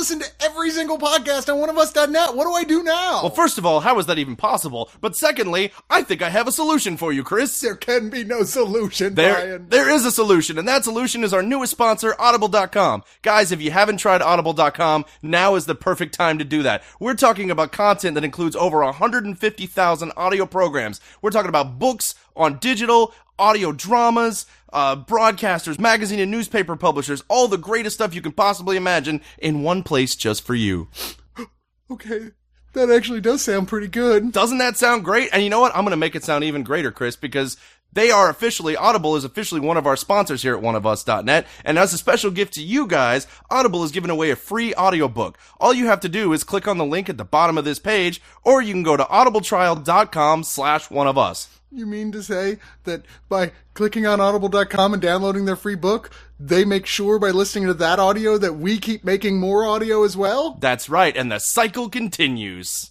listen to every single podcast on oneofus.net. What do I do now? Well, first of all, how is that even possible? But secondly, I think I have a solution for you, Chris. there can be no solution, There, Brian. there is a solution, and that solution is our newest sponsor, Audible.com. Guys, if you haven't tried Audible.com, now is the perfect time to do that. We're talking about content that includes over 150,000 audio programs. We're talking about books on digital, audio dramas, uh, broadcasters, magazine and newspaper publishers, all the greatest stuff you can possibly imagine in one place just for you. Okay, that actually does sound pretty good. Doesn't that sound great? And you know what? I'm going to make it sound even greater, Chris, because they are officially, Audible is officially one of our sponsors here at oneofus.net. And as a special gift to you guys, Audible is giving away a free audiobook. All you have to do is click on the link at the bottom of this page, or you can go to audibletrial.com slash one of us. You mean to say that by clicking on audible.com and downloading their free book, they make sure by listening to that audio that we keep making more audio as well? That's right, and the cycle continues.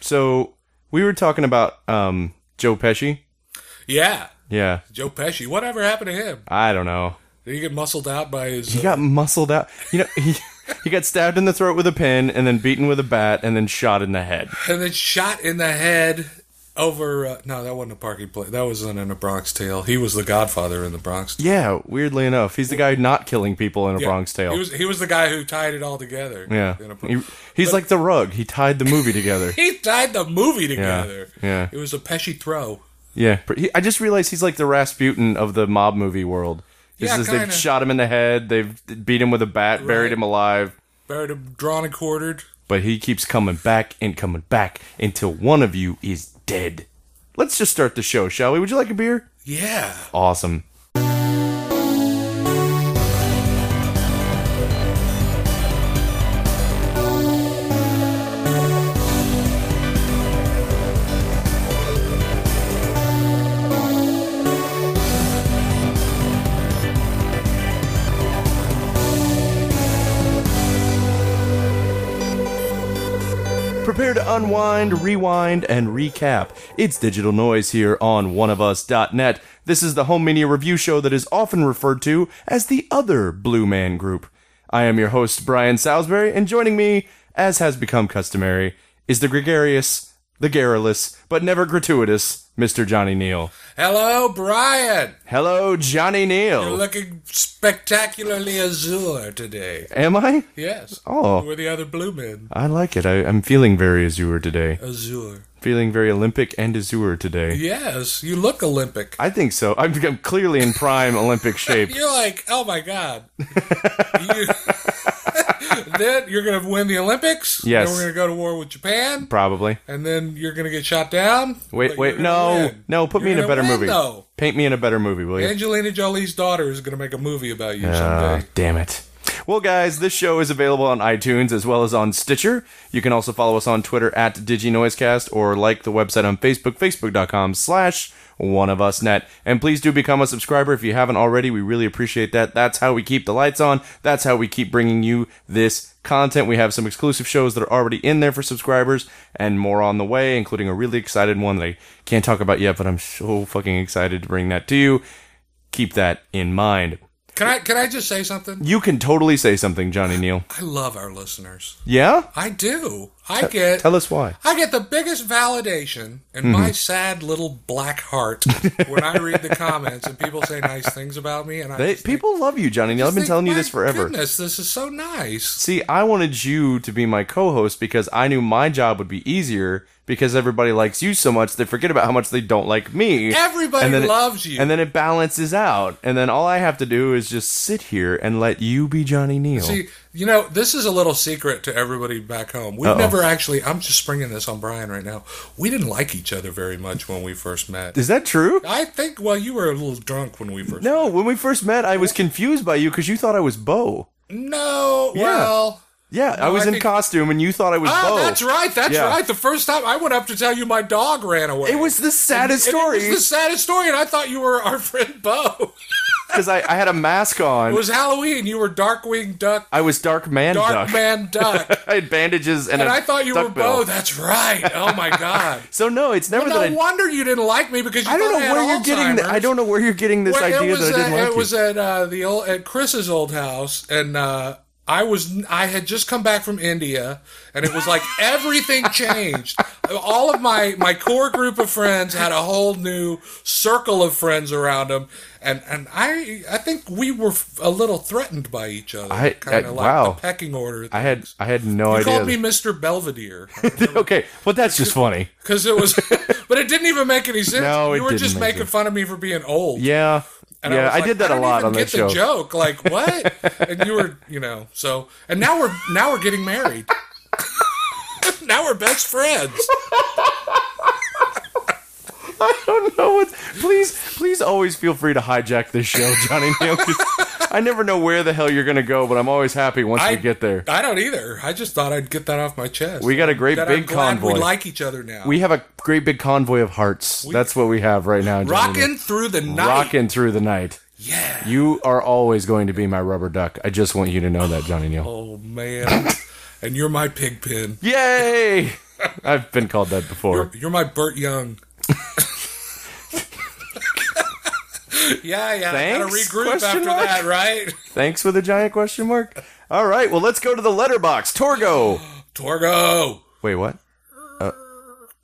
So, we were talking about, um, Joe Pesci. Yeah, Yeah, Joe Pesci. Whatever happened to him? I don't know. Did he get muscled out by his? He got muscled out. You know, he, he got stabbed in the throat with a pin and then beaten with a bat and then shot in the head. and then shot in the head over. Uh, no, that wasn't a parking place. That wasn't in a Bronx Tale. He was the Godfather in the Bronx. Tale. Yeah, weirdly enough, he's the guy not killing people in a Yeah. Bronx Tale. He was he was the guy who tied it all together. yeah, He- he's like the rug. He tied the movie together. he tied the movie together. yeah. It was a Pesci throw. yeah, he, I just realized he's like the Rasputin of the mob movie world. This Yeah, is they've kinda. shot him in the head, they've beat him with a bat, buried him alive, Buried him, drawn and quartered. but he keeps coming back and coming back until one of you is dead. Let's just start the show, shall we? Would you like a beer? Yeah. Awesome. To unwind, rewind, and recap. It's Digital Noise here on oneofus.net. This is the home media review show that is often referred to as the other Blue Man Group. I am your host, Brian Salisbury, and joining me, as has become customary, is the gregarious, the garrulous, but never gratuitous, Mr. Johnny Neal. Hello, Brian. Hello, Johnny Neal. You're looking spectacularly azure today. Am I? Yes. Oh. We're the other blue men. I like it. I, I'm feeling very azure today. Azure. Feeling very Olympic and azure today. Yes, you look Olympic. I think so. I'm, I'm clearly in prime Olympic shape. You're like, oh my god. you, then you're gonna win the Olympics. Yes. Then we're gonna go to war with Japan, Probably. and then you're gonna get shot down. Wait, wait, no, win. no. Put me You're in a better win, movie. Though. Paint me in a better movie, will you? Angelina Jolie's daughter is gonna make a movie about you Ah, someday. damn it. Well, guys, this show is available on iTunes as well as on Stitcher. You can also follow us on Twitter at DigiNoisecast or like the website on Facebook, facebook.com slash one of us net. And please do become a subscriber if you haven't already. We really appreciate that. That's how we keep the lights on. That's how we keep bringing you this content. We have some exclusive shows that are already in there for subscribers and more on the way, including a really excited one that I can't talk about yet, but I'm so fucking excited to bring that to you. Keep that in mind. Can I can I just say something? You can totally say something, Johnny Neal. I love our listeners. Yeah? I do. I get Tell us why. I get the biggest validation in mm-hmm. my sad little black heart when I read the comments and people say nice things about me. And I They, think- people love you, Johnny Neal. I've been think, telling you this forever. Goodness, this is so nice. See, I wanted you to be my co-host because I knew my job would be easier because everybody likes you so much they forget about how much they don't like me. Everybody then it- loves you. And then it balances out. And then all I have to do is just sit here and let you be Johnny Neal. See, you know, this is a little secret to everybody back home. We've Uh-oh. never actually. I'm just springing this on Brian right now. We didn't like each other very much when we first met. is that true? I think. Well, you were a little drunk when we first. No, when we first met, I was confused by you because you thought I was Bo. No. Yeah. Well. Yeah, I was I in think- costume and you thought I was Ah, Bo. that's right. That's Yeah. right. The first time I went up to tell you my dog ran away. It was the saddest And story It was the saddest story, and I thought you were our friend Bo. because I, I had a mask on. It was Halloween. You were Darkwing Duck, I was Dark Man Dark Duck. Man Duck, I had bandages and, and I thought you were bill. Bo. That's right. Oh my god. So no, it's never no that I. wonder you didn't like me because you I don't know had where you're getting. The, I don't know where you're getting this Well, idea was that I didn't at, like it you. was at uh, the old at Chris's old house, and uh, I was I had just come back from India and it was like everything changed. All of my my core group of friends had a whole new circle of friends around them and and I I think we were a little threatened by each other. I- kind of like wow. the pecking order. I had I had no you idea. called me Mr. Belvedere okay, well that's just funny. because it was, but it didn't even make any sense. No, it you were just making it. fun of me for being old. Yeah, And yeah, I, like, did that a lot on that get show. The joke, like what? and you were, you know, so and now we're now we're getting married. now we're best friends. I don't know what. Please, please, always feel free to hijack this show, Johnny Neal. I never know where the hell you're gonna go, but I'm always happy once we get there. I don't either. I just thought I'd get that off my chest. We got a great that big convoy. We like each other now. We have a great big convoy of hearts. That's what we have right now, Johnny rocking through the night. rocking through the night. Yeah. You are always going to be my rubber duck. I just want you to know that, Johnny Neal. Oh man. and you're my pig pin. Yay! I've been called that before. You're, you're my Burt Young. yeah, yeah. I gotta regroup Question after mark? that, right? Thanks with a giant question mark. All right, well, let's go to the letterbox. Torgo. Torgo. Wait, what? Uh,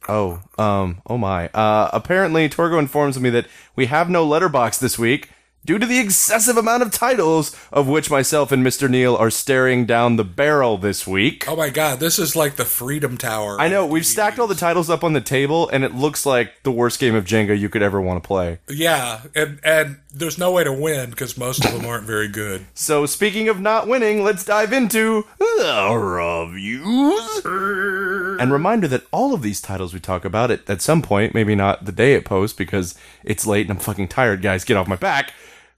oh, um, oh my. Uh, apparently, Torgo informs me that we have no letterbox this week due to the excessive amount of titles of which myself and Mr. Neal are staring down the barrel this week. Oh my god, this is like the Freedom Tower. I know, we've stacked all the titles up on the table, and it looks like the worst game of Jenga you could ever want to play. Yeah, and and there's no way to win because most of them aren't very good. So, speaking of not winning, let's dive into the reviews. And reminder that all of these titles we talk about at, at some point, maybe not the day it posts because it's late and I'm fucking tired, guys, get off my back,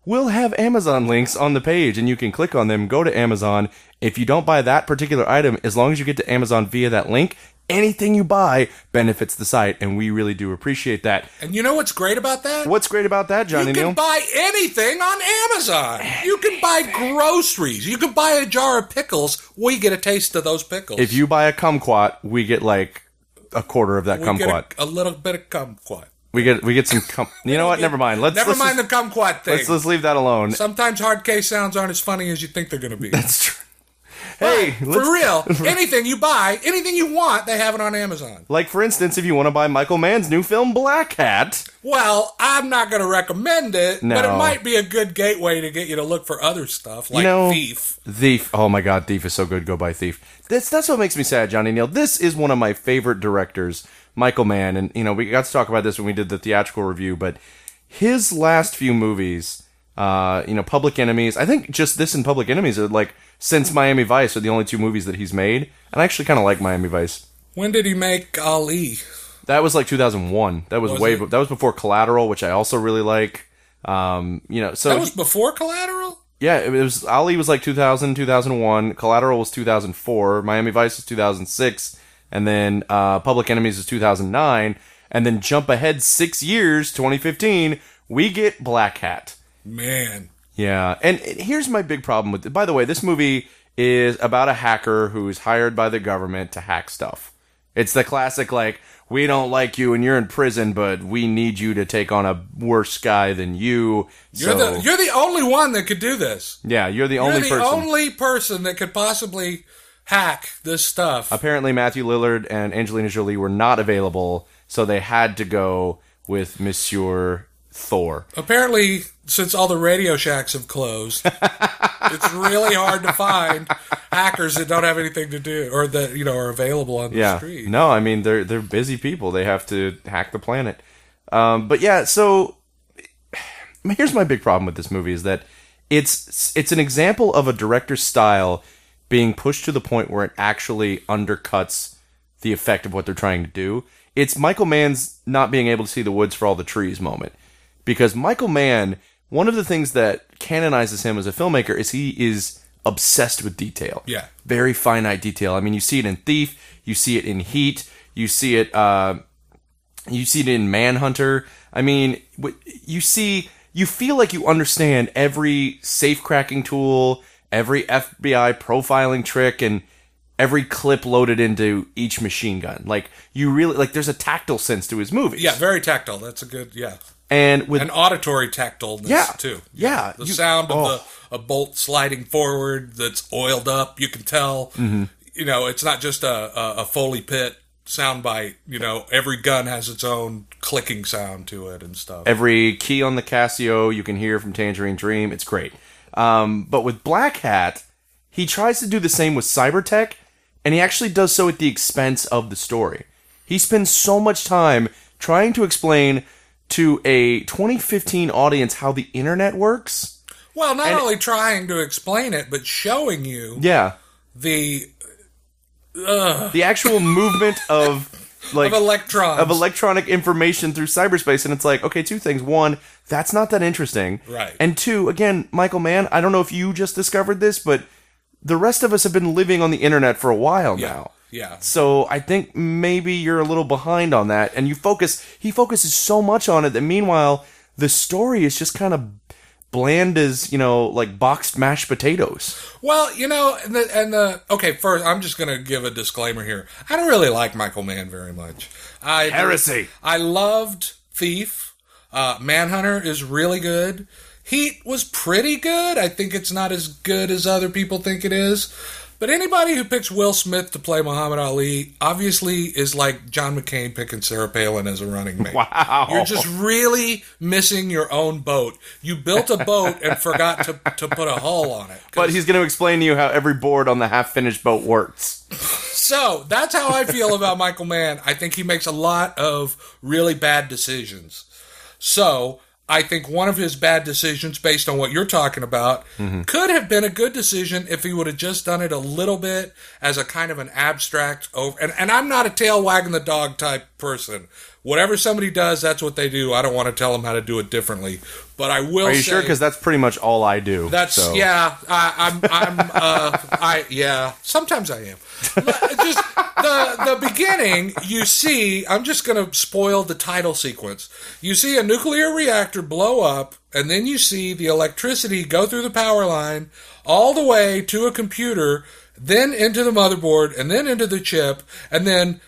We'll have Amazon links on the page and you can click on them, go to Amazon. If you don't buy that particular item, as long as you get to Amazon via that link, anything you buy benefits the site, and we really do appreciate that. And you know what's great about that? What's great about that, Johnny you can Neal? buy anything on Amazon. You can buy groceries. You can buy a jar of pickles. We get a taste of those pickles. if you buy a kumquat, we get like a quarter of that we kumquat. get a, a little bit of kumquat. We get we get some. Com- you know what? Never mind. Let's Never let's mind just- the kumquat thing. Let's let's leave that alone. Sometimes hard case sounds aren't as funny as you think they're going to be. That's true. Hey, For real, anything you buy, anything you want, they have it on Amazon. like for instance, if you want to buy Michael Mann's new film Black Hat, Well, I'm not going to recommend it, but it might be a good gateway to get you to look for other stuff like you know- Thief. Thief. Oh my God, Thief is so good. Go buy Thief. That's that's what makes me sad, Johnny Neal. This is one of my favorite directors, Michael Mann, and you know we got to talk about this when we did the theatrical review, but his last few movies, uh, you know, Public Enemies. I think just this and Public Enemies are like since Miami Vice are the only two movies that he's made, and I actually kind of like Miami Vice. When did he make Ali? That was like 2001. That was, Was way. it? That was before Collateral, which I also really like. Um, you know, so That was before Collateral? yeah, it was Ali was like 2000, 2001. Collateral was 2004. Miami Vice was 2006, and then uh, Public Enemies was 2009. And then jump ahead six years, 2015, we get Black Hat. Man. Yeah, and here's my big problem with it. By the way, this movie is about a hacker who's hired by the government to hack stuff. It's the classic like we don't like you and you're in prison, but we need you to take on a worse guy than you. You're so, the you're the only one that could do this. yeah, you're the You're only the person. only person that could possibly hack this stuff. Apparently, Matthew Lillard and Angelina Jolie were not available, so they had to go with Monsieur Thor. Apparently, since all the Radio Shacks have closed, it's really hard to find hackers that don't have anything to do or that you know are available on the Yeah. street. No, I mean they're they're busy people. They have to hack the planet. Um, but yeah, so here's my big problem with this movie is that it's it's an example of a director's style being pushed to the point where it actually undercuts the effect of what they're trying to do. It's Michael Mann's not being able to see the woods for all the trees moment. Because Michael Mann, one of the things that canonizes him as a filmmaker is he is obsessed with detail Yeah. very finite detail. I mean, you see it in Thief, you see it in Heat, you see it, uh, you see it in Manhunter. I mean, you see, you feel like you understand every safe cracking tool, every FBI profiling trick, and every clip loaded into each machine gun. Like you really like, there's a tactile sense to his movies. Yeah, very tactile. That's a good yeah. And with an auditory tactileness Yeah. too. Yeah. the You- sound of oh. the a bolt sliding forward that's oiled up. You can tell. Mm-hmm. You know, it's not just a, a, a Foley pit sound bite. You know, every gun has its own clicking sound to it and stuff. every key on the Casio you can hear from Tangerine Dream. It's great. Um, but with Black Hat, he tries to do the same with Cybertech, and he actually does so at the expense of the story. He spends so much time trying to explain to a 2015 audience how the internet works. well, not only trying to explain it, but showing you Yeah, the the actual movement of like of electrons. of electronic information through cyberspace and it's like okay two things. One that's not that interesting. Right. and two again michael mann i don't know if you just discovered this but the rest of us have been living on the internet for a while yeah, now yeah. so i think maybe you're a little behind on that and you focus he focuses so much on it that meanwhile the story is just kind of bland as you know like boxed mashed potatoes Well, you know, and the, and the okay. First, I'm just going to give a disclaimer here. I don't really like Michael Mann very much. I Heresy. I loved Thief. Uh, Manhunter is really good. Heat was pretty good. I think it's not as good as other people think it is. But anybody who picks Will Smith to play Muhammad Ali obviously is like John McCain picking Sarah Palin as a running mate. Wow. You're just really missing your own boat. You built a boat and forgot to, to put a hull on it. but he's going to explain to you how every board on the half finished boat works So that's how I feel about Michael Mann. I think he makes a lot of really bad decisions. So I think one of his bad decisions, based on what you're talking about, could have been a good decision if he would have just done it a little bit as a kind of an abstract over. And, and I'm not a tail wagging the dog type person. Whatever somebody does, that's what they do. I don't want to tell them how to do it differently. But I will. Are you say, sure? Because that's pretty much all I do. that's so. yeah. I, I'm I'm uh I yeah. Sometimes I am. Just the the beginning. You see, I'm just gonna spoil the title sequence. You see a nuclear reactor blow up, and then you see the electricity go through the power line all the way to a computer, then into the motherboard, and then into the chip, and then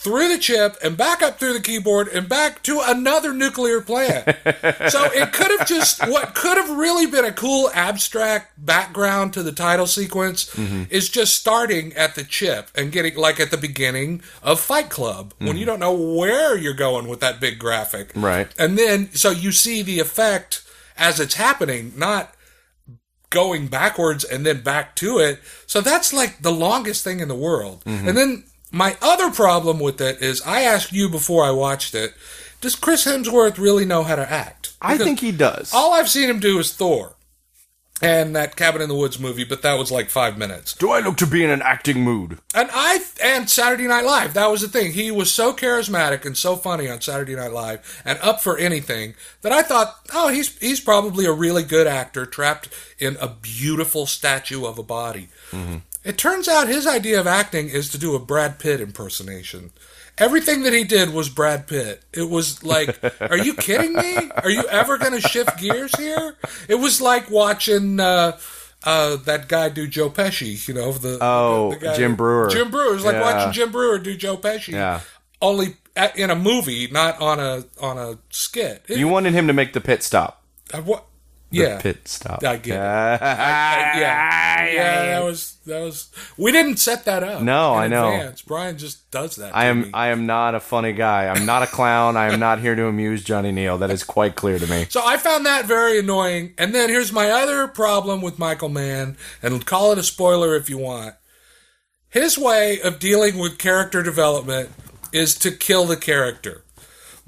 through the chip and back up through the keyboard and back to another nuclear plant. so it could have just what could have really been a cool abstract background to the title sequence mm-hmm. is just starting at the chip and getting like at the beginning of Fight Club when mm-hmm. you don't know where you're going with that big graphic. Right. And then so you see the effect as it's happening, not going backwards and then back to it. So that's like the longest thing in the world. Mm-hmm. And then my other problem with it is I asked you before I watched it, does Chris Hemsworth really know how to act? I think he does. all I've seen him do is Thor and that Cabin in the Woods movie, but that was like five minutes. Do I look to be in an acting mood? And I and Saturday Night Live, that was the thing. He was so charismatic and so funny on Saturday Night Live and up for anything that I thought, oh, he's he's probably a really good actor trapped in a beautiful statue of a body. Mm-hmm. It turns out his idea of acting is to do a Brad Pitt impersonation. Everything that he did was Brad Pitt. It was like, are you kidding me? Are you ever going to shift gears here? It was like watching uh, uh, that guy do Joe Pesci. You know the Oh, the guy- Jim Breuer. Jim Breuer. It was like Yeah. watching Jim Breuer do Joe Pesci. Yeah. Only at, in a movie, not on a on a skit. It- You wanted him to make the pit stop. uh, what? The Yeah. pit stop. I get it. Ah, I- yeah, yeah, that was that was. We didn't set that up. No, in I know. advance. Brian just does that. I am me. I am not a funny guy. I'm not a clown. I am not here to amuse Johnny Neal. That is quite clear to me. So I found that very annoying. And then here's my other problem with Michael Mann, and call it a spoiler if you want. His way of dealing with character development is to kill the character.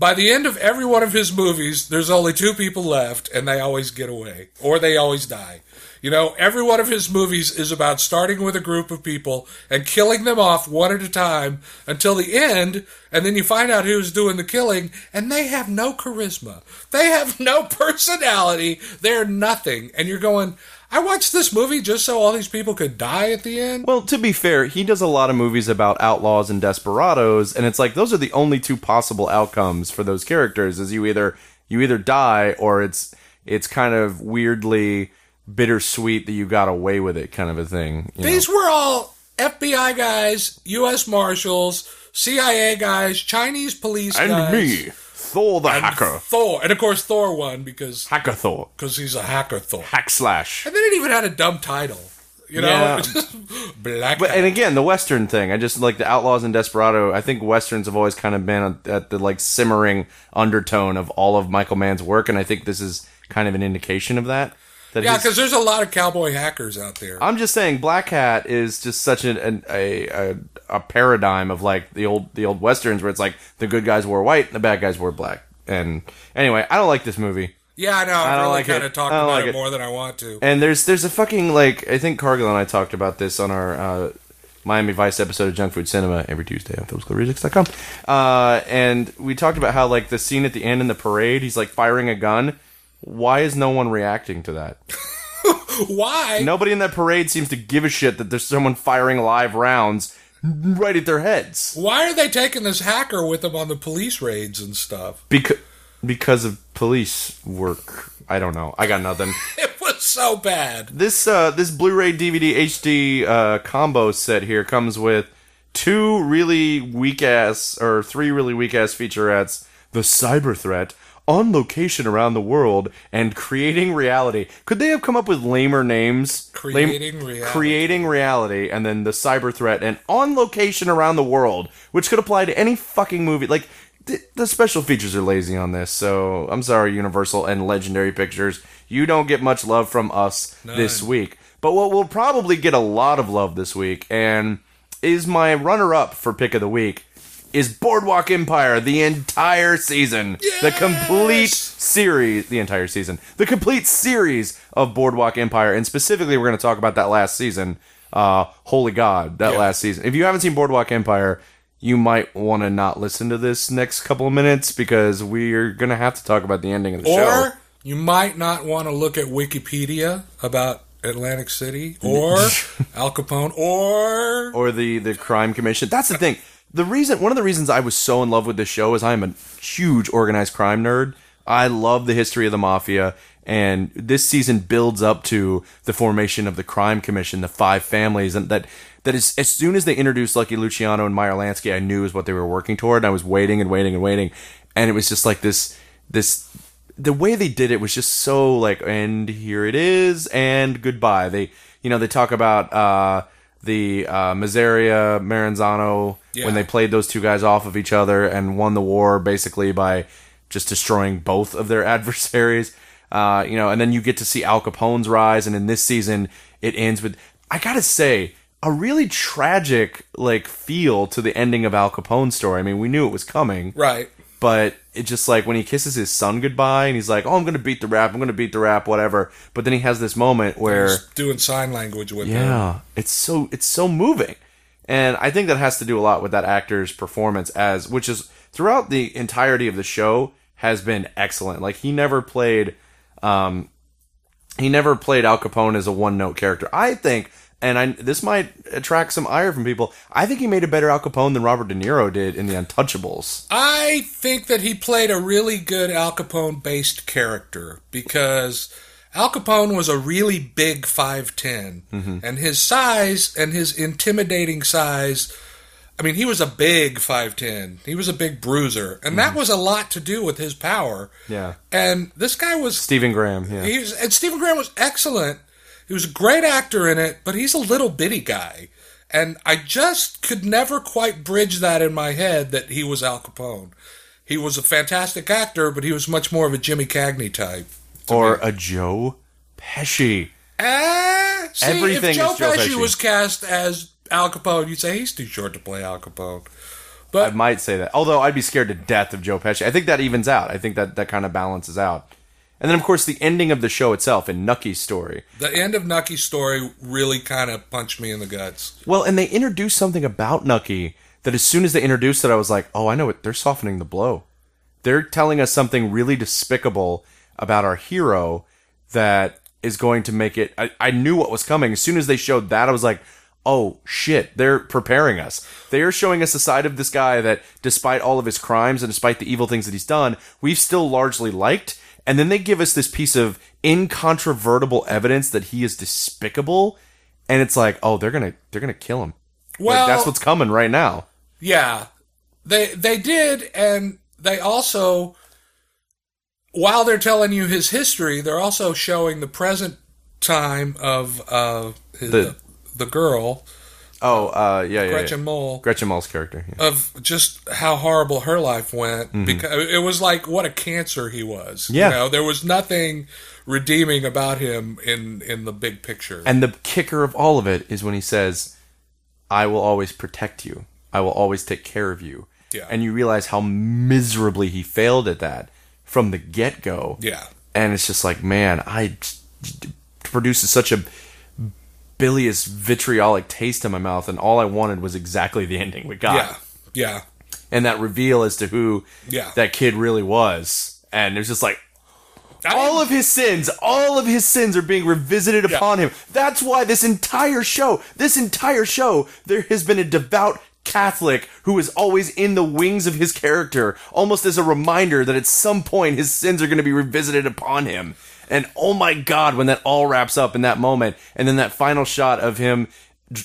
By the end of every one of his movies, there's only two people left, and they always get away, or they always die. You know, every one of his movies is about starting with a group of people and killing them off one at a time until the end, and then you find out who's doing the killing, and they have no charisma. They have no personality. They're nothing. And you're going, I watched this movie just so all these people could die at the end. Well, to be fair, he does a lot of movies about outlaws and desperados, and it's like those are the only two possible outcomes for those characters: is you either you either die or it's it's kind of weirdly bittersweet that you got away with it, kind of a thing. you know? These were all FBI guys, U.S. Marshals, CIA guys, Chinese police and guys. me, Thor the and hacker. Thor, and of course Thor won because Hacker Thor. because he's a hacker Thor. Hack slash. And then it even had a dumb title. You know, Yeah. Just Black. But and again, the Western thing. I just like the Outlaws and Desperado. I think Westerns have always kind of been at the like simmering undertone of all of Michael Mann's work, and I think this is kind of an indication of that. That yeah, because there's a lot of cowboy hackers out there. I'm just saying, Black Hat is just such an, an a, a a paradigm of like the old the old westerns where it's like the good guys wore white and the bad guys wore black. And anyway, I don't like this movie. yeah, I know. Don't really like kind it. of don't about like it more than I want to. And there's there's a fucking like I think Cargill and I talked about this on our uh, Miami Vice episode of Junk Food Cinema every Tuesday on filmschoolrejects.com. Uh, and we talked about how like the scene at the end in the parade, he's like firing a gun. Why is no one reacting to that? Why? Nobody in that parade seems to give a shit that there's someone firing live rounds right at their heads. Why are they taking this hacker with them on the police raids and stuff? Because because of police work. I don't know. I got nothing. It was so bad. this uh this Blu-ray DVD HD uh combo set here comes with two really weak ass or three really weak ass featurettes, The Cyber Threat, On Location Around the World, and Creating Reality. Could they have come up with lamer names? Lame- Creating Reality. Creating Reality, and then The Cyber Threat, and On Location Around the World, which could apply to any fucking movie. Like, th- the special features are lazy on this, so I'm sorry, Universal and Legendary Pictures. You don't get much love from us this week. But what will probably get a lot of love this week, and is my runner up for pick of the week, is Boardwalk Empire, the entire season. The complete series, the entire season. The complete series of Boardwalk Empire, and specifically, we're going to talk about that last season. Uh, holy God, that Yeah. last season. If you haven't seen Boardwalk Empire, you might want to not listen to this next couple of minutes because we're going to have to talk about the ending of the show. Or you might not want to look at Wikipedia about Atlantic City or Al Capone or or the the crime commission. That's the thing. The reason one of the reasons I was so in love with this show is I'm a huge organized crime nerd. I love the history of the mafia and this season builds up to the formation of the crime commission, the five families and that that is as soon as they introduced Lucky Luciano and Meyer Lansky, I knew is what they were working toward and I was waiting and waiting and waiting and it was just like this this the way they did it was just so like and here it is and goodbye they you know they talk about uh the uh Masseria Maranzano Yeah. when they played those two guys off of each other and won the war basically by just destroying both of their adversaries uh you know and then you get to see Al Capone's rise and in this season it ends with I got to say a really tragic like feel to the ending of Al Capone's story I mean we knew it was coming right. but it just like when he kisses his son goodbye and he's like, "Oh, I'm gonna beat the rap. I'm gonna beat the rap, whatever." But then he has this moment where, Just doing sign language with yeah, it's so it's so moving, and I think that has to do a lot with that actor's performance as, which is throughout the entirety of the show has been excellent. Like he never played, um, he never played Al Capone as a one note character. I think. And I, this might attract some ire from people. I think he made a better Al Capone than Robert De Niro did in The Untouchables. I think that he played a really good Al Capone based character because Al Capone was a really big 5'10 Mm-hmm. and his size and his intimidating size I mean he was a big 5'10 he was a big bruiser and that was a lot to do with his power Mm-hmm. Yeah. and this guy was Stephen Graham, yeah. he was, and Stephen Graham was excellent. He was a great actor in it, but he's a little bitty guy. And I just could never quite bridge that in my head that he was Al Capone. He was a fantastic actor, but he was much more of a Jimmy Cagney type. Or a Joe Pesci. Ah, see, Everything if Joe, is Joe Pesci, Pesci. was cast as Al Capone, you'd say he's too short to play Al Capone. But I might say that. Although I'd be scared to death of Joe Pesci. I think that evens out. I think that that kind of balances out. And then, of course, the ending of the show itself in Nucky's story. the end of Nucky's story really kind of punched me in the guts. Well, and they introduced something about Nucky that as soon as they introduced it, I was like, oh, I know it. They're softening the blow. They're telling us something really despicable about our hero that is going to make it. I, I knew what was coming. As soon as they showed that, I was like, oh, shit. They're preparing us. They are showing us the side of this guy that, despite all of his crimes and despite the evil things that he's done, we've still largely liked. And then they give us this piece of incontrovertible evidence that he is despicable. And it's like, oh, they're gonna they're gonna kill him. Well, like, that's what's coming right now. Yeah, they they did, and they also while they're telling you his history, they're also showing the present time of uh, his, The- the, girl, Oh, uh, yeah, yeah, Gretchen yeah. Mol. Gretchen Mol's character. yeah. of just how horrible her life went Mm-hmm. because it was like what a cancer he was. Yeah. You know, there was nothing redeeming about him in in the big picture. And the kicker of all of it is when he says, I will always protect you. I will always take care of you. Yeah. And you realize how miserably he failed at that from the get go. yeah. And it's just like, man, I produces such a bilious, vitriolic taste in my mouth, and all I wanted was exactly the ending we got. Yeah. Yeah. And that reveal as to who Yeah. that kid really was. And it was just like, I all didn't- of his sins, all of his sins are being revisited Yeah. upon him. That's why this entire show, this entire show, there has been a devout Catholic who is always in the wings of his character, almost as a reminder that at some point his sins are going to be revisited upon him. And oh my god, when that all wraps up in that moment, and then that final shot of him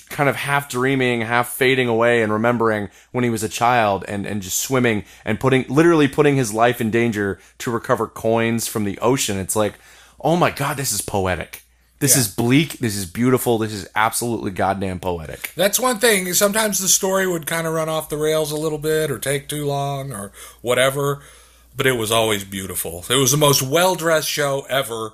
kind of half dreaming, half fading away and remembering when he was a child and, and just swimming and putting, literally putting his life in danger to recover coins from the ocean. It's like, oh my God, this is poetic. This Yeah. is bleak. This is beautiful. This is absolutely goddamn poetic. That's one thing. Sometimes the story would kind of run off the rails a little bit or take too long or whatever, but it was always beautiful. It was the most well dressed show ever.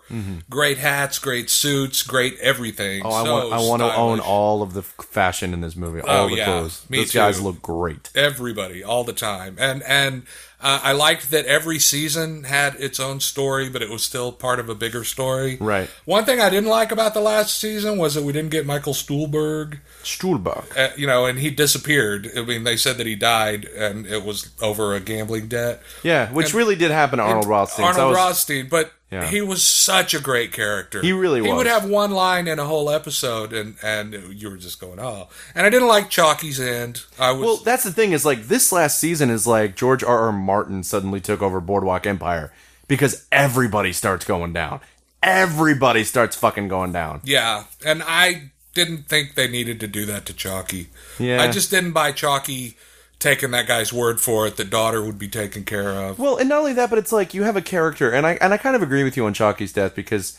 Great hats, great suits, great everything. Mm-hmm. Oh, I So want, I want to own all of the fashion in this movie. All Oh, the yeah. clothes. Me Those guys look great. everybody all the time and and uh, i liked that every season had its own story but it was still part of a bigger story Right. one thing i didn't like about the last season was that we didn't get michael stuhlberg Stuhlbarg. uh, you know and he disappeared i mean they said that he died and it was over a gambling debt Yeah, which And- really did happen to Arnold Rothstein. So Arnold was- Rothstein, but Yeah. he was such a great character. He really was. He would have one line in a whole episode, and and you were just going, oh. And I didn't like Chalky's end. I was Well, that's the thing is like this last season is like George R. R. Martin suddenly took over Boardwalk Empire because everybody starts going down. Everybody starts fucking going down. Yeah, and I didn't think they needed to do that to Chalky. Yeah. I just didn't buy Chalky taking that guy's word for it that daughter would be taken care of. Well, and not only that, but it's like you have a character, and I and I kind of agree with you on Chalky's death because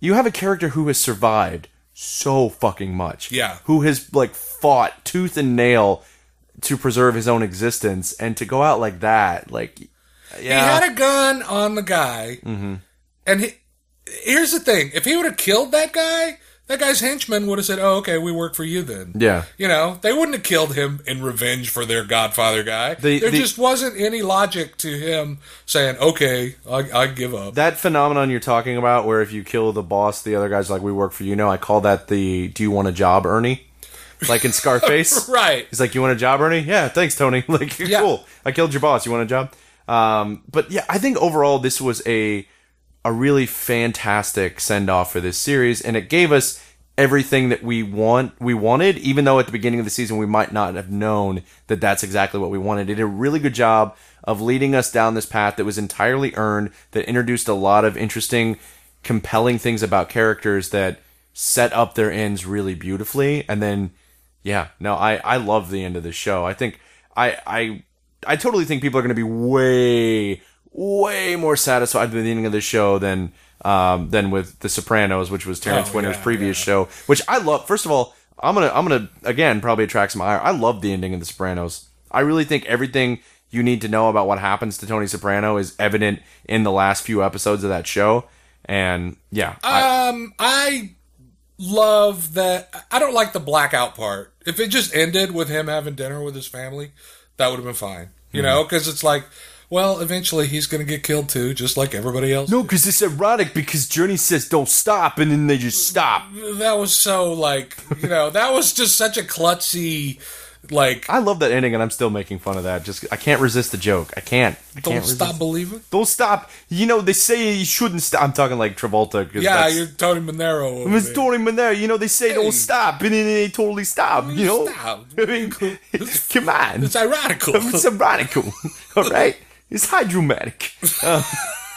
you have a character who has survived so fucking much. Yeah. Who has like fought tooth and nail to preserve his own existence, and to go out like that, like yeah, He had a gun on the guy, Mm-hmm. and he, here's the thing: if he would have killed that guy, that guy's henchman would have said, "Oh, okay, we work for you then." yeah. You know, they wouldn't have killed him in revenge for their Godfather guy. The- there the- just wasn't any logic to him saying, "Okay, I, I give up." That phenomenon you're talking about, where if you kill the boss, the other guy's like, "We work for you." No, I call that the "Do you want a job, Ernie?" Like in Scarface, right? He's like, "You want a job, Ernie?" Yeah, thanks, Tony. Like, Yeah. cool. I killed your boss. You want a job? Um, but yeah, I think overall this was a a really fantastic send off for this series, and it gave us everything that we want we wanted. Even though at the beginning of the season we might not have known that that's exactly what we wanted. It did a really good job of leading us down this path that was entirely earned. That introduced a lot of interesting, compelling things about characters that set up their ends really beautifully, and then yeah, no, I I love the end of the show. I think I I I totally think people are going to be way way more satisfied with the ending of the show than um than with The Sopranos, which was Terrence Oh, Winter's yeah, previous show, which I love. First of all, I'm gonna I'm gonna again probably attract some ire. I love the ending of The Sopranos. I really think everything you need to know about what happens to Tony Soprano is evident in the last few episodes of that show. And yeah, I, Um, I love that. I don't like the blackout part. If it just ended with him having dinner with his family, that would have been fine. You Hmm. know, because it's like, well, eventually he's going to get killed too, just like everybody else. no, because it's erotic. Because Journey says don't stop, and then they just stop. That was so like, you know, that was just such a klutzy, like, I love that ending, and I'm still making fun of that. Just I can't resist the joke. I can't. I don't can't stop resist- believing. Don't stop. You know they say you shouldn't stop. I'm talking like Travolta. Yeah, you're Tony I'm there. Tony Manero. You know they say Hey. don't stop, and then they totally stop. You know. Stop. I mean, come on. It's ironical. It's ironical. All right. It's hydromatic. Uh,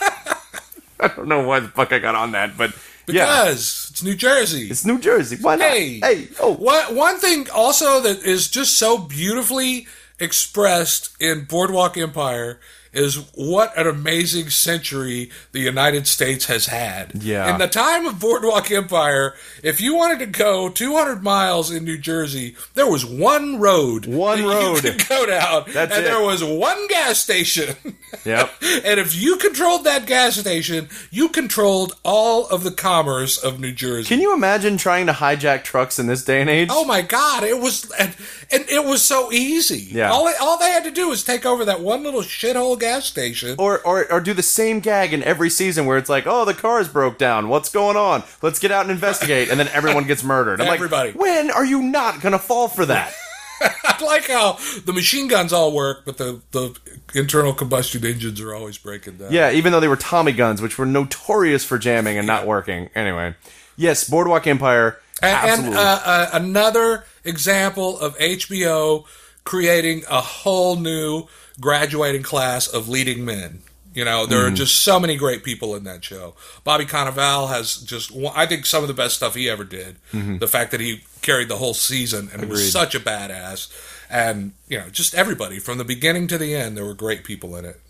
I don't know why the fuck I got on that, but yeah, because it's New Jersey. it's New Jersey. Why not? Hey, hey, oh, What one thing also that is just so beautifully expressed in Boardwalk Empire is what an amazing century the United States has had. Yeah. In the time of Boardwalk Empire, if you wanted to go 200 miles in New Jersey, there was one road. One road. You could go down. That's and it. there was one gas station. Yep. and if you controlled that gas station, you controlled all of the commerce of New Jersey. Can you imagine trying to hijack trucks in this day and age? Oh my God! It was and, and it was so easy. Yeah. All all they had to do was take over that one little shithole gas station. Or, or, or do the same gag in every season where it's like, oh, the cars broke down. What's going on? Let's get out and investigate. And then everyone gets murdered. I'm Everybody. like, when are you not going to fall for that? I like how the machine guns all work, but the the internal combustion engines are always breaking down. Yeah, even though they were Tommy guns, which were notorious for jamming and not working. Anyway, yes, Boardwalk Empire. And, and uh, uh, another example of HBO creating a whole new graduating class of leading men. You know, there Mm-hmm. are just so many great people in that show. Bobby Cannavale has just, I think, some of the best stuff he ever did. The fact that he carried the whole season and was Mm-hmm. Such a badass. And, you know, just everybody from the beginning to the end, there were great people in it.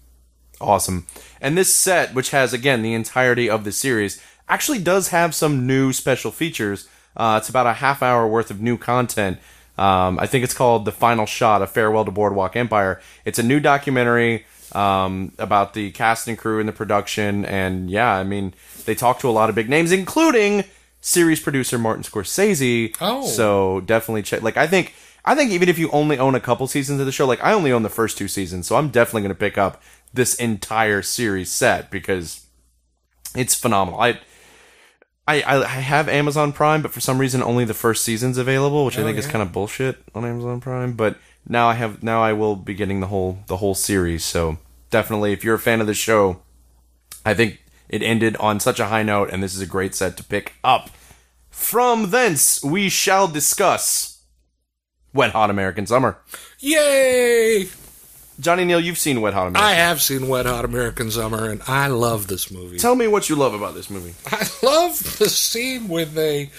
awesome. And this set, which has again the entirety of the series, actually does have some new special features. Uh, it's about a half hour worth of new content. Um, I think it's called "The Final Shot: A Farewell to Boardwalk Empire." It's a new documentary um, about the cast and crew and the production, and yeah, I mean they talk to a lot of big names, including series producer Martin Scorsese. Oh. so definitely check. Like I think. I think even if you only own a couple seasons of the show, like I only own the first two seasons, so I'm definitely going to pick up this entire series set because it's phenomenal. I, I I I have Amazon Prime, but for some reason only the first season's available, which I Oh, think is yeah. kind of bullshit on Amazon Prime. But now I have now I will be getting the whole the whole series. So definitely, if you're a fan of the show, I think it ended on such a high note, and this is a great set to pick up. From thence, we shall discuss Wet Hot American Summer. Yay! Johnny Neal, you've seen Wet Hot American. I have seen Wet Hot American Summer, and I love this movie. Tell me what you love about this movie. I love the scene when they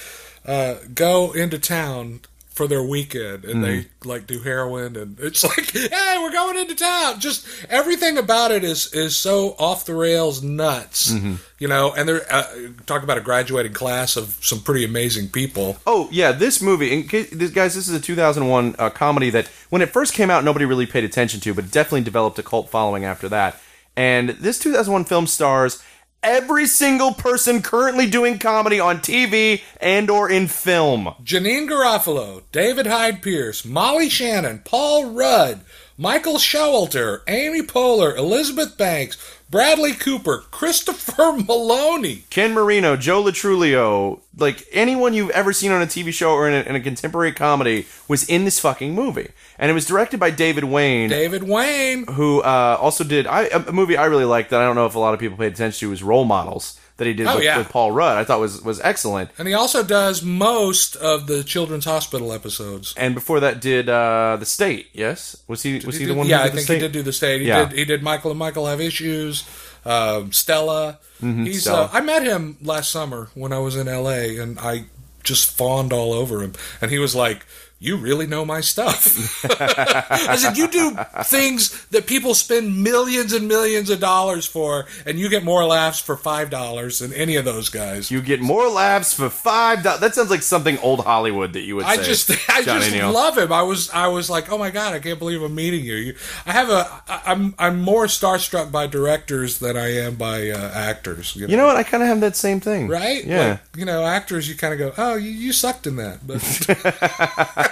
uh, go into town for their weekend and they like do heroin and it's like, hey, we're going into town. Just everything about it is is so off the rails nuts, you know. And they're uh, talk about a graduating class of some pretty amazing people. Oh yeah, this movie, in case, this, guys, this is a 2001 uh, comedy that when it first came out, nobody really paid attention to, but definitely developed a cult following after that. And this 2001 film stars every single person currently doing comedy on TV and or in film. Janeane Garofalo, David Hyde Pierce, Molly Shannon, Paul Rudd, Michael Showalter, Amy Poehler, Elizabeth Banks, Bradley Cooper, Christopher Meloni. Ken Marino, Joe Lo Truglio, like anyone you've ever seen on a TV show or in a, in a contemporary comedy was in this fucking movie. And it was directed by David Wain. David Wain. who uh, also did I, a movie I really liked that I don't know if a lot of people paid attention to was Role Models that he did Oh, with, yeah. with Paul Rudd. I thought was was excellent. And he also does most of the Children's Hospital episodes. And before that, did uh, the State? Yes, was he was he, the one? yeah, who I think State? he did do the state. He Yeah. did. He did. Michael and Michael have issues. Um, Stella. He's. Mm-hmm, Stella. Uh, I met him last summer when I was in L.A. and I just fawned all over him. And he was like, "You really know my stuff." I said, "You do things that people spend millions and millions of dollars for, and you get more laughs for five dollars than any of those guys." You get more laughs for five dollars. That sounds like something old Hollywood that you would I say. just, I Johnny just Neal. love him. I was, I was like, oh my god, I can't believe I'm meeting you. you I have a, I- I'm, I'm more starstruck by directors than I am by uh, actors. You know, You know what? I kind of have that same thing. right? Yeah. Like, you know, actors, you kind of go, oh, you, you sucked in that, but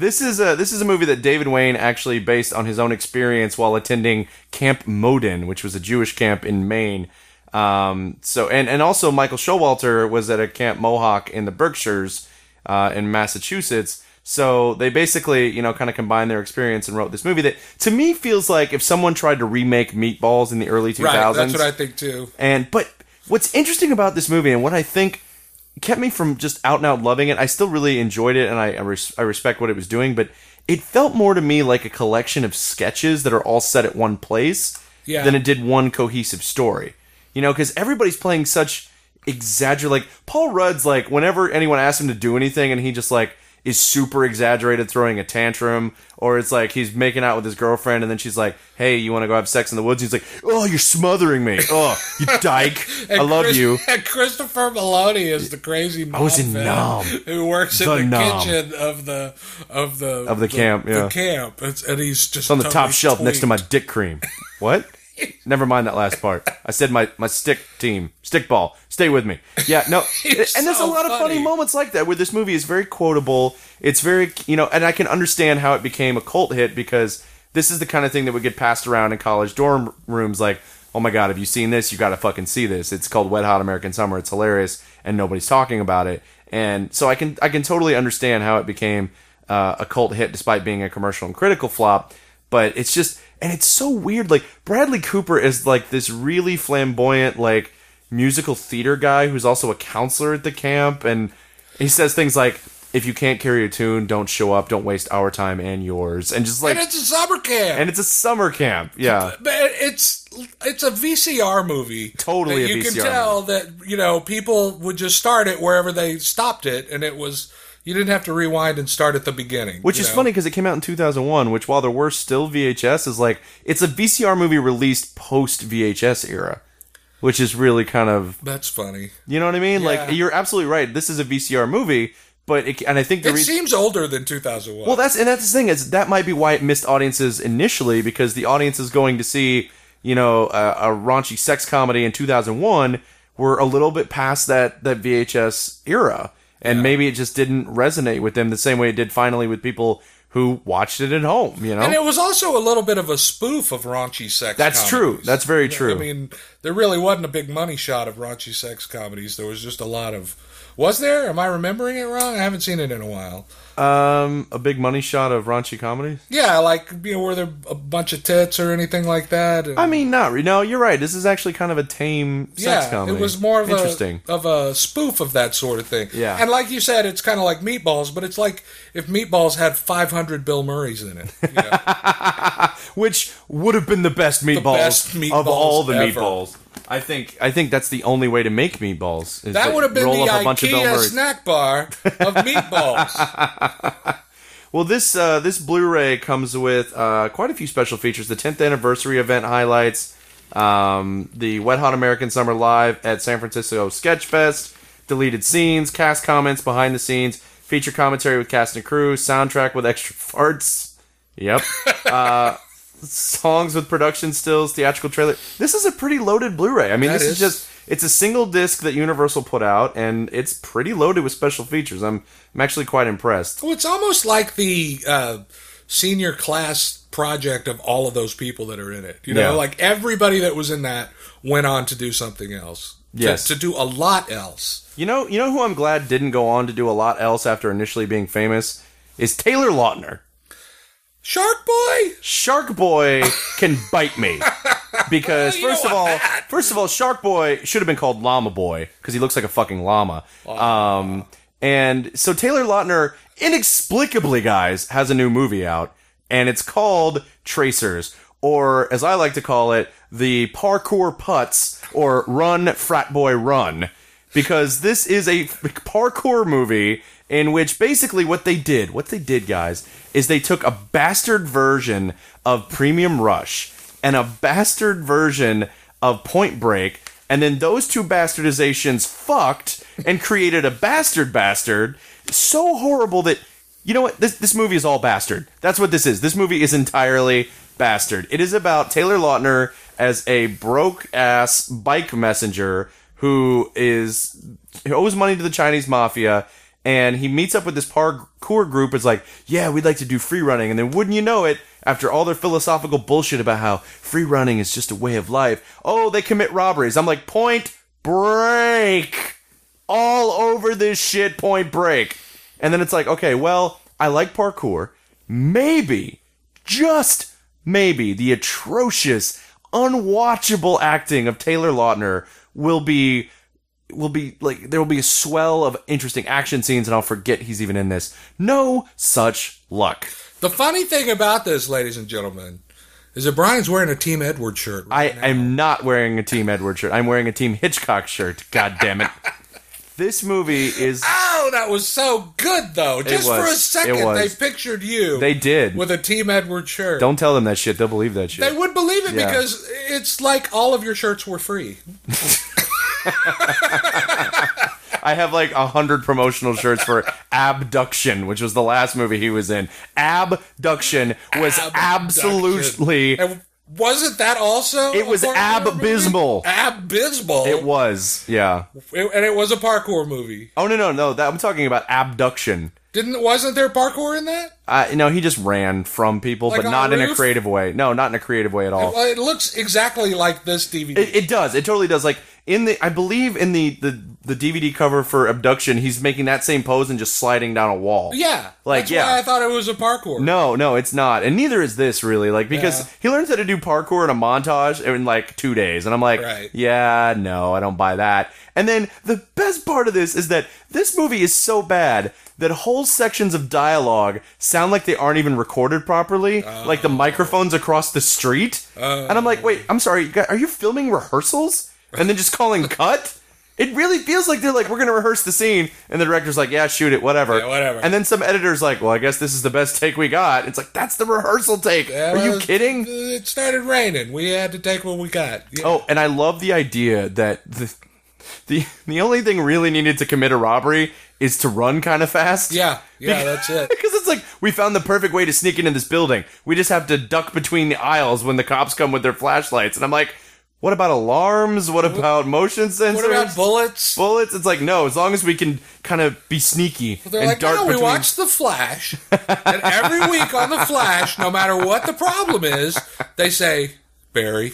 This is a this is a movie that David Wain actually based on his own experience while attending Camp Modin, which was a Jewish camp in Maine. Um, so and and also Michael Showalter was at a Camp Mohawk in the Berkshires uh, in Massachusetts. So they basically, you know, kind of combined their experience and wrote this movie that to me feels like if someone tried to remake Meatballs in the early 2000s. right, that's what I think too. And but what's interesting about this movie and what I think kept me from just out and out loving it, I still really enjoyed it and I I, res- I respect what it was doing, but it felt more to me like a collection of sketches that are all set at one place Yeah. than it did one cohesive story. You know, because everybody's playing such exaggerate. Like Paul Rudd's like whenever anyone asks him to do anything, and he just like is super exaggerated, throwing a tantrum, or it's like he's making out with his girlfriend, and then she's like, "Hey, you want to go have sex in the woods?" he's like, "Oh, you're smothering me. Oh, you dyke. I love Chris- you." And Christopher Meloni is the crazy mom was in Nom. who works The in the kitchen of the of the Of the camp, yeah. The camp, it's, and he's just It's on the top totally shelf next to my dick cream. What? Never mind that last part. I said my, my stick team, stick ball. Stay with me. Yeah, no. and It's there's a so lot of funny funny. moments like that where this movie is very quotable. It's very, you know, and I can understand how it became a cult hit because this is the kind of thing that would get passed around in college dorm rooms like, oh my god, have you seen this? You got to fucking see this. It's called Wet Hot American Summer. It's hilarious and nobody's talking about it. And so I can I can totally understand how it became uh, a cult hit despite being a commercial and critical flop. But it's just and it's so weird. Like Bradley Cooper is like this really flamboyant like musical theater guy who's also a counselor at the camp, and he says things like. If you can't carry a tune, don't show up. Don't waste our time and yours. And just like, and it's a summer camp. and it's a summer camp. Yeah. But it's it's a VCR movie. Totally you can VCR tell that you know people would just start it wherever they stopped it, and it was you didn't have to rewind and start at the beginning. Which is know? funny because it came out in 2001, which while there were still VHS, is like it's a VCR movie released post VHS era, which is really kind of That's funny. you know what I mean. Yeah. Like you're absolutely right. This is a VCR movie, but it, and I think the It reason. seems older than 2001. Well, that's and that's the thing is that might be why it missed audiences initially because the audience is going to see you know a, a raunchy sex comedy in 2001 were a little bit past that that VHS era, and maybe it just didn't resonate with them the same way it did finally with people who watched it at home. You know, and it was also a little bit of a spoof of raunchy sex. That's true. That's very true. I mean, there really wasn't a big money shot of raunchy sex comedies. There was just a lot of. Was there? Am I remembering it wrong? I haven't seen it in a while. um, a big money shot of raunchy comedy. Yeah, like you know, were there a bunch of tits or anything like that? And- I mean, not re- no. You're right. This is actually kind of a tame sex yeah, comedy. it was more of interesting. a of a spoof of that sort of thing. Yeah. and like you said, it's kind of like Meatballs, but it's like if Meatballs had 500 Bill Murrays in it. You know? which would have been the best meatballs, best of all the ever. meatballs. I think I think that's the only way to make meatballs. Is that to would have been roll the up a bunch of Bill IKEA Murrays. snack bar of Meatballs. Well, this uh, this Blu-ray comes with uh, quite a few special features. The 10th anniversary event highlights, um, the Wet Hot American Summer Live at San Francisco Sketch Fest, deleted scenes, cast comments, behind the scenes, feature commentary with cast and crew, soundtrack with extra farts. Yep. uh, songs with production stills, theatrical trailer. This is a pretty loaded Blu-ray. I mean, That this is is. just it's a single disc that Universal put out, and it's pretty loaded with special features. I'm I'm actually quite impressed. well, it's almost like the uh, senior class project of all of those people that are in it. You know, Yeah. like everybody that was in that went on to do something else. To- Yes. to do a lot else. You know, you know who I'm glad didn't go on to do a lot else after initially being famous is Taylor Lautner. Shark Boy. Shark Boy can bite me because don't first of all, that. first of all, Shark Boy should have been called Llama Boy because he looks like a fucking llama. Um, and so Taylor Lautner inexplicably, guys, has a new movie out, and it's called Tracers, or as I like to call it, the Parkour Putts or Run Frat Boy Run, because this is a parkour movie in which basically what they did, what they did, guys, is they took a bastard version of Premium Rush and a bastard version of Point Break, and then those two bastardizations fucked and created a bastard bastard so horrible that you know what this this movie is all bastard. That's what this is. This movie is entirely bastard. It is about Taylor Lautner as a broke ass bike messenger who is who owes money to the Chinese mafia and he meets up with this parkour group. It's like, yeah, we'd like to do free running, and then wouldn't you know it, after all their philosophical bullshit about how free running is just a way of life, oh, they commit robberies. I'm like, Point Break, all over this shit. Point Break, and then it's like, okay, well, I like parkour. Maybe, just maybe, the atrocious, unwatchable acting of Taylor Lautner will be will be like there will be a swell of interesting action scenes and I'll forget he's even in this. No such luck. The funny thing about this, ladies and gentlemen, is that Brian's wearing a Team Edward shirt. I right now. am not wearing a Team Edward shirt. I'm wearing a Team Hitchcock shirt. God damn it. This movie is. Oh, that was so good though. Just for a. It second, was. they pictured you. They did. with a Team Edward shirt. Don't tell them that shit. They'll believe that shit. They would believe it Yeah. because it's like all of your shirts were free. I have like a hundred promotional shirts for Abduction, which was the last movie he was in. Abduction was absolutely. And wasn't that also? It was abysmal. Abysmal. It was, yeah. It- and it was a parkour movie. Oh no, no, no! That, I'm talking about abduction. Didn't wasn't there parkour in that? Uh, know, he just ran from people, Like but not a in a creative way. No, not in a creative way at all. Well, it looks exactly like this DVD. It, it does. It totally does. Like in the, I believe in the, the the DVD cover for Abduction, he's making that same pose and just sliding down a wall. yeah, Like, that's yeah. why I thought it was a parkour. No, no, it's not, and neither is this really. Like because Yeah. he learns how to do parkour in a montage in like two days, and I'm like, Right. yeah, no, I don't buy that. And then the best part of this is that this movie is so bad that whole sections of dialogue sound like they aren't even recorded properly, like the oh. microphones across the street. Oh. and I'm like, wait, I'm sorry, are you filming rehearsals and then just calling cut? It really feels like they're like, we're gonna rehearse the scene, and the director's like, yeah, shoot it, whatever. Yeah, whatever. And then some editor's like, well, I guess this is the best take we got. It's like, that's the rehearsal take. Yeah, Are you kidding? It started raining. We had to take what we got. Yeah. Oh, and I love the idea that the the the only thing really needed to commit a robbery is to run kind of fast. yeah, yeah, that's it. Because it's like we found the perfect way to sneak into this building. We just have to duck between the aisles when the cops come with their flashlights. And I'm like, what about alarms? What about motion sensors? What about bullets? bullets? It's like no, as long as we can kind of be sneaky They're and like, dart no, we watch The Flash, and every week on The Flash, no matter what the problem is, they say, Barry,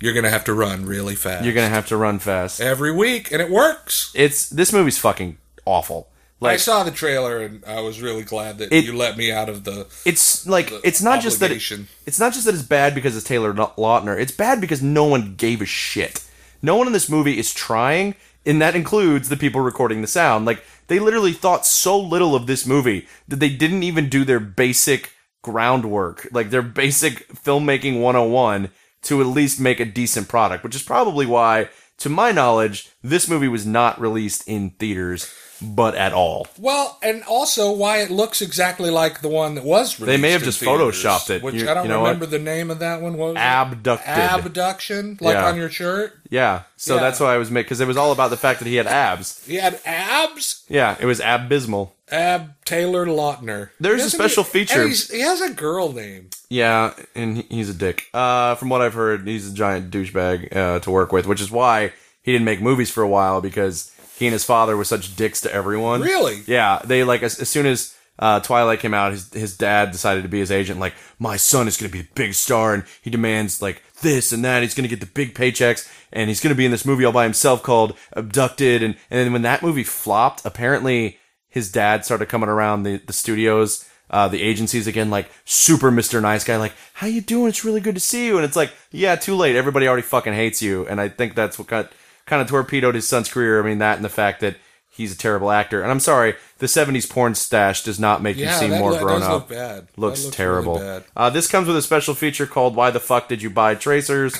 you're going to have to run really fast. You're gonna have to run fast. every week, and it works. It's this movie's fucking awful. I saw the trailer, and I was really glad that It- you let me out of the. it's like it's not just that it, it's not just that it's bad because it's Taylor Lautner. It's bad because no one gave a shit. No one in this movie is trying, and that includes the people recording the sound. Like they literally thought so little of this movie that they didn't even do their basic groundwork, like their basic filmmaking 101 to at least make a decent product, which is probably why to my knowledge this movie was not released in theaters but at all. Well, and also why it looks exactly like the one that was released. They may have just theaters, photoshopped it. Which You- I don't you know what? remember the name of that one. What was it? Abducted. Abduction, like Yeah. on your shirt. Yeah, so Yeah. that's why I was making because it was all about the fact that he had abs. He had abs. Yeah, it was abysmal. Ab Taylor Lautner. There's a special feature. he has a girl name. Yeah, and he's a dick. Uh, from what I've heard, he's a giant douchebag uh, to work with, which is why he didn't make movies for a while because he and his father were such dicks to everyone. Really? Yeah, they like as, as soon as uh, Twilight came out, his his dad decided to be his agent. Like, my son is going to be a big star, and he demands like this and that. He's going to get the big paychecks, and he's going to be in this movie all by himself called Abducted. And and then when that movie flopped, apparently his dad started coming around the the studios. Uh, the agencies again, like super Mr. Nice Guy, like, how you doing? It's really good to see you. And it's like, yeah, too late. Everybody already fucking hates you. And I think that's what got, kind of torpedoed his son's career. I mean, that and the fact that he's a terrible actor. And I'm sorry, the 70s porn stash does not make Yeah, you seem more lo- grown up. look bad. Looks looks terrible. really bad. Uh, this comes with a special feature called "Why the fuck did you buy tracers?"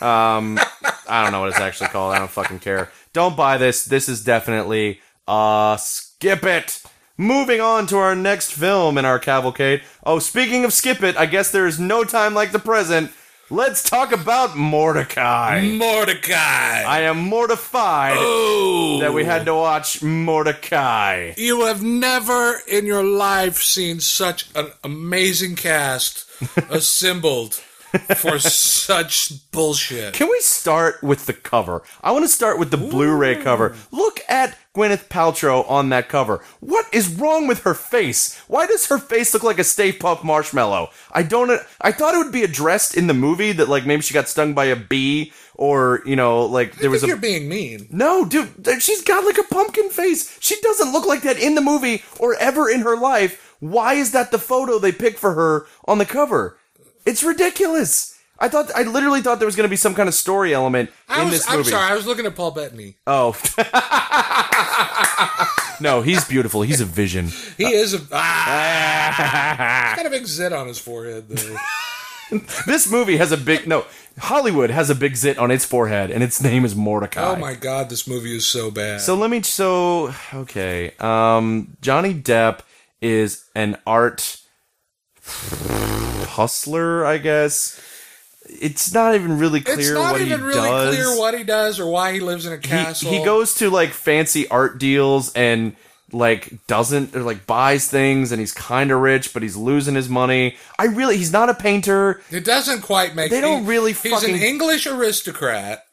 Um, I don't know what it's actually called. I don't fucking care. Don't buy this. This is definitely uh skip it. Moving on to our next film in our cavalcade. Oh, speaking of skip it, I guess there is no time like the present. Let's talk about Mordecai. Mordecai. I am mortified oh, that we had to watch Mordecai. You have never in your life seen such an amazing cast assembled for such bullshit. Can we start with the cover? I want to start with the Blu-ray cover. Look at Gwyneth Paltrow on that cover. What is wrong with her face? Why does her face look like a Stay Puft Marshmallow? I don't. I thought it would be addressed in the movie that like maybe she got stung by a bee or you know like there was a. you're being mean. no, dude, she's got like a pumpkin face. She doesn't look like that in the movie or ever in her life. Why is that the photo they picked for her on the cover? It's ridiculous. I thought I literally thought there was going to be some kind of story element I in was, this I'm sorry, I was looking at Paul Bettany. Oh. no, he's beautiful. He's a vision. He is a ah, he's got a big zit on his forehead though. this movie has a big no. Hollywood has a big zit on its forehead, and its name is Mordecai. Oh my god, this movie is so bad. So let me. So okay. Um, Johnny Depp is an art hustler, I guess. It's not even really clear it's not what even he really does. clear what he does or why he lives in a castle. he goes to like fancy art deals and like doesn't or like buys things and he's kind of rich but he's losing his money i really he's not a painter It doesn't quite make. They don't he- really He's fucking- an English aristocrat,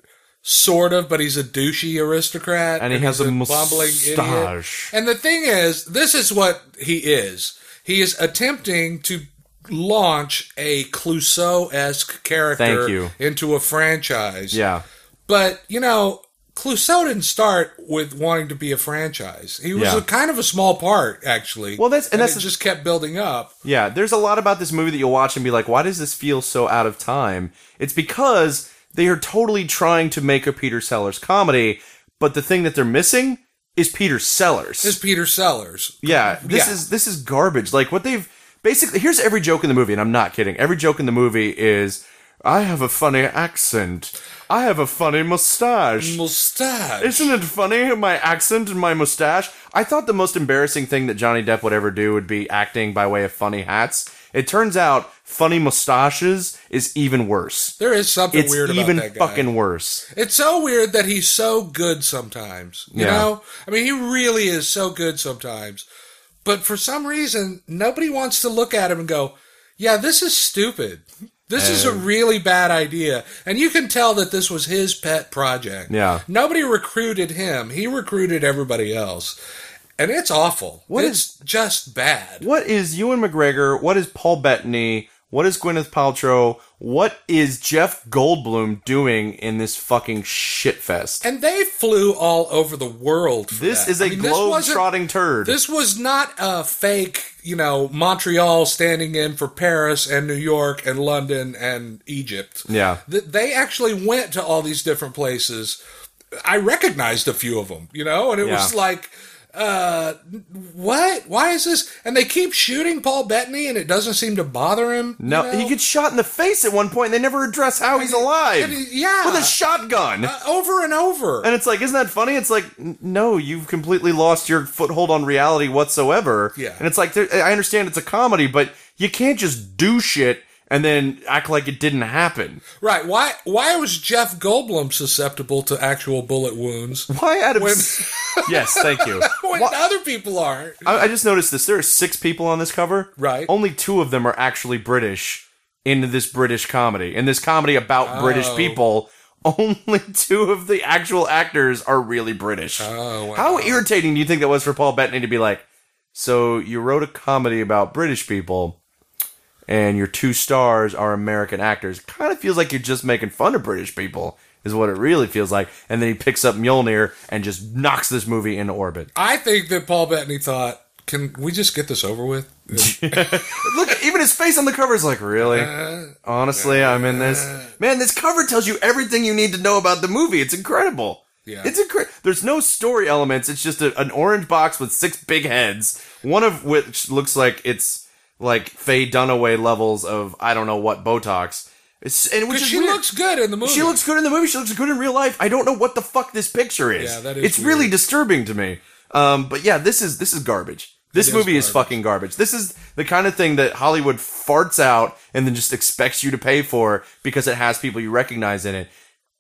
sort of, but he's a douchey aristocrat, And he has a bumbling mustache. idiot. And the thing is, this is what he is. He is attempting to launch a Clouseau esque character into a franchise. yeah But you know, Clouseau didn't start with wanting to be a franchise. He was Yeah. a kind of a small part, actually. Well, that's- and that's it the- just kept building up. Yeah, there's a lot about this movie that you'll watch and be like, why does this feel so out of time? It's because they are totally trying to make a Peter Sellers comedy, but the thing that they're missing is Peter Sellers. Is Peter Sellers? yeah, this Yeah. is this is garbage. Like what they've basically here's every joke in the movie, and I'm not kidding. Every joke in the movie is I have a funny accent. I have a funny mustache. Mustache. Isn't it funny, my accent and my mustache? I thought the most embarrassing thing that Johnny Depp would ever do would be acting by way of funny hats. It turns out funny mustaches is even worse. There is something It's weird about even that guy. fucking worse. It's so weird that he's so good sometimes. You Yeah. know? I mean, he really is so good sometimes. But for some reason, nobody wants to look at him and go, yeah, this is stupid. This is a really bad idea. And you can tell that this was his pet project. Yeah. Nobody recruited him, he recruited everybody else. And it's awful. What it's just bad. What is Ewan McGregor? What is Paul Bettany? What is Gwyneth Paltrow? What is Jeff Goldblum doing in this fucking shitfest? And they flew all over the world. For This that. is a I mean, globe-trotting turd. This was not a fake, you know, Montreal standing in for Paris and New York and London and Egypt. Yeah. Th- They actually went to all these different places. I recognized a few of them, you know, and it was like, uh, what? Why is this? And they keep shooting Paul Bettany, and it doesn't seem to bother him. you no, know? he gets shot in the face at one point, and they never address how he's alive. he- yeah. with a shotgun. Uh, over and over. And it's like, isn't that funny? It's like, no, you've completely lost your foothold on reality whatsoever. Yeah. And it's like, I understand it's a comedy, but you can't just do shit and then act like it didn't happen. right? Why? Why was Jeff Goldblum susceptible to actual bullet wounds Why of When- yes, thank you. when Why- other people aren't? I, I just noticed this. There are six people on this cover. Right. Only two of them are actually British in this British comedy. In this comedy about British Oh. people, only two of the actual actors are really British. Oh, wow. How irritating do you think that was for Paul Bettany to be like, so you wrote a comedy about British people and your two stars are American actors? Kind of feels like you're just making fun of British people. Is what it really feels like, and then he picks up Mjolnir and just knocks this movie into orbit. I think that Paul Bettany thought, "Can we just get this over with?" Look, even his face on the cover is like, really? Uh, Honestly, I'm in this. Uh. Man, this cover tells you everything you need to know about the movie. It's incredible. Yeah. It's incredible. There's no story elements. It's just a, an orange box with six big heads, one of which looks like it's like Faye Dunaway levels of I don't know what Botox. It's and which is she weird. looks good in the movie. She looks good in the movie. She looks good in real life. I don't know what the fuck this picture is. Yeah, that is It's really disturbing to me. Um, but yeah, this is this is garbage. This It is movie is garbage. fucking garbage. This is the kind of thing that Hollywood farts out and then just expects you to pay for because it has people you recognize in it.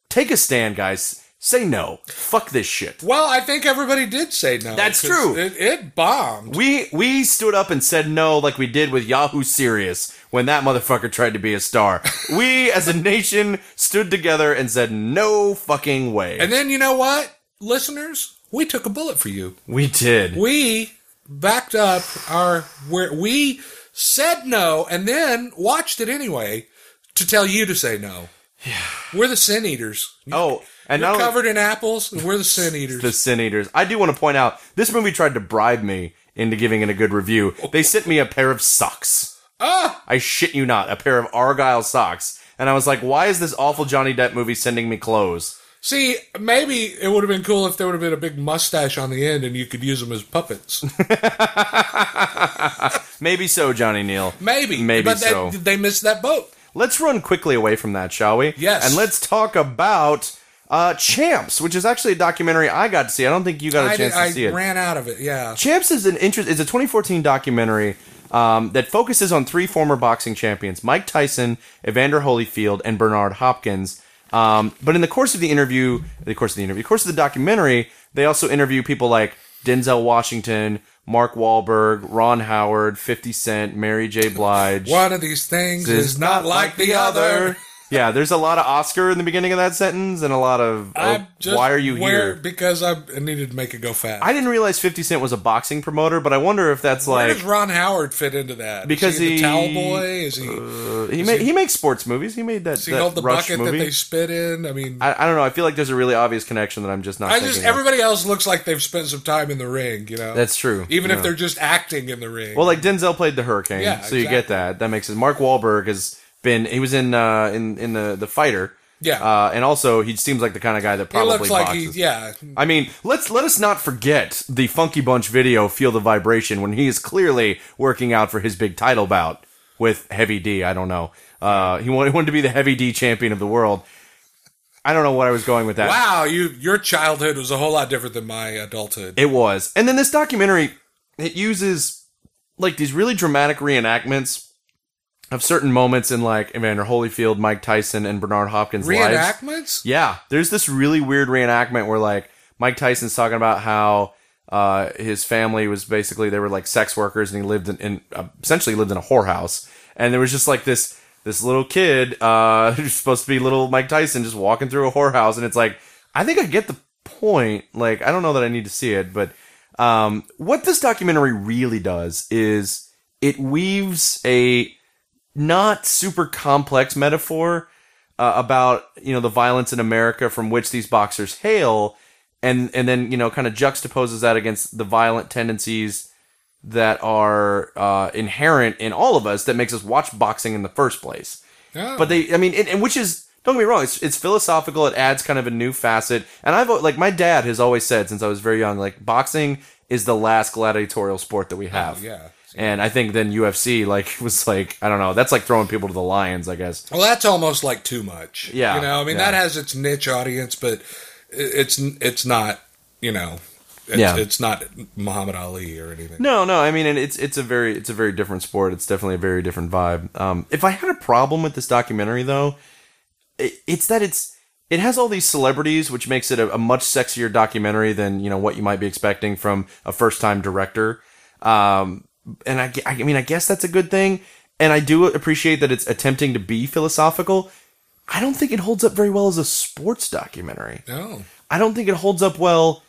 Take a stand, guys. Say no. Fuck this shit. Well, I think everybody did say no. That's true. It, it bombed. We we stood up and said no like we did with Yahoo Serious when that motherfucker tried to be a star. we as a nation stood together and said no fucking way. And then you know what, listeners, we took a bullet for you. we did. We backed up our where we said no, and then watched it anyway to tell you to say no. Yeah, we're the sin eaters. oh, and You're covered in apples, and we're the sin eaters. the Sin Eaters. I do want to point out this movie tried to bribe me into giving it a good review. They sent me a pair of socks. ah, I shit you not, a pair of Argyle socks. And I was like, why is this awful Johnny Depp movie sending me clothes? see, maybe it would have been cool if there would have been a big mustache on the end, and you could use them as puppets. Maybe so, Johnny Neal. Maybe, Maybe but they, so. they missed that boat. Let's run quickly away from that, shall we? Yes. And let's talk about uh, Champs, which is actually a documentary I got to see. I don't think you got a I, chance did- I to see it. I ran out of it. Yeah. Champs is an interest. It's a 2014 documentary um, that focuses on three former boxing champions: Mike Tyson, Evander Holyfield, and Bernard Hopkins. Um, but in the course of the interview, the course of the interview, the course of the documentary, they also interview people like Denzel Washington, Mark Wahlberg, Ron Howard, 50 Cent, Mary J. Blige. One of these things is not like the other. Yeah, there's a lot of Oscar in the beginning of that sentence, and a lot of oh, why are you where- here? Because I needed to make it go fast. I didn't realize 50 Cent was a boxing promoter, but I wonder if that's Where like Where does Ron Howard fit into that? Because is he, he- the towel boy? Is he? Uh, he ma- he makes sports movies. He made that, he that hold the Rush bucket movie. that they spit in? I mean, I, I don't know. I feel like there's a really obvious connection that I'm just not. I just of. everybody else looks like they've spent some time in the ring. You know, That's true. Even Yeah. if they're just acting in the ring. well, like Denzel played the Hurricane, Yeah, so you get that. That makes sense. Mark Wahlberg has been. He was in uh, in in the the fighter. Yeah. uh, and also he seems like the kind of guy that he probably looks like boxes. he. Yeah, I mean, let's let us not forget the Funky Bunch video "Feel the Vibration" when he is clearly working out for his big title bout with Heavy D. I don't know. Uh, he wanted, he wanted to be the Heavy D champion of the world. I don't know what I was going with that. Wow, you your childhood was a whole lot different than my adulthood. It was. And then this documentary, it uses like these really dramatic reenactments of certain moments in like Evander Holyfield, Mike Tyson, and Bernard Hopkins' lives. Reenactments? Yeah, there's this really weird reenactment where like Mike Tyson's talking about how uh, his family was basically they were like sex workers and he lived in, in uh, essentially lived in a whorehouse and there was just like this this little kid uh, who's supposed to be little Mike Tyson just walking through a whorehouse and it's like I think I get the point like I don't know that I need to see it but um, what this documentary really does is it weaves a not super complex metaphor uh, about you know the violence in America from which these boxers hail, and and then you know kind of juxtaposes that against the violent tendencies that are uh, inherent in all of us that makes us watch boxing in the first place. Oh. But they, I mean, and, and which is don't get me wrong, it's it's philosophical. It adds kind of a new facet, and I've like my dad has always said since I was very young, like boxing is the last gladiatorial sport that we have. Oh, yeah. And I think then UFC like was like I don't know that's like throwing people to the lions I guess Well, that's almost like too much. Yeah, you know, I mean, yeah. that has its niche audience, but it's it's not. You know, it's, Yeah. it's not Muhammad Ali or anything. No, no. I mean, and it's it's a very it's a very different sport. It's definitely a very different vibe. Um, if I had a problem with this documentary, though, it, it's that it's it has all these celebrities, which makes it a, a much sexier documentary than you know what you might be expecting from a first time director. Um, and I, I mean, I guess that's a good thing. And I do appreciate that it's attempting to be philosophical. I don't think it holds up very well as a sports documentary. No. I don't think it holds up well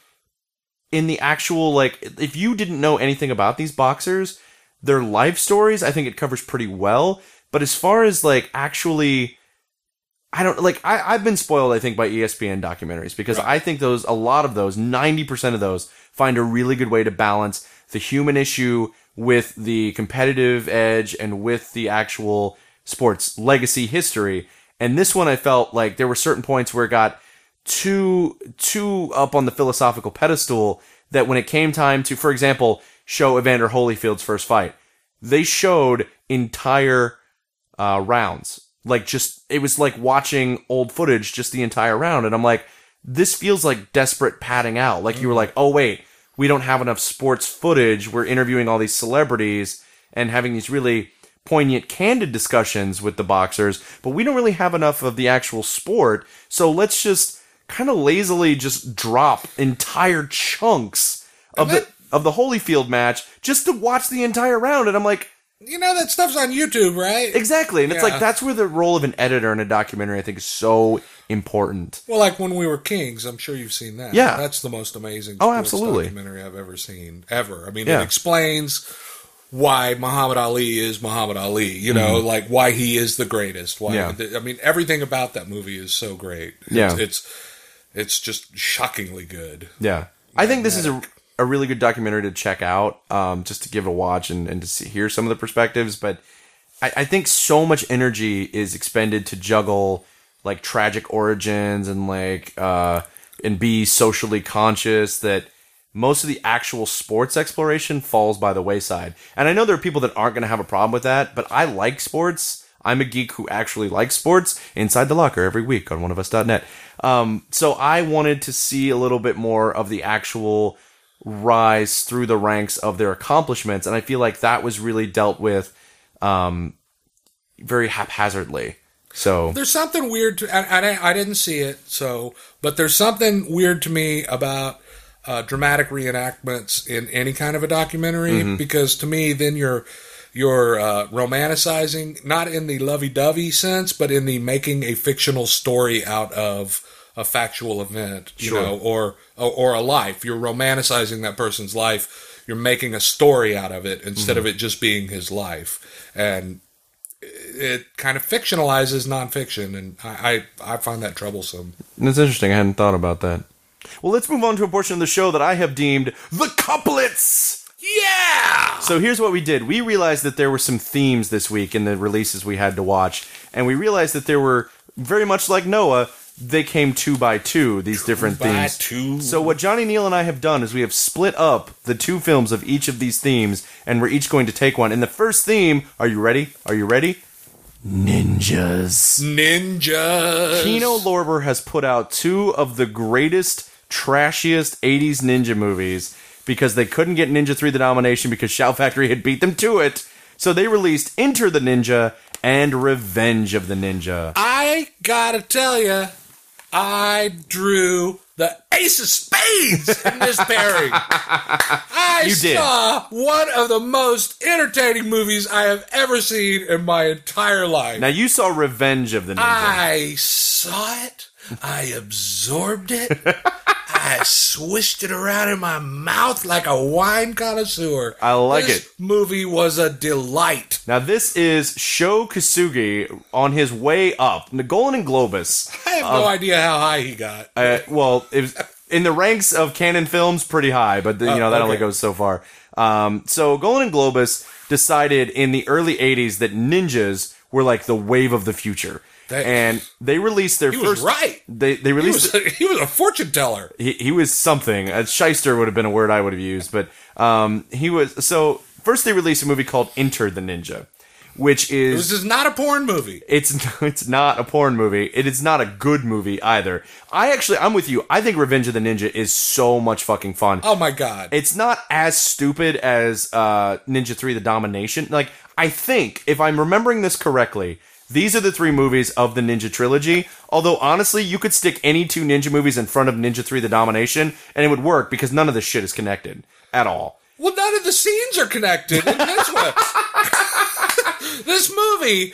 in the actual like if you didn't know anything about these boxers, their life stories, I think it covers pretty well. But as far as like actually I don't like I, I've been spoiled, I think, by ESPN documentaries because I think those a lot of those, ninety percent of those, find a really good way to balance the human issue with the competitive edge and with the actual sports legacy history. And this one I felt like there were certain points where it got too too up on the philosophical pedestal that when it came time to, for example, show Evander Holyfield's first fight, they showed entire uh, rounds. Like just it was like watching old footage just the entire round, and I'm like, this feels like desperate padding out. Like you were like, oh wait, we don't have enough sports footage. We're interviewing all these celebrities and having these really poignant, candid discussions with the boxers, but we don't really have enough of the actual sport. So let's just kind of lazily just drop entire chunks of the of the Holyfield match just to watch the entire round. And I'm like, You know that stuff's on YouTube, right? Exactly. And it's Yeah. like that's where the role of an editor in a documentary I think is so important. Well, like when we were kings, I'm sure you've seen that. Yeah. that's the most amazing. Oh, absolutely. documentary I've ever seen ever. I mean, Yeah. it explains why Muhammad Ali is Muhammad Ali. You know, like why he is the greatest. Why? Mm-hmm. Yeah. I mean, everything about that movie is so great. Yeah. it's it's, it's just shockingly good. Yeah. I think this is a, a really good documentary to check out, um, just to give it a watch and, and to see, hear some of the perspectives. But I, I think so much energy is expended to juggle like tragic origins and like uh, and be socially conscious that most of the actual sports exploration falls by the wayside. And I know there are people that aren't going to have a problem with that, but I like sports. I'm a geek who actually likes sports. Inside the locker every week on oneofus.net. Um, so I wanted to see a little bit more of the actual rise through the ranks of their accomplishments, and I feel like that was really dealt with um, very haphazardly. So There's something weird to, and, I, I didn't see it, so, but there's something weird to me about uh, dramatic reenactments in any kind of a documentary because to me, then you're you're uh, romanticizing, not in the lovey-dovey sense, but in the making a fictional story out of a factual event, you Sure. know, or, or or a life. You're romanticizing that person's life. You're making a story out of it instead of mm-hmm. it just being his life, and it kind of fictionalizes nonfiction, and I, I, I find that troublesome. That's interesting. I hadn't thought about that. Well, let's move on to a portion of the show that I have deemed the couplets. Yeah! So here's what we did. We realized that there were some themes this week in the releases we had to watch, and we realized that there were very much like Noah. They came two by two. These different by themes. two. So what Johnny Neal and I have done is we have split up the two films of each of these themes, and we're each going to take one. And the first theme, are you ready? Are you ready? Ninjas. Ninjas! Kino Lorber has put out two of the greatest, trashiest 80s ninja movies because they couldn't get Ninja 3 The Domination because Shout Factory had beat them to it. So they released Enter the Ninja and Revenge of the Ninja. I gotta tell you, I drew the ace of spades in this pairing. I You did. saw one of the most entertaining movies I have ever seen in my entire life. Now you saw Revenge of the Ninja. I saw it. I absorbed it. I swished it around in my mouth like a wine connoisseur. I like this it. Movie was a delight. Now this is Sho Kosugi on his way up. The Golan-Globus. I have no idea how high he got. Uh, well, it was in the ranks of Cannon films, pretty high, but you know that only okay. goes so far. Um, so Golan-Globus decided in the early '80s that ninjas were like the wave of the future, They- and they released their He was first. right. They they He released. was, he was a fortune teller. he, he was something. A shyster would have been a word I would have used, but um, he was. So first, they released a movie called Enter the Ninja, which is This is not a porn movie. it's it's not a porn movie. It is not a good movie either. I actually I'm with you. I think Revenge of the Ninja is so much fucking fun. Oh my god. It's not as stupid as uh, Ninja 3 The Domination. Like I think if I'm remembering this correctly, these are the three movies of the Ninja trilogy. Although honestly, you could stick any two Ninja movies in front of Ninja 3 The Domination and it would work because none of this shit is connected at all. well, none of the scenes are connected in this one. this movie,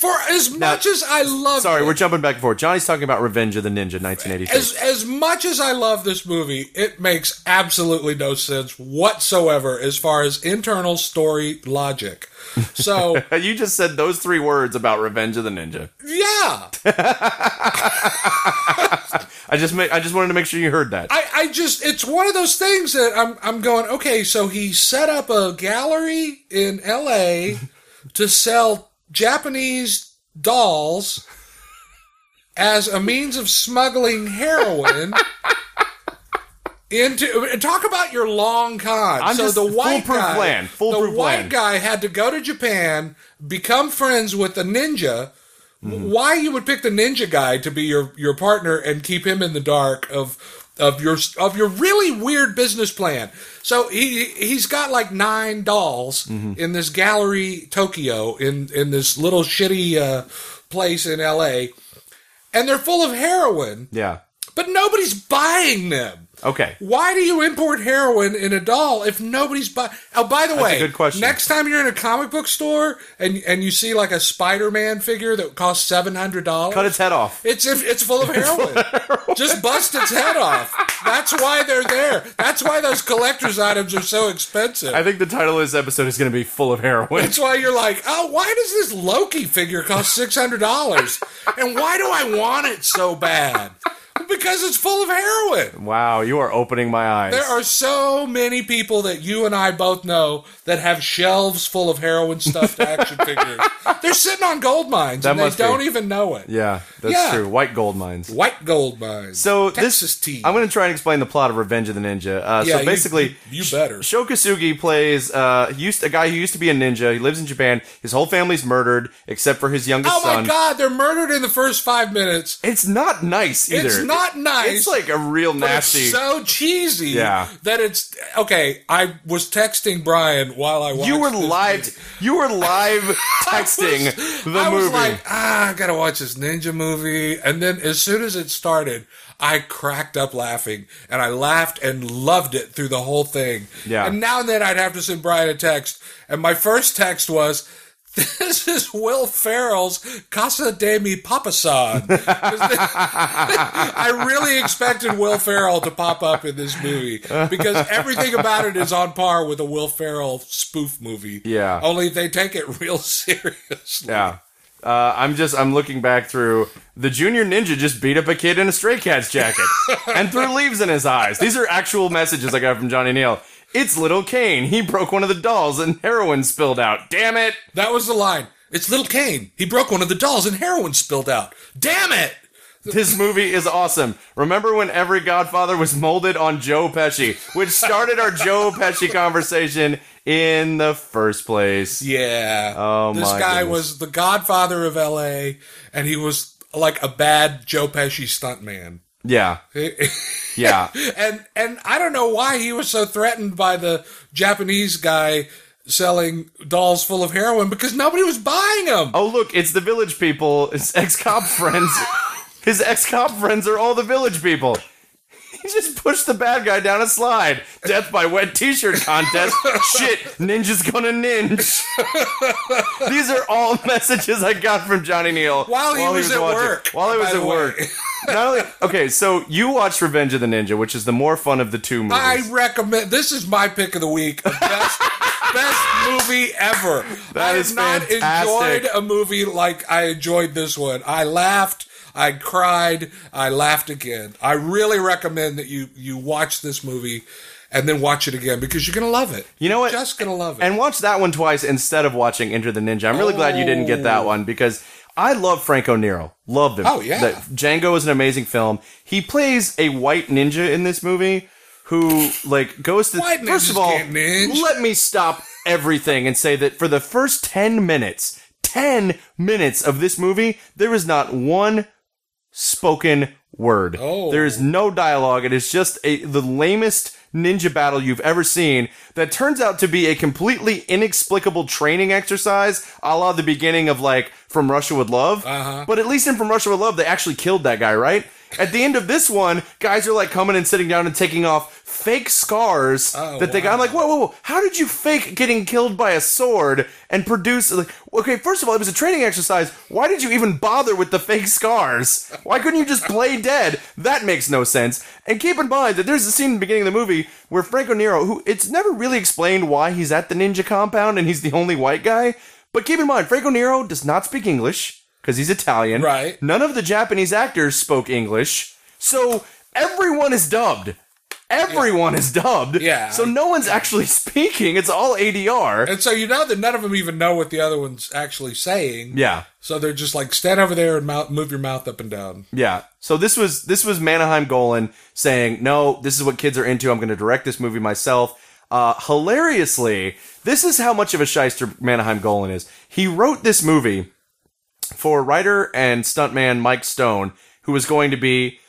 for as much as I love Sorry, it, we're jumping back and forth. Johnny's talking about Revenge of the Ninja 1986. as as much as I love this movie, it makes absolutely no sense whatsoever as far as internal story logic. So you just said those three words about Revenge of the Ninja. yeah, I just make, I just wanted to make sure you heard that. I, I just it's one of those things that I'm I'm going okay. So he set up a gallery in L.A. to sell Japanese dolls as a means of smuggling heroin. Into talk about your long con. I'm so just- the white foolproof guy, plan, the white plan. guy had to go to Japan, become friends with the ninja. Mm-hmm. Why you would pick the ninja guy to be your your partner and keep him in the dark of of your of your really weird business plan? So he he's got like nine dolls Mm-hmm. in this gallery Tokyo in in this little shitty uh, place in L.A. and they're full of heroin, yeah. but nobody's buying them. Okay. Why do you import heroin in a doll if nobody's buying? Oh, by the way, good question. next time you're in a comic book store and and you see like a Spider-Man figure that costs seven hundred dollars, Cut its head off. it's it's full of heroin. Just bust its head off. That's why they're there. That's why those collector's items are so expensive. I think the title of this episode is going to be full of heroin. That's why you're like, oh, why does this Loki figure cost six hundred dollars? And why do I want it so bad? Because it's full of heroin. Wow, you are opening my eyes. There are so many people that you and I both know that have shelves full of heroin stuffed action figures. They're sitting on gold mines That and they don't even know it. yeah, that's Yeah. true. White gold mines. White gold mines. So Texas this, tea. I'm going to try and explain the plot of Revenge of the Ninja. Uh, Yeah, so basically, you better. Sho Kosugi plays uh, used a guy who used to be a ninja. He lives in Japan. His whole family's murdered except for his youngest Oh son. my god, they're murdered in the first five minutes. It's not nice either. Not nice. It's like a real nasty. It's so cheesy. Yeah. That it's okay. I was texting Brian while I watched. you were live. movie. You were live texting was- the I movie. was like, ah, I gotta watch this ninja movie. And then as soon as it started, I cracked up laughing, and I laughed and loved it through the whole thing. Yeah. And now and then I'd have to send Brian a text, and my first text was. This is Will Ferrell's Casa de mi Papasan. I really expected Will Ferrell to pop up in this movie because everything about it is on par with a Will Ferrell spoof movie. Yeah. Only they take it real seriously. yeah. Uh, I'm just I'm looking back through the junior ninja just beat up a kid in a stray cat's jacket and threw leaves in his eyes. These are actual messages I got from Johnny Neal. It's little Kane. He broke one of the dolls and heroin spilled out. Damn it! That was the line. It's Little Kane. He broke one of the dolls and heroin spilled out. Damn it! This movie is awesome. Remember when every Godfather was molded on Joe Pesci, which started our Joe Pesci conversation in the first place. Yeah. Oh, This my This guy goodness. was the godfather of LA, and he was like a bad Joe Pesci stuntman. Yeah, yeah. and and I don't know why he was so threatened by the Japanese guy selling dolls full of heroin because nobody was buying them. Oh, look, it's the village people. His ex cop friends. His ex cop friends are all the village people. He just pushed the bad guy down a slide. Death by wet t shirt contest. Shit, ninja's gonna ninja. These are all messages I got from Johnny Neal While he was at watching- work, While he was at work. Not only okay, so you watched Revenge of the Ninja, which is the more fun of the two movies. I recommend. This is my pick of the week. of Best best movie ever. That I is have not fantastic. enjoyed a movie like I enjoyed this one. I laughed. I cried. I laughed again. I really recommend that you you watch this movie and then watch it again because you're gonna love it. You know what? Just gonna love it. and watch that one twice instead of watching Enter the Ninja. I'm really glad you didn't get that oh. one because I love Franco Nero. Loved him. Oh, yeah. That Django is an amazing film. He plays a white ninja in this movie who like goes to White first of all let me stop everything and say that for the first 10 minutes 10 minutes of this movie there is not one spoken word. Oh. There is no dialogue. It is just a the lamest ninja battle you've ever seen that turns out to be a completely inexplicable training exercise a la the beginning of like From Russia with Love. Uh-huh. But at least in From Russia with Love, they actually killed that guy, right? At the end of this one, guys are like coming and sitting down and taking off fake scars Oh, that they got. I'm like, whoa, whoa, whoa! How did you fake getting killed by a sword and produce? Like, okay, first of all, it was a training exercise. Why did you even bother with the fake scars? Why couldn't you just play dead? That makes no sense. And keep in mind that there's a scene in the beginning of the movie where Franco Nero, who it's never really explained why he's at the ninja compound and he's the only white guy. But keep in mind, Franco Nero does not speak English because he's Italian. Right. None of the Japanese actors spoke English. So everyone is dubbed. Everyone is dubbed. Yeah. So no one's actually speaking. It's all ADR. and so you know that none of them even know what the other one's actually saying. Yeah. So they're just like stand over there and mouth, move your mouth up and down. Yeah. So this was this was Menahem Golan saying, "No, this is what kids are into. I'm going to direct this movie myself." Uh, hilariously, this is how much of a shyster Menahem Golan is. He wrote this movie for writer and stuntman Mike Stone, who was going to be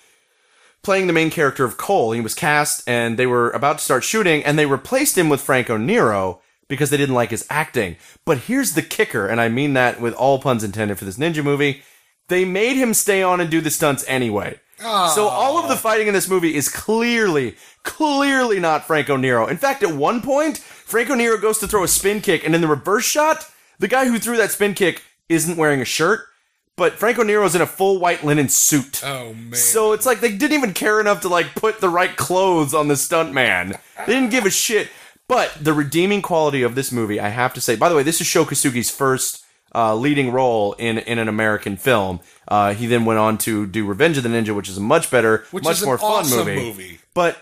playing the main character of Cole. He was cast, and they were about to start shooting, and they replaced him with Franco Nero because they didn't like his acting. But here's the kicker, and I mean that with all puns intended for this ninja movie. They made him stay on and do the stunts anyway. So all of the fighting in this movie is clearly, clearly not Franco Nero. In fact, at one point, Franco Nero goes to throw a spin kick, and in the reverse shot, the guy who threw that spin kick isn't wearing a shirt, but Franco Nero's in a full white linen suit. Oh man. So it's like they didn't even care enough to like put the right clothes on the stuntman. They didn't give a shit. But the redeeming quality of this movie, I have to say. By the way, this is Sho Kosugi's first uh, leading role in in an American film. Uh, he then went on to do Revenge of the Ninja, which is a much better, Which much more fun awesome movie. movie. But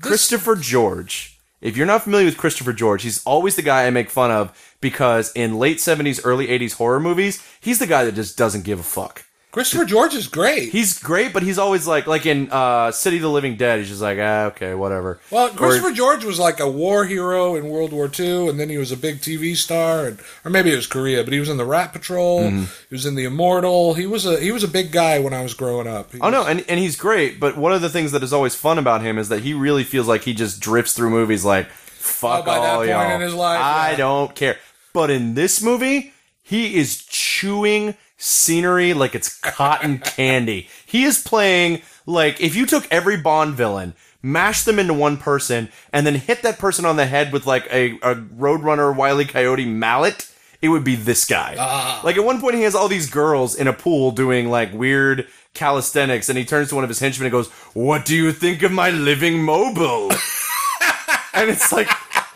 Christopher George, if you're not familiar with Christopher George, he's always the guy I make fun of because in late 70s, early 80s horror movies, he's the guy that just doesn't give a fuck. Christopher George is great. He's great, but he's always like, like in uh, City of the Living Dead, he's just like, ah, okay, whatever. well, Or- Christopher George was like a war hero in World War II, and then he was a big TV star, and or maybe it was Korea, but he was in the Rat Patrol. Mm-hmm. He was in the Immortal. He was a he was a big guy when I was growing up. He Oh no, and and he's great. But one of the things that is always fun about him is that he really feels like he just drifts through movies like fuck Oh, by that all point y'all. in his life, I yeah. don't care. But in this movie, he is chewing scenery like it's cotton candy. He is playing like if you took every Bond villain. Mash them into one person and then hit that person on the head with like a, a Roadrunner Wiley Coyote mallet, it would be this guy. Ah. Like at one point, he has all these girls in a pool doing like weird calisthenics, and he turns to one of his henchmen and goes, "What do you think of my living mobile?" and it's like,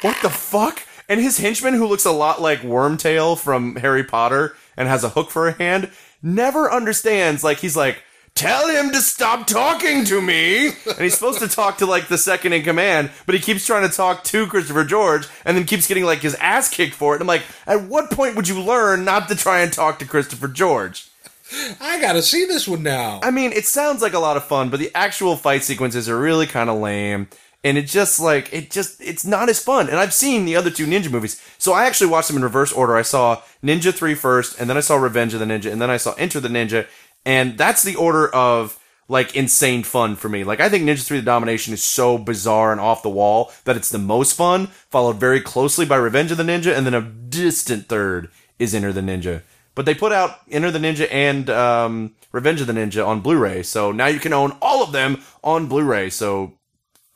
what the fuck? And his henchman, who looks a lot like Wormtail from Harry Potter and has a hook for a hand, never understands. Like he's like. Tell him to stop talking to me. And he's supposed to talk to like the second in command, but he keeps trying to talk to Christopher George and then keeps getting like his ass kicked for it. And I'm like, at what point would you learn not to try and talk to Christopher George? I got to see this one now. I mean, it sounds like a lot of fun, but the actual fight sequences are really kind of lame. And it just like it just it's not as fun. And I've seen the other two ninja movies. So I actually watched them in reverse order. I saw Ninja 3 first, and then I saw Revenge of the Ninja, and then I saw Enter the Ninja. And that's the order of like insane fun for me. Like I think Ninja 3 the Domination is so bizarre and off the wall that it's the most fun, followed very closely by Revenge of the Ninja, and then a distant third is Enter the Ninja. But they put out Enter the Ninja and um, Revenge of the Ninja on Blu-ray, so now you can own all of them on Blu-ray. So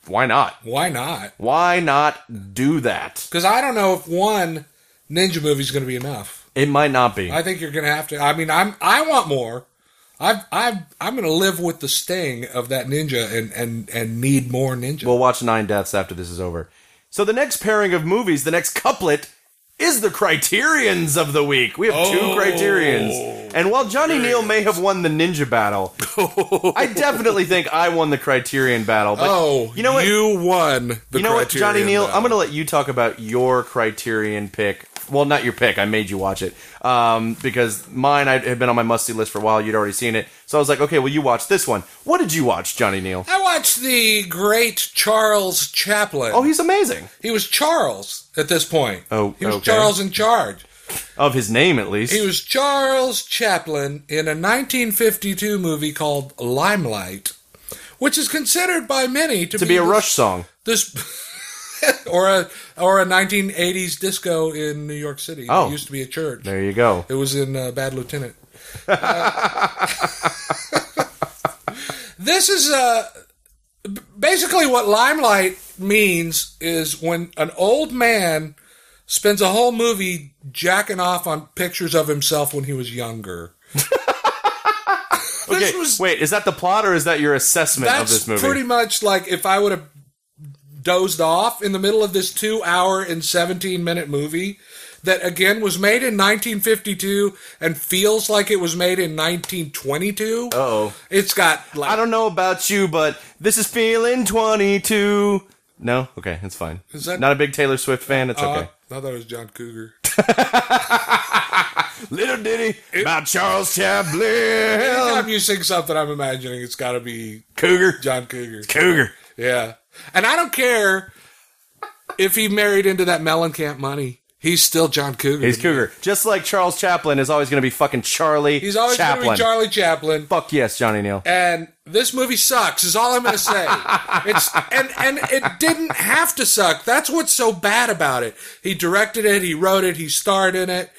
why not? Why not? Why not do that? Because I don't know if one ninja movie is going to be enough. It might not be. I think you're going to have to. I mean, I'm I want more. I've I've I'm going to live with the sting of that ninja and and and need more ninja. We'll watch Nine Deaths after this is over. So the next pairing of movies, the next couplet, is the Criterions of the week. We have two Oh. Criterions. And while Johnny Neal may have won the ninja battle, I definitely think I won the Criterion battle. But oh, you know what? You won. The you know what, Johnny Neal? I'm going to let you talk about your Criterion pick. Well, not your pick. I made you watch it um, because mine I had been on my musty list for a while. You'd already seen it, so I was like, okay, well, you watch this one. What did you watch, Johnny Neal? I watched the great Charles Chaplin. Oh, he's amazing. he was Charles at this point. Oh, he was okay. Charles in charge. Of his name, at least. He was Charles Chaplin in a 1952 movie called Limelight, which is considered by many to, to be a this- Rush song. This or a or a 1980s disco in New York City. Oh. it used to be a church. There you go. It was in uh, Bad Lieutenant. Uh, this is uh, basically what limelight means is when an old man spends a whole movie jacking off on pictures of himself when he was younger. Okay, This was- wait, is that the plot or is that your assessment of this movie? pretty much like if I would have dozed off in the middle of this two hour and 17 minute movie that again was made in 1952 and feels like it was made in 1922. Uh-oh. It's got like I don't know about you, but this is feeling 22. No? Okay, it's fine. Is that- Not a big Taylor Swift fan? It's uh, okay. I thought it was John Cougar. Little ditty about Charles Chaplin. Anytime you sing something, I'm imagining it's got to be Cougar. John Cougar. Cougar. Yeah, and I don't care if he married into that Mellencamp money. He's still John Cougar. He's Cougar. Just like Charles Chaplin is always going to be fucking Charlie He's always going Chaplin. to be Charlie Chaplin. Fuck yes, Johnny Neal. and this movie sucks is all I'm going to say. it's and and it didn't have to suck. That's what's so bad about it. He directed it, he wrote it, he starred in it.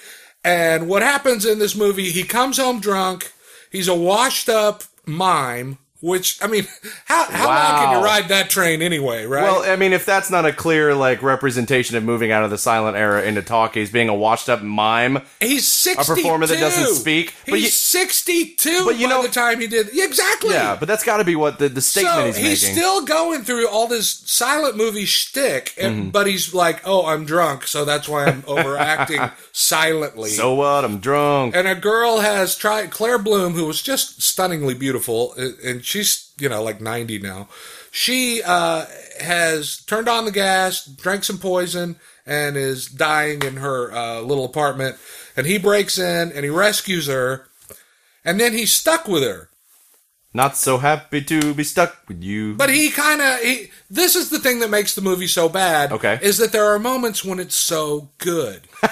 And what happens in this movie, he comes home drunk. He's a washed up mime which I mean, how how long can you ride that train anyway, right? Well, I mean, if that's not a clear like representation of moving out of the silent era into talkies, being a washed-up mime, he's sixty. performer that doesn't speak, but He's you- sixty-two. but you by know- the time he did, exactly. yeah, but that's got to be what the, the statement so he's he's making. still going through all this silent movie shtick, and, Mm-hmm. but he's like, "Oh, I'm drunk, so that's why I'm overacting silently." so what? I'm drunk. and a girl has tried Claire Bloom, who was just stunningly beautiful, and she's you know like ninety now. She uh, has turned on the gas, drank some poison, and is dying in her uh, little apartment. And he breaks in and he rescues her, and then he's stuck with her. Not so happy to be stuck with you. But he kind of he. This is the thing that makes the movie so bad. Okay. is that there are moments when it's so good.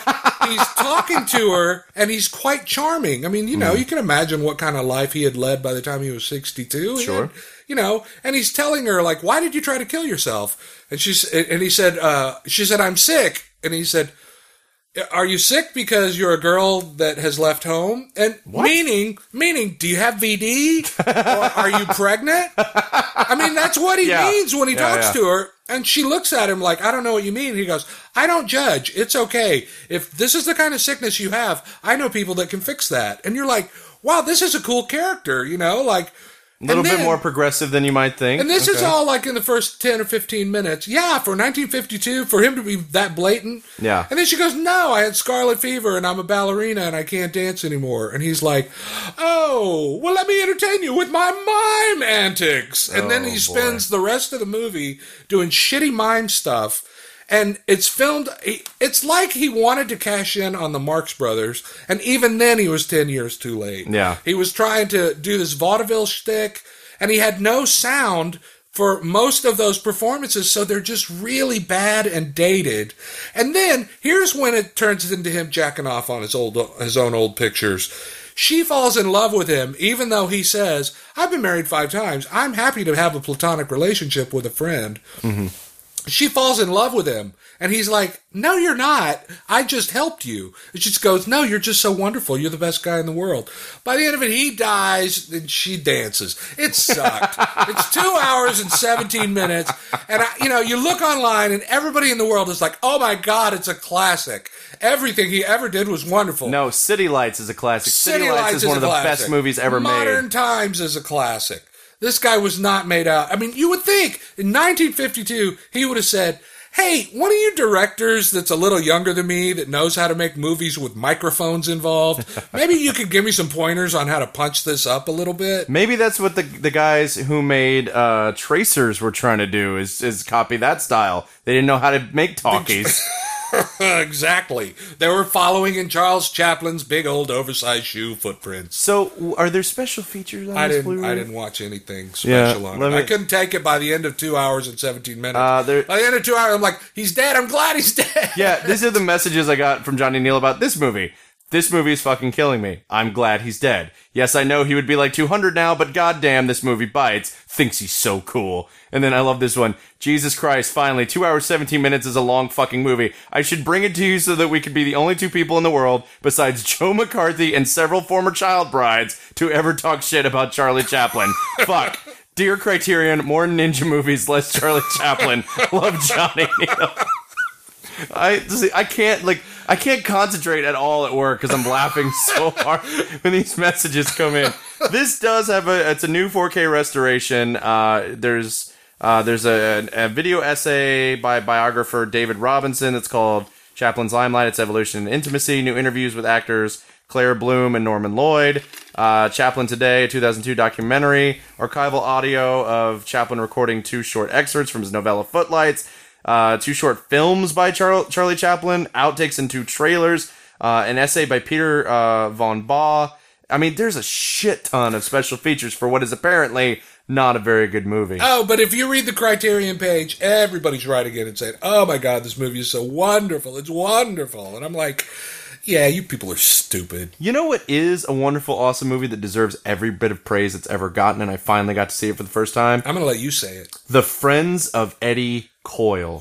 he's talking to her, and he's quite charming. I mean, you know, you can imagine what kind of life he had led by the time he was sixty-two. Sure. had- you know, and he's telling her like, "Why did you try to kill yourself?" And she's and he said, uh, "She said I'm sick," and he said. Are you sick because you're a girl that has left home? And meaning, meaning, do you have VD? or are you pregnant? I mean, that's what he Yeah. means when he Yeah, talks yeah. to her. And she looks at him like, I don't know what you mean. He goes, I don't judge. It's okay. If this is the kind of sickness you have, I know people that can fix that. And you're like, wow, this is a cool character, you know, like a little and bit more progressive than you might think. And this is all like in the first 10 or 15 minutes. Yeah, for 1952, for him to be that blatant. Yeah. And then she goes, No, I had scarlet fever and I'm a ballerina and I can't dance anymore. And he's like, Oh, well, let me entertain you with my mime antics. And then Oh, he spends the rest of the movie doing shitty mime stuff. And it's filmed, it's like he wanted to cash in on the Marx Brothers. And even then, he was 10 years too late. Yeah. He was trying to do this vaudeville shtick, and he had no sound for most of those performances, so they're just really bad and dated. And then here's when it turns into him jacking off on his old his own old pictures. She falls in love with him, even though he says, "I've been married five times. I'm happy to have a platonic relationship with a friend." Mm-hmm. She falls in love with him. And he's like, No, you're not. I just helped you. And she just goes, No, you're just so wonderful. You're the best guy in the world. By the end of it, he dies and she dances. It sucked. it's two hours and 17 minutes. And, I, you know, you look online and everybody in the world is like, Oh my God, it's a classic. Everything he ever did was wonderful. no, City Lights is a classic. City, Lights, is, one of the classic. best movies ever Modern made. Modern times is a classic. This guy was not made out. I mean, you would think in 1952 he would have said, "Hey, one of you directors that's a little younger than me that knows how to make movies with microphones involved, maybe you could give me some pointers on how to punch this up a little bit." Maybe that's what the the guys who made uh, Tracers were trying to do is is copy that style. They didn't know how to make talkies. exactly. They were following in Charles Chaplin's big old oversized shoe footprints. so, are there special features on I this didn't. Blu-ray? I didn't watch anything Yeah, special on it. me- I couldn't take it by the end of two hours and seventeen minutes. Uh, there- by the end of two hours, I'm like, "He's dead. I'm glad he's dead." Yeah, these are the messages I got from Johnny Neal about this movie. This movie is fucking killing me. I'm glad he's dead. Yes, I know he would be like 200 now, but goddamn, this movie bites. Thinks he's so cool. And then I love this one. Jesus Christ, finally, 2 hours 17 minutes is a long fucking movie. I should bring it to you so that we could be the only two people in the world, besides Joe McCarthy and several former child brides, to ever talk shit about Charlie Chaplin. Fuck. Dear Criterion, more ninja movies, less Charlie Chaplin. Love Johnny I see, I can't like I can't concentrate at all at work because I'm laughing so hard when these messages come in. This does have a it's a new 4K restoration. Uh, there's uh, there's a, a video essay by biographer David Robinson. It's called Chaplin's Limelight: Its Evolution and Intimacy. New interviews with actors Claire Bloom and Norman Lloyd. Uh, Chaplin Today, a 2002 documentary. Archival audio of Chaplin recording two short excerpts from his novella Footlights uh, two short films by Char- Charlie Chaplin, outtakes and two trailers, uh, an essay by Peter uh, von Bagh. I mean, there's a shit ton of special features for what is apparently not a very good movie. Oh, but if you read the Criterion page, everybody's writing it and saying, "Oh my God, this movie is so wonderful! It's wonderful!" And I'm like, Yeah, you people are stupid. You know what is a wonderful, awesome movie that deserves every bit of praise it's ever gotten, and I finally got to see it for the first time? I'm gonna let you say it. The Friends of Eddie Coyle,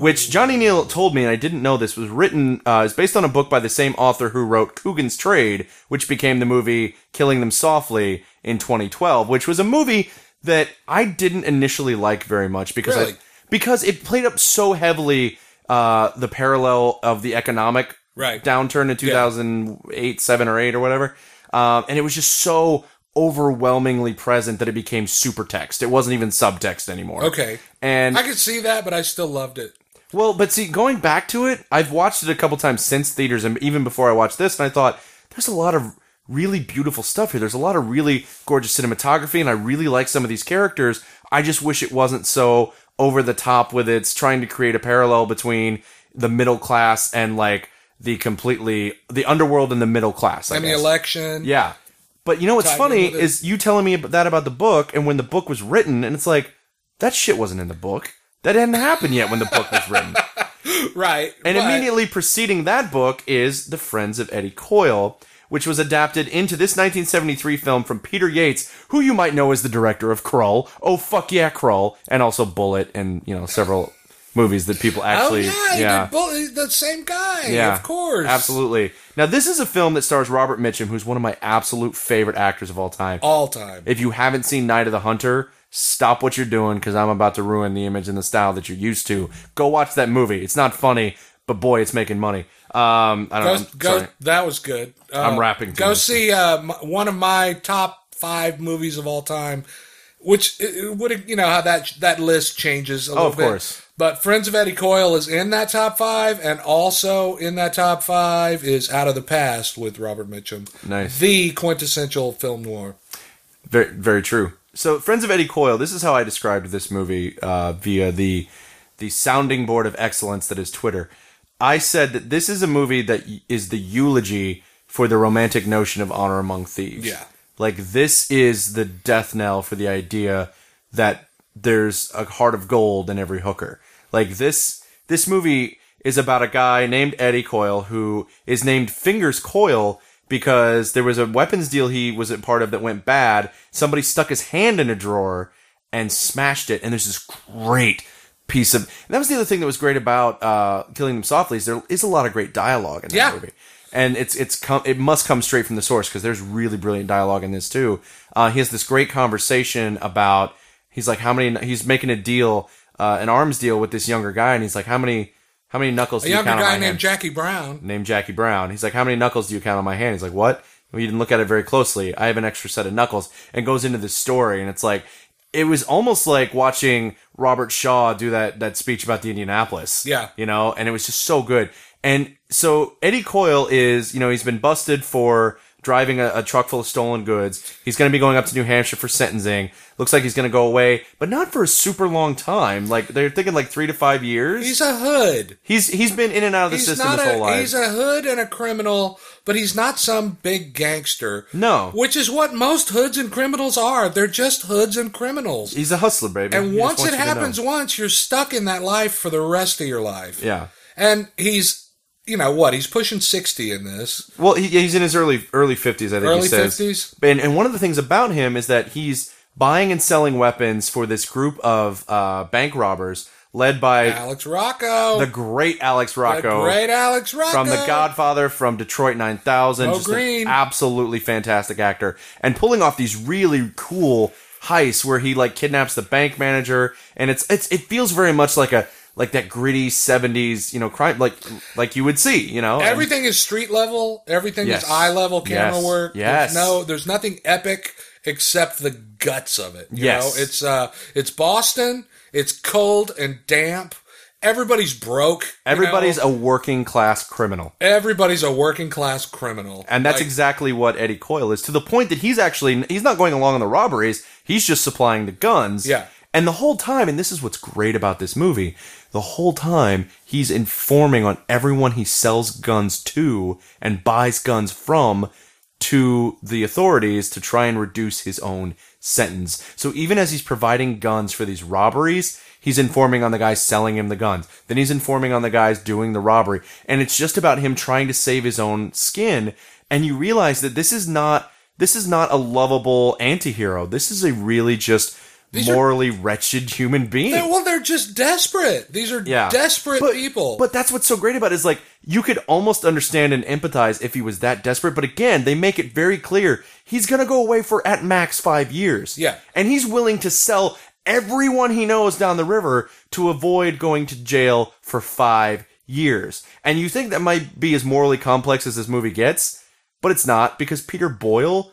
which Johnny Neal told me, and I didn't know this, was written, uh, is based on a book by the same author who wrote Cogan's Trade, which became the movie Killing Them Softly in 2012, which was a movie that I didn't initially like very much because Really? I, because it played up so heavily uh, the parallel of the economic Right. downturn in 2008, 7 or 8 or whatever. Um, and it was just so overwhelmingly present that it became super text. It wasn't even subtext anymore. Okay. And I could see that, but I still loved it. well, but see, going back to it, I've watched it a couple times since theaters, and even before I watched this, and I thought there's a lot of really beautiful stuff here. There's a lot of really gorgeous cinematography, and I really like some of these characters. I just wish it wasn't so over the top with its trying to create a parallel between the middle class and like the completely the underworld and the middle class. I And the election. Yeah. But you know what's funny is you telling me about that about the book, and when the book was written, and it's like that shit wasn't in the book. That hadn't happened yet when the book was written. Right. And but- immediately preceding that book is The Friends of Eddie Coyle, which was adapted into this 1973 film from Peter Yates, who you might know as the director of Krull. Oh fuck yeah, Krull, and also Bullitt, and you know several movies that people Oh actually yeah, he did Bull- the same guy. yeah, of course. absolutely. Now this is a film that stars Robert Mitchum, who's one of my absolute favorite actors of all time. All time. If you haven't seen Night of the Hunter, stop what you're doing because I'm about to ruin the image and the style that you're used to. Go watch that movie. It's not funny, but boy, it's making money. Um, I don't Go, know. go, that was good. Uh, I'm rapping Go see uh, one of my top five movies of all time, which would you know how that that list changes a little Oh, of bit. course. But Friends of Eddie Coyle is in that top five, and also in that top five is Out of the Past with Robert Mitchum. Nice. the quintessential film noir. Very, very true. So, Friends of Eddie Coyle. This is how I described this movie uh, via the the sounding board of excellence that is Twitter. I said that this is a movie that is the eulogy for the romantic notion of honor among thieves. Yeah. Like this is the death knell for the idea that there's a heart of gold in every hooker. Like this this movie is about a guy named Eddie Coyle who is named Fingers Coyle because there was a weapons deal he was a part of that went bad. Somebody stuck his hand in a drawer and smashed it, and there's this great piece of. That was the other thing that was great about uh, Killing Them Softly is there is a lot of great dialogue in that Yeah. movie and it's it's come it must come straight from the source because there's really brilliant dialogue in this too. Uh, he has this great conversation about he's like how many he's making a deal uh, an arms deal with this younger guy and he's like how many how many knuckles A do you younger count on guy named hand? Jackie Brown. named Jackie Brown. He's like how many knuckles do you count on my hand? He's like what? Well, you didn't look at it very closely. I have an extra set of knuckles and goes into this story and it's like it was almost like watching Robert Shaw do that that speech about the Indianapolis. Yeah. You know, and it was just so good. And so Eddie Coyle is, you know, he's been busted for driving a, a truck full of stolen goods. He's going to be going up to New Hampshire for sentencing. Looks like he's going to go away, but not for a super long time. Like they're thinking like three to five years. He's a hood. He's he's been in and out of the He's system not his whole a life. he's a hood and a criminal, but he's not some big gangster. No. which is what most hoods and criminals are. They're just hoods and criminals. He's a hustler, baby. And He just once wants it you to know. happens once, you're stuck in that life for the rest of your life. yeah. And he's, you know what? He's pushing sixty in this. Well, he, he's in his early early fifties, I think Early he says. 50s? And and one of the things about him is that he's buying and selling weapons for this group of uh, bank robbers led by Alex Rocco, the great Alex the Rocco great Alex Rocco from The Godfather, from Detroit 9000. Mo just an absolutely fantastic actor. And pulling off these really cool heists where he like kidnaps the bank manager and it's it's it feels very much like a like that gritty 70s, you know, crime like like you would see, you know. And- Everything is street level. Everything Yes. is eye level camera Yes. work. Yes. There's no, there's nothing epic except the guts of it. You Yes. know, it's uh, it's Boston. It's cold and damp. Everybody's broke. Everybody's know? a working class criminal. everybody's a working class criminal, And that's Like, exactly what Eddie Coyle is to the point that he's actually he's not going along on the robberies, he's just supplying the guns. Yeah. And the whole time, and this is what's great about this movie, the whole time he's informing on everyone he sells guns to and buys guns from to the authorities to try and reduce his own sentence. So even as he's providing guns for these robberies, he's informing on the guys selling him the guns. Then he's informing on the guys doing the robbery. And it's just about him trying to save his own skin. And you realize that this is not this is not a lovable anti-hero. This is a really just These are- morally wretched human being. They're- well, they're just desperate. These are Yeah. desperate but, people. But that's what's so great about it is like you could almost understand and empathize if he was that desperate. But again, they make it very clear he's gonna go away for at max five years. Yeah. And he's willing to sell everyone he knows down the river to avoid going to jail for five years. And you think that might be as morally complex as this movie gets, but it's not because Peter Boyle,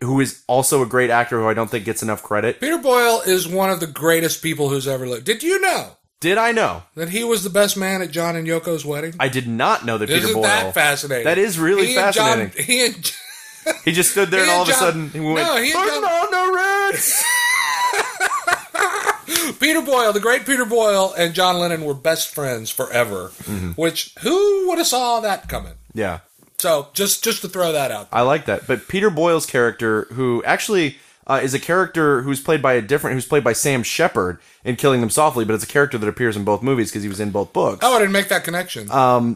who is also a great actor who I don't think gets enough credit. Peter Boyle is one of the greatest people who's ever lived. Did you know Did I know? that he was the best man at John and Yoko's wedding? I did not know that Peter Isn't Boyle. that fascinating? That is really He and John- fascinating. he and He just stood there He and all and of a sudden he went, No, he and "There's John- no rats." Peter Boyle, the great Peter Boyle, and John Lennon were best friends forever. Mm-hmm. Which who would have saw that coming? yeah, So just just to throw that out. I like that. But Peter Boyle's character, who actually uh, is a character who's played by a different, who's played by Sam Shepard in Killing Them Softly, but it's a character that appears in both movies because he was in both books. Oh, I didn't make that connection. Uh,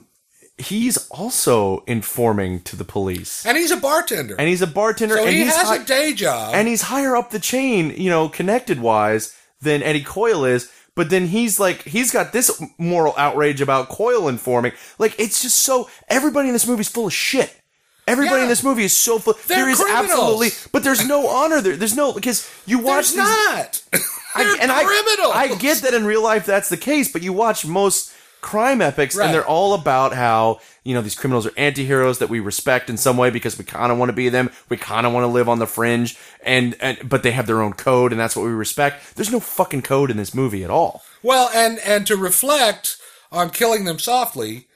He's also informing to the police, and he's a bartender. and he's a bartender, so and he has hi- a day job. and he's higher up the chain, you know, connected wise than Eddie Coyle is. But then he's like, he's got this moral outrage about Coyle informing. Like, it's just so, everybody in this movie is full of shit. Everybody Yeah. in this movie is so full. They're there is criminals. absolutely, but there's no honor there. There's no, because you watch There's these, not. I, and I, criminals. I get that in real life that's the case, but you watch most crime epics Right. and they're all about how, you know, these criminals are anti-heroes that we respect in some way because we kind of want to be them. We kind of want to live on the fringe and, and, but they have their own code and that's what we respect. There's no fucking code in this movie at all. Well, and and to reflect on killing them softly,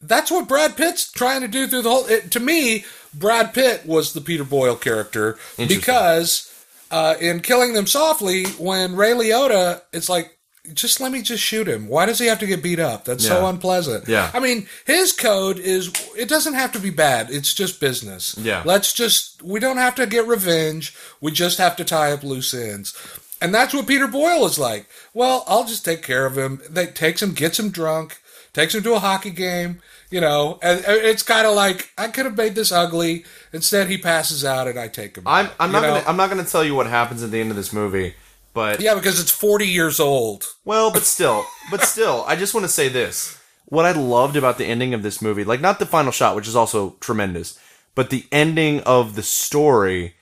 that's what Brad Pitt's trying to do through the whole. It, to me, Brad Pitt was the Peter Boyle character because uh, in killing them softly, when Ray Liotta, it's like. Just let me just shoot him. Why does he have to get beat up? That's so unpleasant. Yeah. I mean, his code is it doesn't have to be bad. It's just business. Yeah. Let's just we don't have to get revenge. We just have to tie up loose ends. And that's what Peter Boyle is like. Well, I'll just take care of him. That takes him, gets him drunk, takes him to a hockey game, you know, and and it's kind of like I could have made this ugly. Instead, he passes out, and I take him. I'm, I'm not know? gonna, I'm not gonna tell you what happens at the end of this movie, but yeah, because it's forty years old. Well, but still, but still, I just want to say this. What I loved about the ending of this movie, like not the final shot, which is also tremendous, but the ending of the story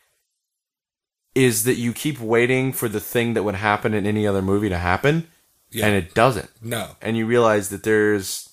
is that you keep waiting for the thing that would happen in any other movie to happen, Yeah. and it doesn't. No, And you realize that there's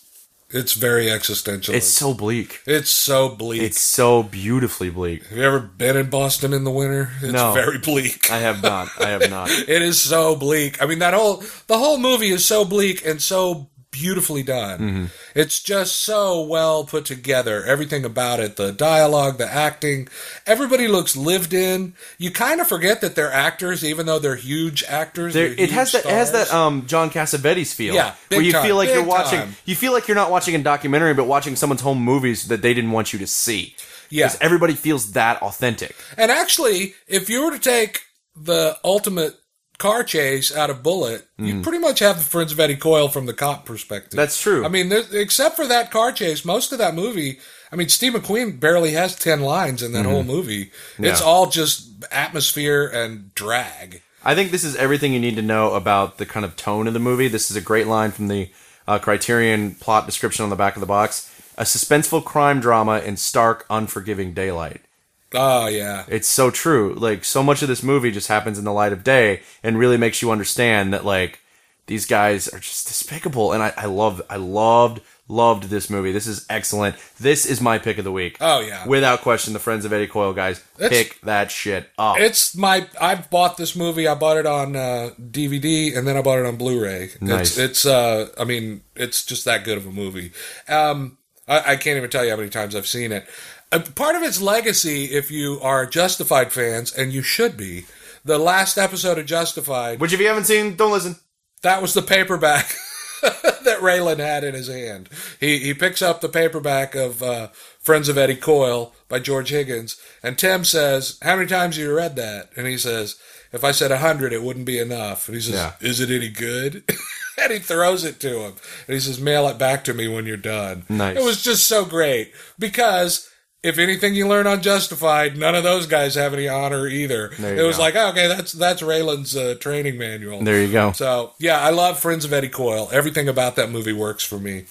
it's very existential. it's so bleak. it's so bleak. It's so beautifully bleak. have you ever been in Boston in the winter? It's No. very bleak. I have not. I have not. It is so bleak. I mean, that whole the whole movie is so bleak and so beautifully done. Mm-hmm. It's just so well put together. Everything about it, the dialogue, the acting, everybody looks lived in. You kind of forget that they're actors, even though they're huge actors. There, they're it has huge that it has that um John Cassavetes feel. Yeah, where you time, feel like you're watching. time. You feel like you're not watching a documentary, but watching someone's home movies that they didn't want you to see. Yeah. everybody feels that authentic. And actually, if you were to take the ultimate car chase out of Bullitt, you pretty much have the Friends of Eddie Coyle from the cop perspective. Mm-hmm. That's true. I mean, except for that car chase, most of that movie. I mean, Steve McQueen barely has ten lines in that whole movie. It's all just atmosphere and drag. I think this is everything you need to know about the kind of tone of the movie. This is a great line from the uh, Criterion plot description on the back of the box: a suspenseful crime drama in stark, unforgiving daylight. Oh yeah, It's so true. Like so much of this movie just happens in the light of day and really makes you understand that like these guys are just despicable. And I, I love I loved loved this movie. This is excellent. This is my pick of the week. Oh, yeah. Without question, the Friends of Eddie Coyle guys It's- pick that shit up. it's my. I've bought this movie. I bought it on uh, DVD and then I bought it on Blu-ray. Nice. It's, it's. Uh, I mean, it's just that good of a movie. Um, I, I can't even tell you how many times I've seen it. Uh, part of its legacy, if you are Justified fans, and you should be, the last episode of Justified Which if you haven't seen, don't listen. that was the paperback that Raylan had in his hand. He he picks up the paperback of uh, Friends of Eddie Coyle by George Higgins, and Tim says, "How many times have you read that?" And he says, "If I said a hundred, it wouldn't be enough." And he says, Yeah. "Is it any good?" and he throws it to him, and he says, "Mail it back to me when you're done." Nice. It was just so great because. If anything you learn on Justified, none of those guys have any honor either. It was go. like, okay, that's that's Raylan's uh, training manual. There you go. So yeah, I love Friends of Eddie Coyle. Everything about that movie works for me.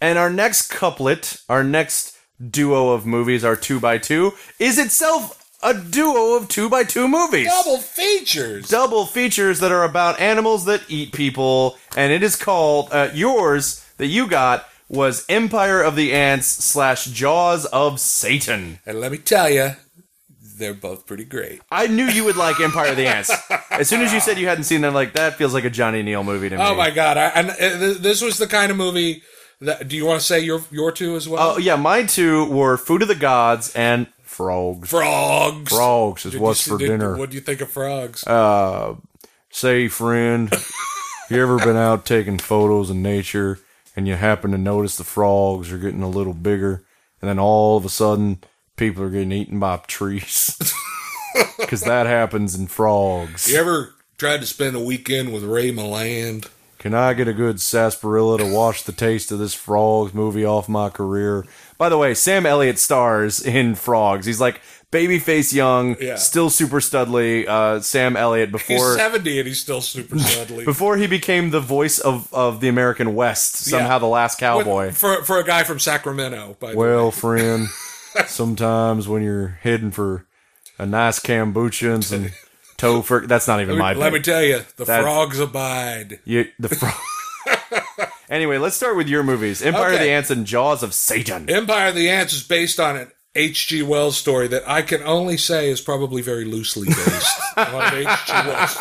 And our next couplet, our next duo of movies, our two by two, is itself a duo of two by two movies. Double features. Double features that are about animals that eat people, and it is called uh, yours that you got was Empire of the Ants slash Jaws of Satan. And let me tell you, they're both pretty great. I knew you would like Empire of the Ants. As soon as you said you hadn't seen them, like that feels like a Johnny Neal movie to me. Oh my god! I, and uh, this was the kind of movie that. Do you want to say your your two as well? Oh yeah, my two were Food of the Gods and Frogs. frogs. Frogs is Did what's for did- dinner. What do you think of frogs? Uh, say, friend, you ever been out taking photos in nature and you happen to notice the frogs are getting a little bigger, and then all of a sudden people are getting eaten by trees? Because that happens in frogs. you ever tried to spend a weekend with Ray Milland? Can I get a good sarsaparilla to wash the taste of this Frogs movie off my career? By the way, Sam Elliott stars in Frogs. He's like babyface young, Yeah. still super studly. Uh, Sam Elliott He's before seventy and he's still super studly. before he became the voice of, of the American West, somehow Yeah. the last cowboy. With- for for a guy from Sacramento. By the well, friend, sometimes when you're heading for a nice kombucha and some topher, that's not even my. let me tell you, the That- frogs abide. You, the frog. anyway, let's start with your movies: Empire of the Ants and Jaws of Satan. Empire of the Ants is based on an H.G. Wells story that I can only say is probably very loosely based on H.G. Wells.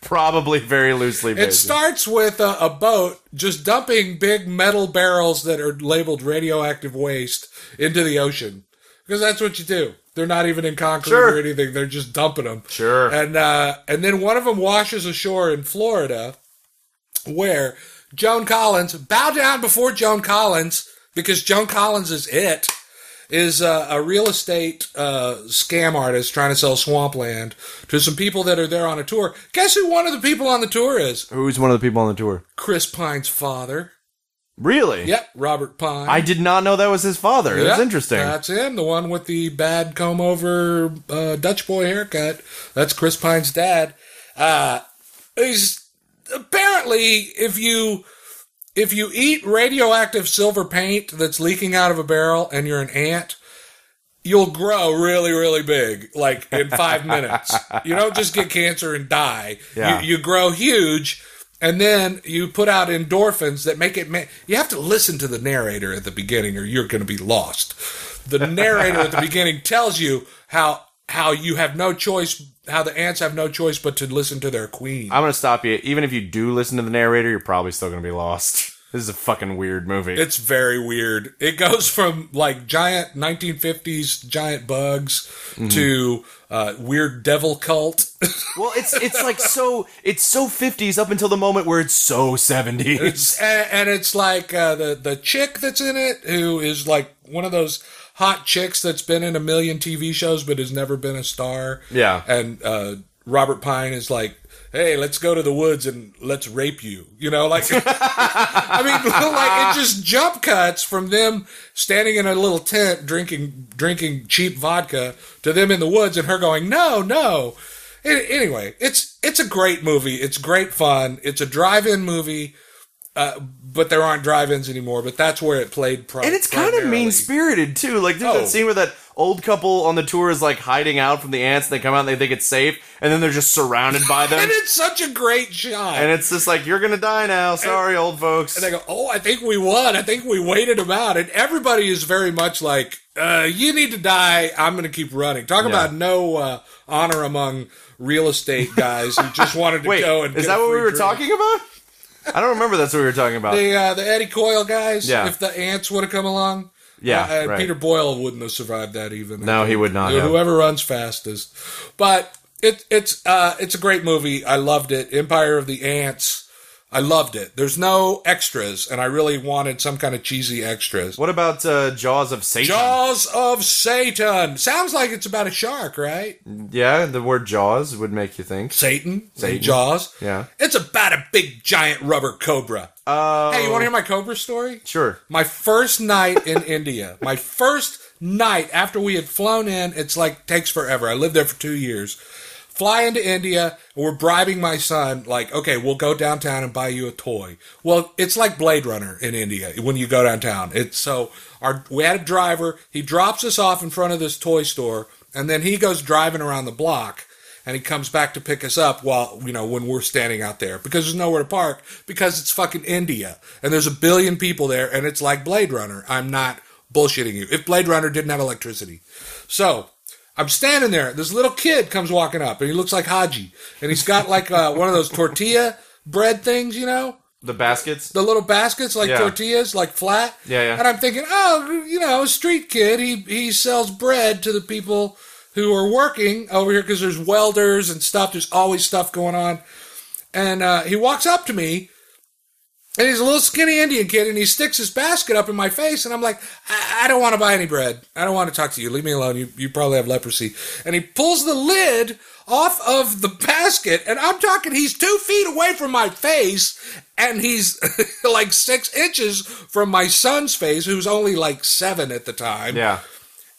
Probably very loosely based. It starts with a, a boat just dumping big metal barrels that are labeled radioactive waste into the ocean because that's what you do. They're not even in concrete Sure. or anything; they're just dumping them. Sure. And uh, and then one of them washes ashore in Florida, where Joan Collins bow down before Joan Collins because Joan Collins is it is uh, a real estate uh, scam artist trying to sell swampland to some people that are there on a tour. Guess who one of the people on the tour is? Who's one of the people on the tour? Chris Pine's father. Really? Yep, Robert Pine. I did not know that was his father. That's Yep, interesting. That's him, the one with the bad comb over uh, Dutch boy haircut. That's Chris Pine's dad. Uh, he's apparently if you if you eat radioactive silver paint that's leaking out of a barrel and you're an ant, you'll grow really, really big, like in five minutes. You don't just get cancer and die. Yeah. You, you grow huge, and then you put out endorphins that make it. Ma- you have to listen to the narrator at the beginning, or you're going to be lost. The narrator at the beginning tells you how how you have no choice, how the ants have no choice but to listen to their queen. I'm gonna stop you. Even if you do listen to the narrator, you're probably still gonna be lost. This is a fucking weird movie. It's very weird. It goes from like giant 1950s giant bugs Mm-hmm. to uh, weird devil cult. well, it's it's like so it's so 50s up until the moment where it's so 70s. It's, and, and it's like uh, the the chick that's in it, who is like one of those hot chicks that's been in a million TV shows but has never been a star. Yeah. And uh, Robert Pine is like, "Hey, let's go to the woods and let's rape you." You know, like I mean, like it just jump cuts from them standing in a little tent drinking drinking cheap vodka to them in the woods and her going, "No, no." Anyway, it's it's a great movie. It's great fun. It's a drive-in movie, uh, but there aren't drive-ins anymore. But that's where it played. Pri- and it's kind of mean spirited too. Like there's Oh. that scene where that old couple on the tour is like hiding out from the ants, and they come out and they think it's safe, and then they're just surrounded by them. and it's such a great shot. and it's just like you're gonna die now. Sorry, old folks. And they go, "Oh, I think we won. I think we waited them out." And everybody is very much like, uh, "You need to die. I'm going to keep running." Talk Yeah. about no uh, honor among real estate guys who just wanted to Wait, go and is that what we were drink. talking about? I don't remember that's what we were talking about. The uh, the Eddie Coyle guys. Yeah. If the ants would have come along. Yeah, uh, right. Peter Boyle wouldn't have survived that even. No, he would not have. Whoever runs fastest, but it, it's uh, it's a great movie. I loved it. Empire of the Ants. I loved it. There's no extras, and I really wanted some kind of cheesy extras. What about uh, Jaws of Satan? Jaws of Satan. Sounds like it's about a shark, right? Yeah, the word Jaws would make you think. Satan. Satan. Jaws. Yeah. It's about a big giant rubber cobra. Uh, Hey, you want to hear my cobra story? Sure. My first night in India. My first night after we had flown in. It's like takes forever. I lived there for two years. Fly into India. And we're bribing my son. Like, okay, we'll go downtown and buy you a toy. Well, it's like Blade Runner in India when you go downtown. It's so our we had a driver. He drops us off in front of this toy store, and then he goes driving around the block and he comes back to pick us up while you know when we're standing out there because there's nowhere to park because it's fucking India and there's a billion people there and it's like Blade Runner. I'm not bullshitting you. If Blade Runner didn't have electricity, so I'm standing there. This little kid comes walking up and he looks like Haji and he's got like uh, one of those tortilla bread things, you know. The baskets. The little baskets like Yeah. tortillas, like flat. Yeah, yeah. And I'm thinking, oh, you know, street kid. He he sells bread to the people who are working over here because there's welders and stuff. There's always stuff going on. And uh, he walks up to me, and he's a little skinny Indian kid, and he sticks his basket up in my face, and I'm like, I, I don't want to buy any bread. I don't want to talk to you. Leave me alone. You you probably have leprosy. And he pulls the lid off of the basket, and I'm talking. He's two feet away from my face, and he's like six inches from my son's face, who's only like seven at the time. Yeah.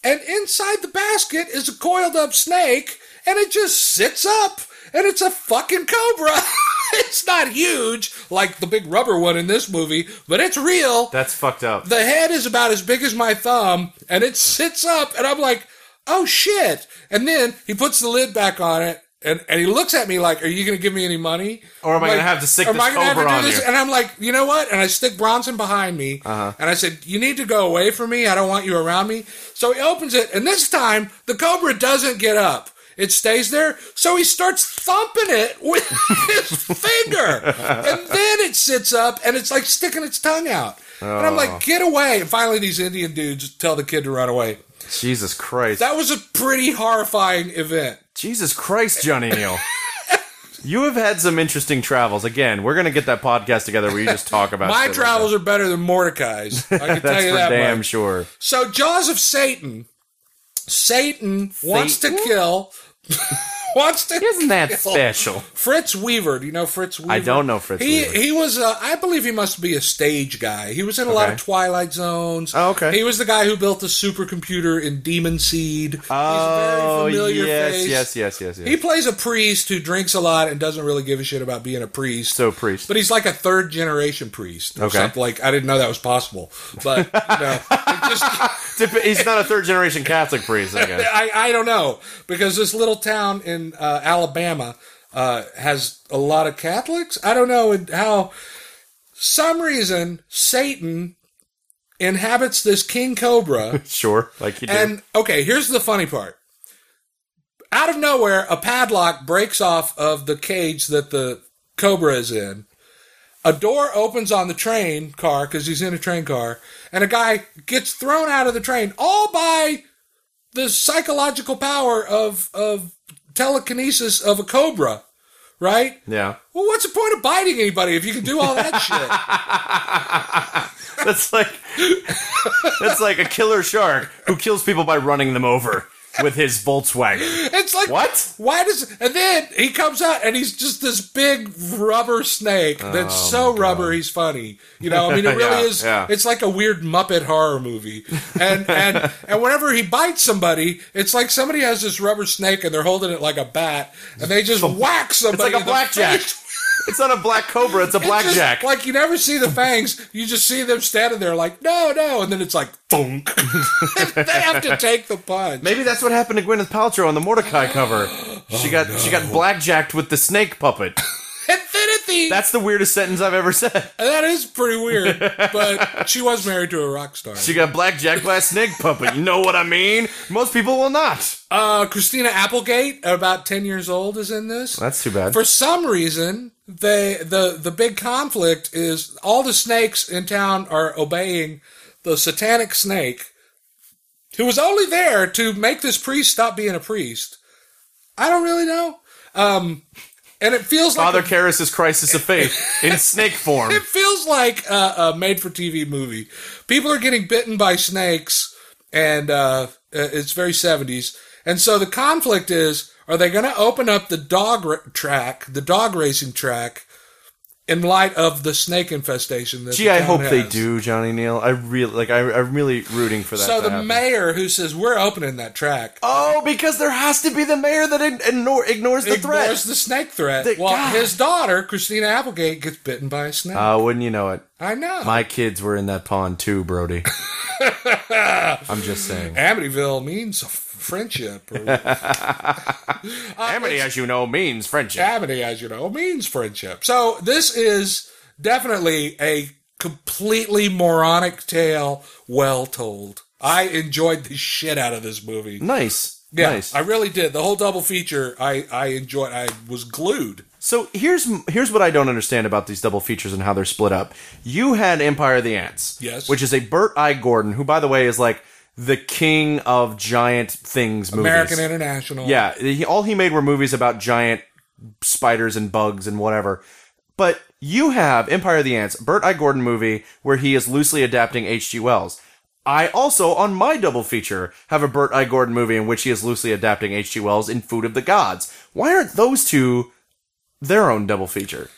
And inside the basket is a coiled up snake, and it just sits up, and it's a fucking cobra. it's not huge like the big rubber one in this movie, but it's real. That's fucked up. The head is about as big as my thumb, and it sits up, and I'm like, oh shit. And then he puts the lid back on it. And, and he looks at me like, "Are you going to give me any money, Or am I gonna have to stick am this I gonna have to do on this?" you? And I'm like, "You know what?" And I stick Bronson behind me, Uh-huh. and I said, "You need to go away from me. I don't want you around me." So he opens it, and this time the cobra doesn't get up; it stays there. So he starts thumping it with his finger, and then it sits up, and it's like sticking its tongue out. And I'm Oh. like, "Get away!" And finally, these Indian dudes tell the kid to run away. Jesus Christ. That was a pretty horrifying event. Jesus Christ, Johnny Neal. you have had some interesting travels. Again, we're gonna get that podcast together where you just talk about My shit like travels are better than Mortdecai's. I can tell you that damn much. sure. So Jaws of Satan. Satan wants to kill. wants to Isn't that special? Fritz Weaver. Do you know Fritz Weaver? I don't know Fritz he, Weaver. He was, uh, I believe he must be a stage guy. He was in a lot of Twilight Zones. Oh, okay. He was the guy who built the supercomputer in Demon Seed. Oh, He's a very familiar yes, face. yes, yes, yes, yes. He plays a priest who drinks a lot and doesn't really give a shit about being a priest. so priest. But he's like a third generation priest. Or Okay. something. Like I didn't know that was possible. But you know, just He's not a third generation Catholic priest, I guess. I, I don't know because this little town in uh, Alabama uh, has a lot of Catholics. I don't know how. Some reason Satan inhabits this king cobra, Sure, like you do. and okay, here's the funny part. Out of nowhere, a padlock breaks off of the cage that the cobra is in. A door opens on the train car because he's in a train car, and a guy gets thrown out of the train all by the psychological power of of telekinesis of a cobra, right? yeah, Well, what's the point of biting anybody if you can do all that shit? that's like that's like a killer shark who kills people by running them over with his Volkswagen. It's like What? Why does? And then he comes out and he's just this big rubber snake that's oh so rubber he's funny. You know, I mean, it really Oh, Yeah, is. yeah. It's like a weird Muppet horror movie. And and and whenever he bites somebody, it's like somebody has this rubber snake and they're holding it like a bat, and they just whack somebody. It's like a blackjack. It's not a black cobra, it's a blackjack. like you never see the fangs. You just see them standing there like, no, no, and then it's like, thunk. they have to take the punch. Maybe that's what happened to Gwyneth Paltrow on the Mortdecai cover. She got oh, she got blackjacked with the snake puppet. And then at the That's the weirdest sentence I've ever said. that is pretty weird. But she was married to a rock star. She got blackjacked by a snake puppet. You know what I mean? Most people will not. Uh, Christina Applegate, about ten years old, is in this. That's too bad. For some reason, they the the big conflict is all the snakes in town are obeying the satanic snake, who was only there to make this priest stop being a priest. I don't really know. Um, and it feels like Father Karras' Crisis of Faith in snake form. It feels like a, a made-for-TV movie. People are getting bitten by snakes, and uh, it's very seventies. And so the conflict is: Are they going to open up the dog ra- track, the dog racing track, in light of the snake infestation? That Gee, I hope they do, Johnny Neal. I really like. I, I'm really rooting for that. So the happen. mayor who says we're opening that track Oh, because there has to be the mayor that ignore, ignores the ignores threat. the snake threat. The- well, God. his daughter Christina Applegate gets bitten by a snake. Uh, wouldn't you know it? I know. My kids were in that pond too, Brody. I'm just saying. Amityville means friendship. Or, uh, Amity, as you know, means friendship. Amity, as you know, means friendship. So this is definitely a completely moronic tale, well told. I enjoyed the shit out of this movie. Nice. Yeah, nice. I really did. The whole double feature, I I enjoyed. I was glued. So here's here's what I don't understand about these double features and how they're split up. You had Empire of the Ants, Yes. which is a Bert I. Gordon, who by the way is like the king of giant things movies. American International. Yeah, he, all he made were movies about giant spiders and bugs and whatever. But you have Empire of the Ants, Bert I. Gordon movie where he is loosely adapting H.G. Wells. I also, on my double feature, have a Bert I. Gordon movie in which he is loosely adapting H.G. Wells in Food of the Gods. Why aren't those two their own double feature?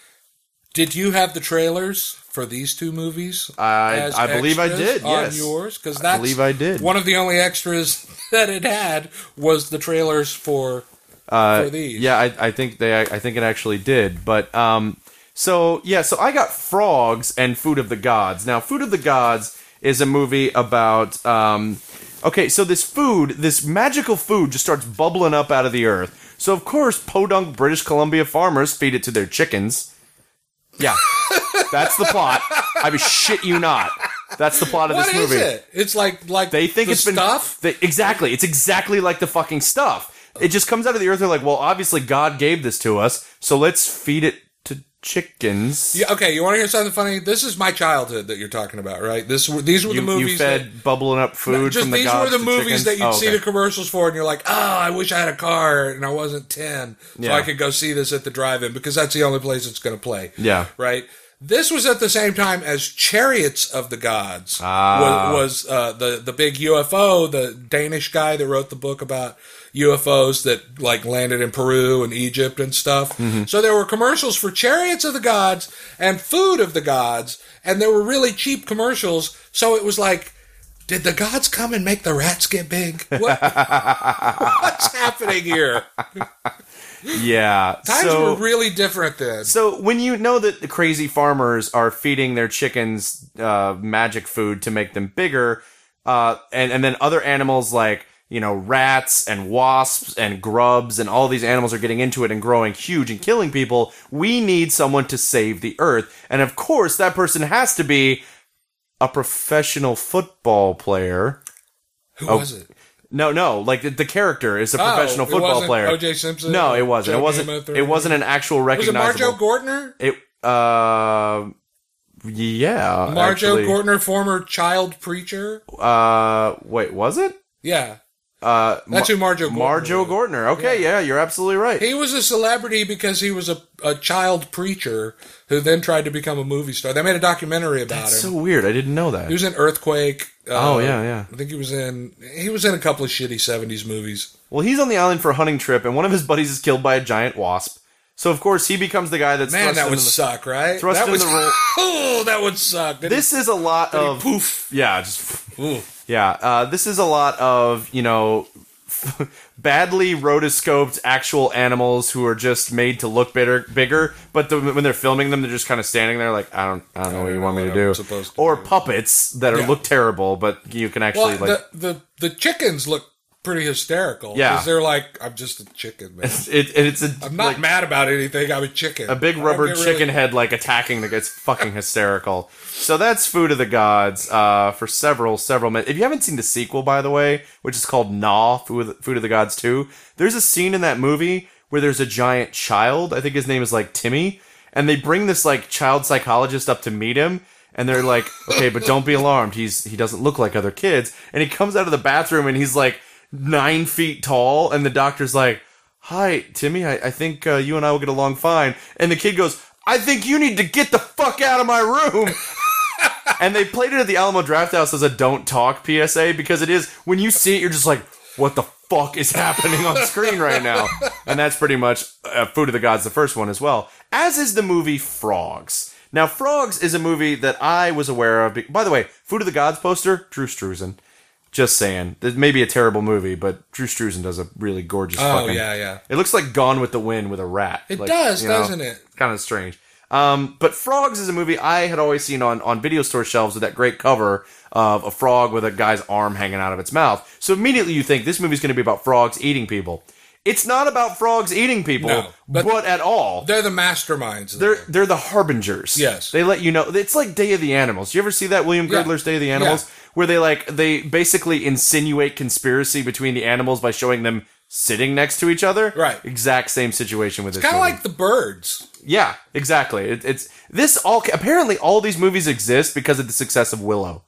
Did you have the trailers for these two movies? I- I believe I did, On yes. yours, because that's believe I did. One of the only extras that it had was the trailers for for these. Uh, Yeah, I, I think they. I think it actually did. But um, so yeah, so I got Frogs and Food of the Gods. Now, Food of the Gods is a movie about um. Okay, so this food, this magical food, just starts bubbling up out of the earth. So of course, podunk British Columbia farmers feed it to their chickens. Yeah, that's the plot. I shit you not. That's the plot of What this is movie. it? It's like like They think the it's been stuff. They, exactly. It's exactly like the fucking stuff. It just comes out of the earth. They're like, well, obviously God gave this to us, so let's feed it chickens. Yeah, okay, you want to hear something funny? This is my childhood that you're talking about, right? This were these were You, the movies you fed that, bubbling up food just from the these were the movies chickens? that you'd Oh, see the commercials for, and you're like, oh, I wish I had a car and I wasn't ten, so Yeah. I could go see this at the drive-in because that's the only place it's going to play. Yeah. right. This was at the same time as Chariots of the Gods Ah. was, was uh, the the big UFO, the Danish guy that wrote the book about UFOs that like landed in Peru and Egypt and stuff. Mm-hmm. So there were commercials for Chariots of the Gods and Food of the Gods, and there were really cheap commercials. So it was like. Did the gods come and make the rats get big? What, what's happening here? Yeah. Times so, were really different then. so when you know that the crazy farmers are feeding their chickens uh, magic food to make them bigger, uh, and and then other animals like you know rats and wasps and grubs and all these animals are getting into it and growing huge and killing people. We need someone to save the earth, and of course that person has to be a professional football player. Who Oh, was it? No, no, like the, the character is a professional Oh, it football player. O.J. Simpson No, it wasn't. Joe it wasn't. Namath It wasn't an actual Was it. Marjoe Gortner? It uh yeah. Marjoe actually. Gortner, former child preacher. Uh wait, was it? Yeah, Uh That's who Marjoe Gortner Marjoe is. Gortner. Okay, yeah. you're absolutely right. he was a celebrity because he was a, a child preacher who then tried to become a movie star. They made a documentary about That's him. so weird. I didn't know that. he was in Earthquake. uh, Oh, yeah, yeah. I think he was in he was in a couple of shitty seventies movies. well, he's on the island for a hunting trip and one of his buddies is killed by a giant wasp. So of course he becomes the guy that's Man, that would the- suck, right? thrust that in would, the role- oh, that would suck. Did This is a lot he, of poof. Yeah, just Ooh. Yeah, uh, this is a lot of you know badly rotoscoped actual animals who are just made to look bigger, bigger. But the, when they're filming them, they're just kind of standing there like I don't, I don't know what you want me to do. To or do. puppets that are, Yeah. look terrible, but you can actually Well, like. the, the the chickens look pretty hysterical. Yeah. because they're like, I'm just a chicken, man. it, it's a I'm not like, mad about anything. I'm a chicken. a big rubber chicken really- head like attacking the gets fucking hysterical. So that's Food of the Gods uh, for several several minutes. If you haven't seen the sequel, by the way, which is called Gnaw Food of the, Food of the Gods Two, there's a scene in that movie where there's a giant child. I think his name is like Timmy, and they bring this like child psychologist up to meet him. And they're like, okay, but don't be alarmed. He's he doesn't look like other kids. And he comes out of the bathroom and he's like nine feet tall. And the doctor's like, "Hi, Timmy. I, I think uh, you and I will get along fine." And the kid goes, "I think you need to get the fuck out of my room." and they played it at the Alamo Drafthouse as a "Don't Talk" PSA because it is when you see it, you're just like, "What the fuck is happening on screen right now?" And that's pretty much uh, "Food of the Gods," the first one as well. As is the movie Frogs. Now, Frogs is a movie that I was aware of. By the way, Food of the Gods poster, Drew Struzan. Just saying. This may be a terrible movie, but Drew Struzan does a really gorgeous Oh, fucking. yeah, yeah. It looks like Gone with the Wind with a rat. It Like, does, doesn't it? Kind of strange. Um, but Frogs is a movie I had always seen on, on video store shelves with that great cover of a frog with a guy's arm hanging out of its mouth. So immediately you think this movie's going to be about frogs eating people. It's not about frogs eating people, No, but, but- at all. They're the masterminds. They're they're the harbingers. Yes. They let you know. It's like Day of the Animals. You ever see that William Yeah. Day of the Animals, where they like they basically insinuate conspiracy between the animals by showing them sitting next to each other. Right. Exact same situation with this. kind of like the birds. yeah, exactly. It, it's this all apparently all these movies exist because of the success of Willow.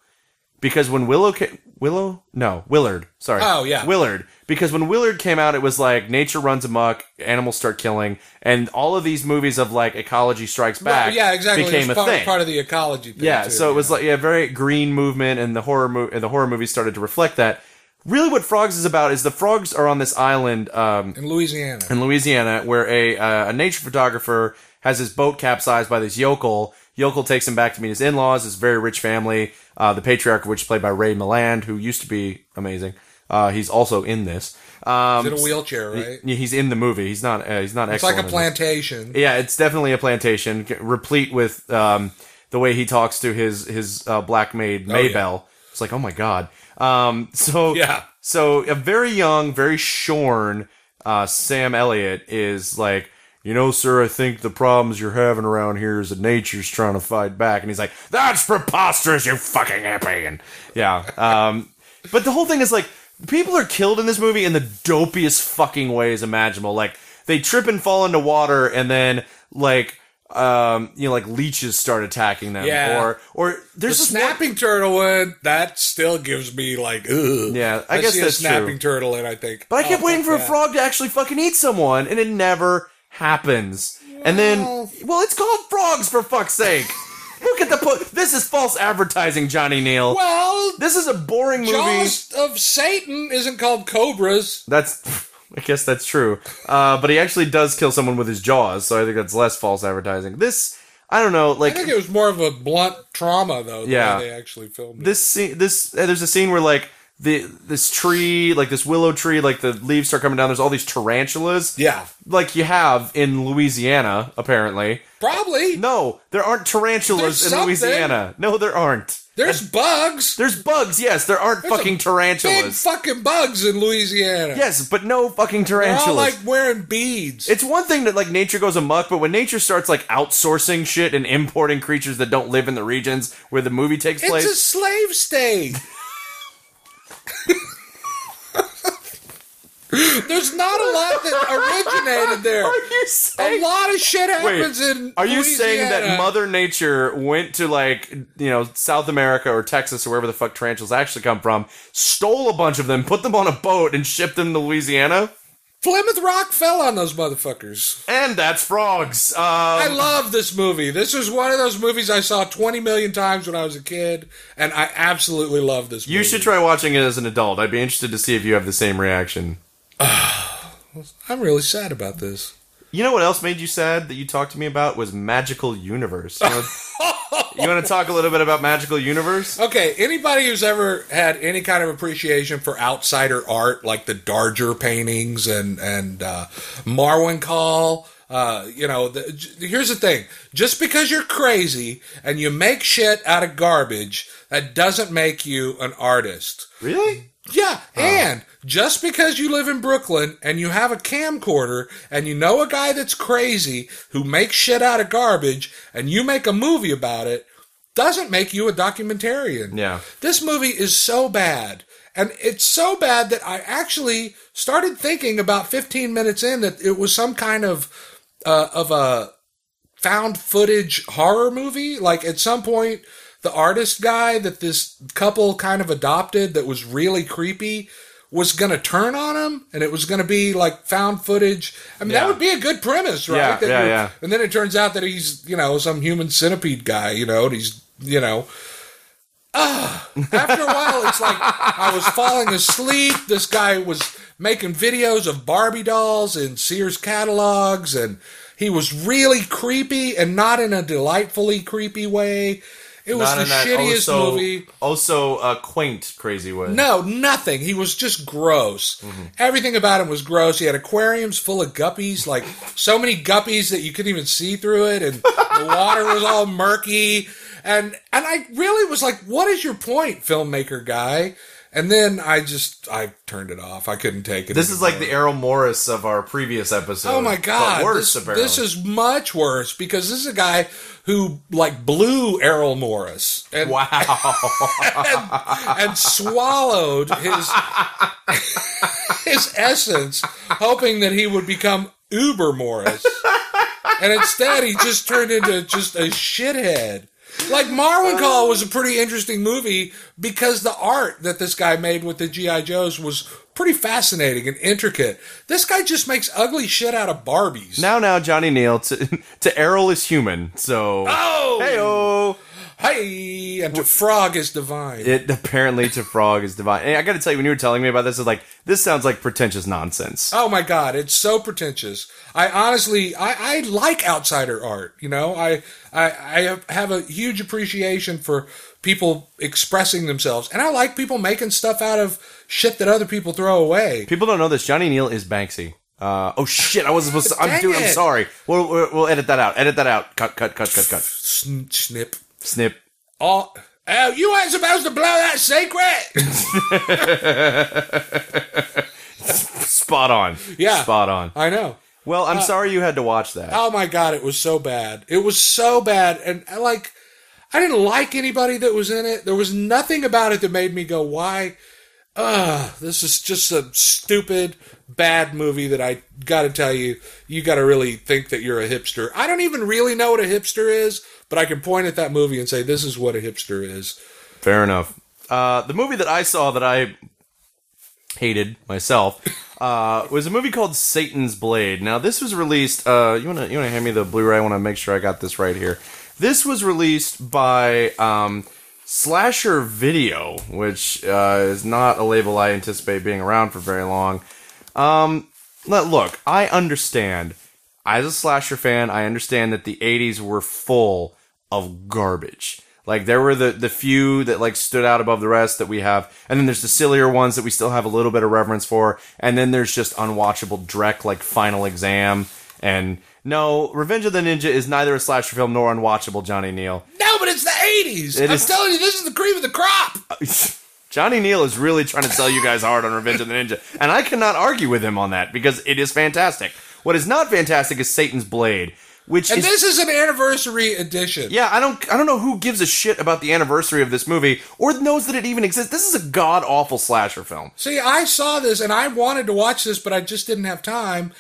Because when Willow ca- Willow no Willard sorry Oh, yeah. Willard because when Willard came out it was like nature runs amok animals start killing and all of these movies of like ecology strikes back Right, yeah, exactly. became a part, thing part of the ecology yeah too, so it was like yeah very green movement and the horror mo- and the horror movies started to reflect that really what frogs is about is the frogs are on this island um, in Louisiana. in Louisiana where a uh, a nature photographer has his boat capsized by this yokel. Yokel takes him back to meet his in-laws. his very rich family. Uh, the patriarch of which is played by Ray Milland, who used to be amazing. Uh, he's also in this. Um, in a wheelchair, right? yeah, he's in the movie. He's not. Uh, he's not. It's like a in plantation. Yeah, it's definitely a plantation, replete with um, the way he talks to his his uh, black maid Oh, yeah. Maybell. It's like, oh my god. Um, so Yeah. so a very young, very shorn uh, Sam Elliott is like, you know, sir, I think the problems you're having around here is that nature's trying to fight back, and he's like, that's preposterous, you fucking hippie, and yeah. Um, but the whole thing is like, people are killed in this movie in the dopiest fucking ways imaginable. Like they trip and fall into water, and then like. Um, you know, like leeches start attacking them, Yeah. or or The there's this one- snapping turtle one that still gives me like, ugh. Yeah, I I guess see that's a snapping true. turtle, and I think. But I kept oh, waiting for a frog to actually fucking eat someone, and it never happens. and then, Well- it's called frogs for fuck's sake. Look at the po- this is false advertising, Johnny Neal. Well, this is a boring movie. Jaws of Satan isn't called cobras. That's, I guess that's true. Uh, but he actually does kill someone with his jaws, so I think that's less false advertising. This, I don't know, like I think it was more of a blunt trauma, though. The Yeah. way they actually filmed it. this scene, this uh, there's a scene where like the this tree, like this willow tree, like the leaves start coming down. There's all these tarantulas. Yeah, like you have in Louisiana, apparently. probably. No, there aren't tarantulas There's in something. Louisiana. No, there aren't. There's bugs. There's bugs, yes. There aren't There's fucking Big tarantulas. fucking bugs in Louisiana. yes, but no fucking They're all like wearing beads. it's one thing that like nature goes amok, but when nature starts like outsourcing shit and importing creatures that don't live in the regions where the movie takes It's place, a slave state. There's not a lot that originated there. are you A lot of shit happens Wait, in. are you saying that Mother Nature went to like you know South America or Texas or wherever the fuck tarantulas actually come from, stole a bunch of them, put them on a boat, and shipped them to Louisiana? Plymouth Rock fell on those motherfuckers? And that's frogs. Um, I love this movie. This is one of those movies I saw 20 million times when I was a kid, and I absolutely love this movie. you should try watching it as an adult. I'd be interested to see if you have the same reaction. I'm really sad about this. You know what else made you sad that you talked to me about was Magical Universe. You, know- you want to talk a little bit about Magical Universe? Okay, anybody who's ever had any kind of appreciation for outsider art, like the Darger paintings and and uh, Marwencol, uh, you know, the, j- here's the thing: just because you're crazy and you make shit out of garbage, that doesn't make you an artist. Really? Yeah, and just because you live in Brooklyn and you have a camcorder and you know a guy that's crazy who makes shit out of garbage and you make a movie about it doesn't make you a documentarian. Yeah. This movie is so bad. And it's so bad that I actually started thinking about 15 minutes in that it was some kind of uh, of a found footage horror movie. Like at some point, the artist guy that this couple kind of adopted that was really creepy was going to turn on him and it was going to be like found footage. I mean, Yeah. that would be a good premise, right? Yeah, That yeah, yeah. And then it turns out that he's, you know, some human centipede guy, you know, and he's, you know, ah, after a while, it's like I was falling asleep. This guy was making videos of Barbie dolls in Sears catalogs, and he was really creepy and not in a delightfully creepy way. It was Not the shittiest also, movie. Also, uh, quaint, crazy way. No, nothing. He was just gross. Mm-hmm. Everything about him was gross. He had aquariums full of guppies, like so many guppies that you couldn't even see through it, and the water was all murky. And and I really was like, "What is your point, filmmaker guy?" And then I just I turned it off. I couldn't take it. This is like the. Errol Morris of our previous episode. Oh my god! But worse, this, apparently. this is much worse because this is a guy who like blew Errol Morris and wow. and swallowed his his essence, hoping that he would become Uber Morris. And instead, he just turned into just a shithead. Like Marwencol was a pretty interesting movie because the art that this guy made with the GI Joes was pretty fascinating and intricate. This guy just makes ugly shit out of Barbies. now, now, Johnny Neal to to Errol is human. So, oh, heyo. Hey, and to Frog is divine. It apparently to Frog is divine. And I got to tell you, when you were telling me about this, it's like this sounds like pretentious nonsense. Oh my god, it's so pretentious. I honestly, I, I like outsider art. You know, I, I, I have- have a huge appreciation for people expressing themselves, and I like people making stuff out of shit that other people throw away. People don't know this. Johnny Neal is Banksy. Uh, oh shit! I wasn't supposed to. I'm. I'm sorry. We'll, we'll we'll edit that out. Edit that out. Cut cut cut cut cut. Sn- snip. Snip. Oh, oh, you weren't supposed to blow that secret. Spot on. Yeah. Spot on. I know. Well, I'm uh, sorry you had to watch that. Oh my god, it was so bad. It was so bad, and like, I didn't like anybody that was in it. There was nothing about it that made me go, "Why? Ugh, this is just a stupid, bad movie." That I got to tell you, you got to really think that you're a hipster. I don't even really know what a hipster is, but I can point at that movie and say, "This is what a hipster is." Fair enough. Uh, the movie that I saw that I hated myself uh, was a movie called Satan's Blade. Now, this was released. Uh, you wanna you wanna hand me the Blu-ray? I want to make sure I got this right here. This was released by um, Slasher Video, which uh, is not a label I anticipate being around for very long. Um, let- look, I understand. As a slasher fan, I understand that the '80s were full of garbage. Like there were the the few that like stood out above the rest that we have, and then there's the sillier ones that we still have a little bit of reverence for, and then there's just unwatchable dreck like Final Exam. And no, Revenge of the Ninja is neither a slasher film nor unwatchable. Johnny Neal. No, but it's the '80s. It I'm is- telling you, this is the cream of the crop. Johnny Neal is really trying to sell you guys hard on Revenge of the Ninja, and I cannot argue with him on that because it is fantastic. What is not fantastic is Satan's Blade, which And is this is an anniversary edition. yeah. I don't I don't know who gives a shit about the anniversary of this movie or knows that it even exists. This is a god awful slasher film. See, I saw this and I wanted to watch this, but I just didn't have time.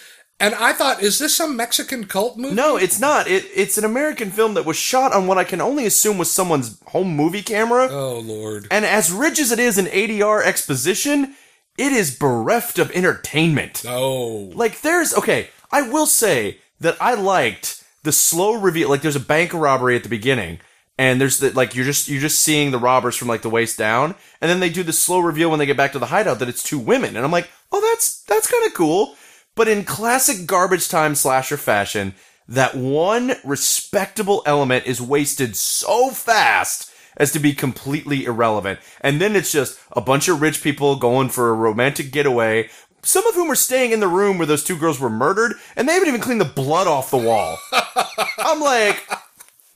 And I thought, is this some Mexican cult movie? No, it's not. It, it's an American film that was shot on what I can only assume was someone's home movie camera. Oh Lord. And as rich as it is in ADR exposition, it is bereft of entertainment. Oh. Like there's okay, I will say that I liked the slow reveal. Like there's a bank robbery at the beginning, and there's the like you're just you're just seeing the robbers from like the waist down, and then they do the slow reveal when they get back to the hideout that it's two women, and I'm like, oh that's that's kind of cool. But in classic garbage time slasher fashion, that one respectable element is wasted so fast as to be completely irrelevant. And then it's just a bunch of rich people going for a romantic getaway, some of whom are staying in the room where those two girls were murdered, and they haven't even cleaned the blood off the wall. I'm like,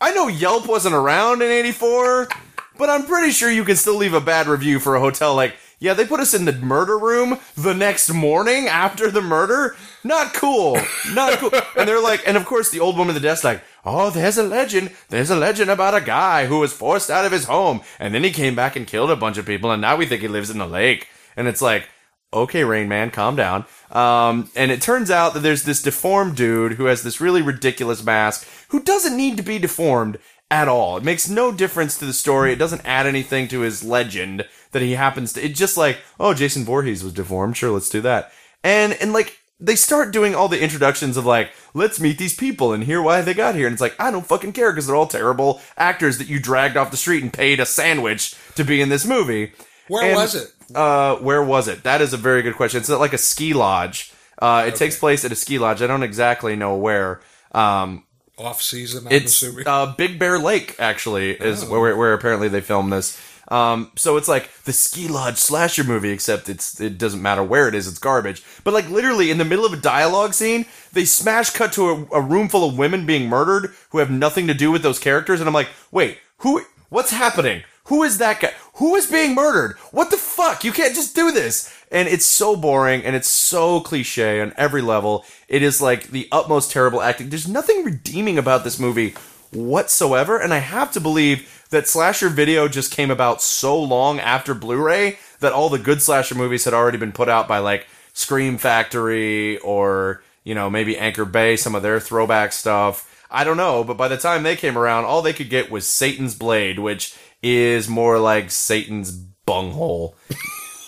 I know Yelp wasn't around in 84, but I'm pretty sure you can still leave a bad review for a hotel like, yeah, they put us in the murder room the next morning after the murder. Not cool. Not cool. And they're like, and of course the old woman at the desk like, oh, there's a legend. There's a legend about a guy who was forced out of his home, and then he came back and killed a bunch of people, and now we think he lives in the lake. And it's like, okay, Rain Man, calm down. Um, and it turns out that there's this deformed dude who has this really ridiculous mask who doesn't need to be deformed at all. It makes no difference to the story. It doesn't add anything to his legend that he happens to. It's just like, oh, Jason Voorhees was deformed. Sure, let's do that. And and like they start doing all the introductions of like, let's meet these people and hear why they got here. And it's like, I don't fucking care because they're all terrible actors that you dragged off the street and paid a sandwich to be in this movie. Where And, was it? Uh, where was it? That is a very good question. It's like a ski lodge. Uh, it takes place at a ski lodge. I don't exactly know where. Um, Off season, I'm it's assuming. uh, Big Bear Lake, actually, is where, where apparently they filmed this. Um, so it's like the ski lodge slasher movie, except it's it doesn't matter where it is, it's garbage. But like literally in the middle of a dialogue scene, they smash cut to a, a room full of women being murdered who have nothing to do with those characters, and I'm like, wait, who? What's happening? Who is that guy? Who is being murdered? What the fuck? You can't just do this. And it's so boring and it's so cliche on every level. It is like the utmost terrible acting. There's nothing redeeming about this movie whatsoever. And I have to believe that slasher video just came about so long after Blu-ray that all the good slasher movies had already been put out by like Scream Factory or, you know, maybe Anchor Bay, some of their throwback stuff. I don't know, but by the time they came around, all they could get was Satan's Blade, which is more like Satan's bunghole.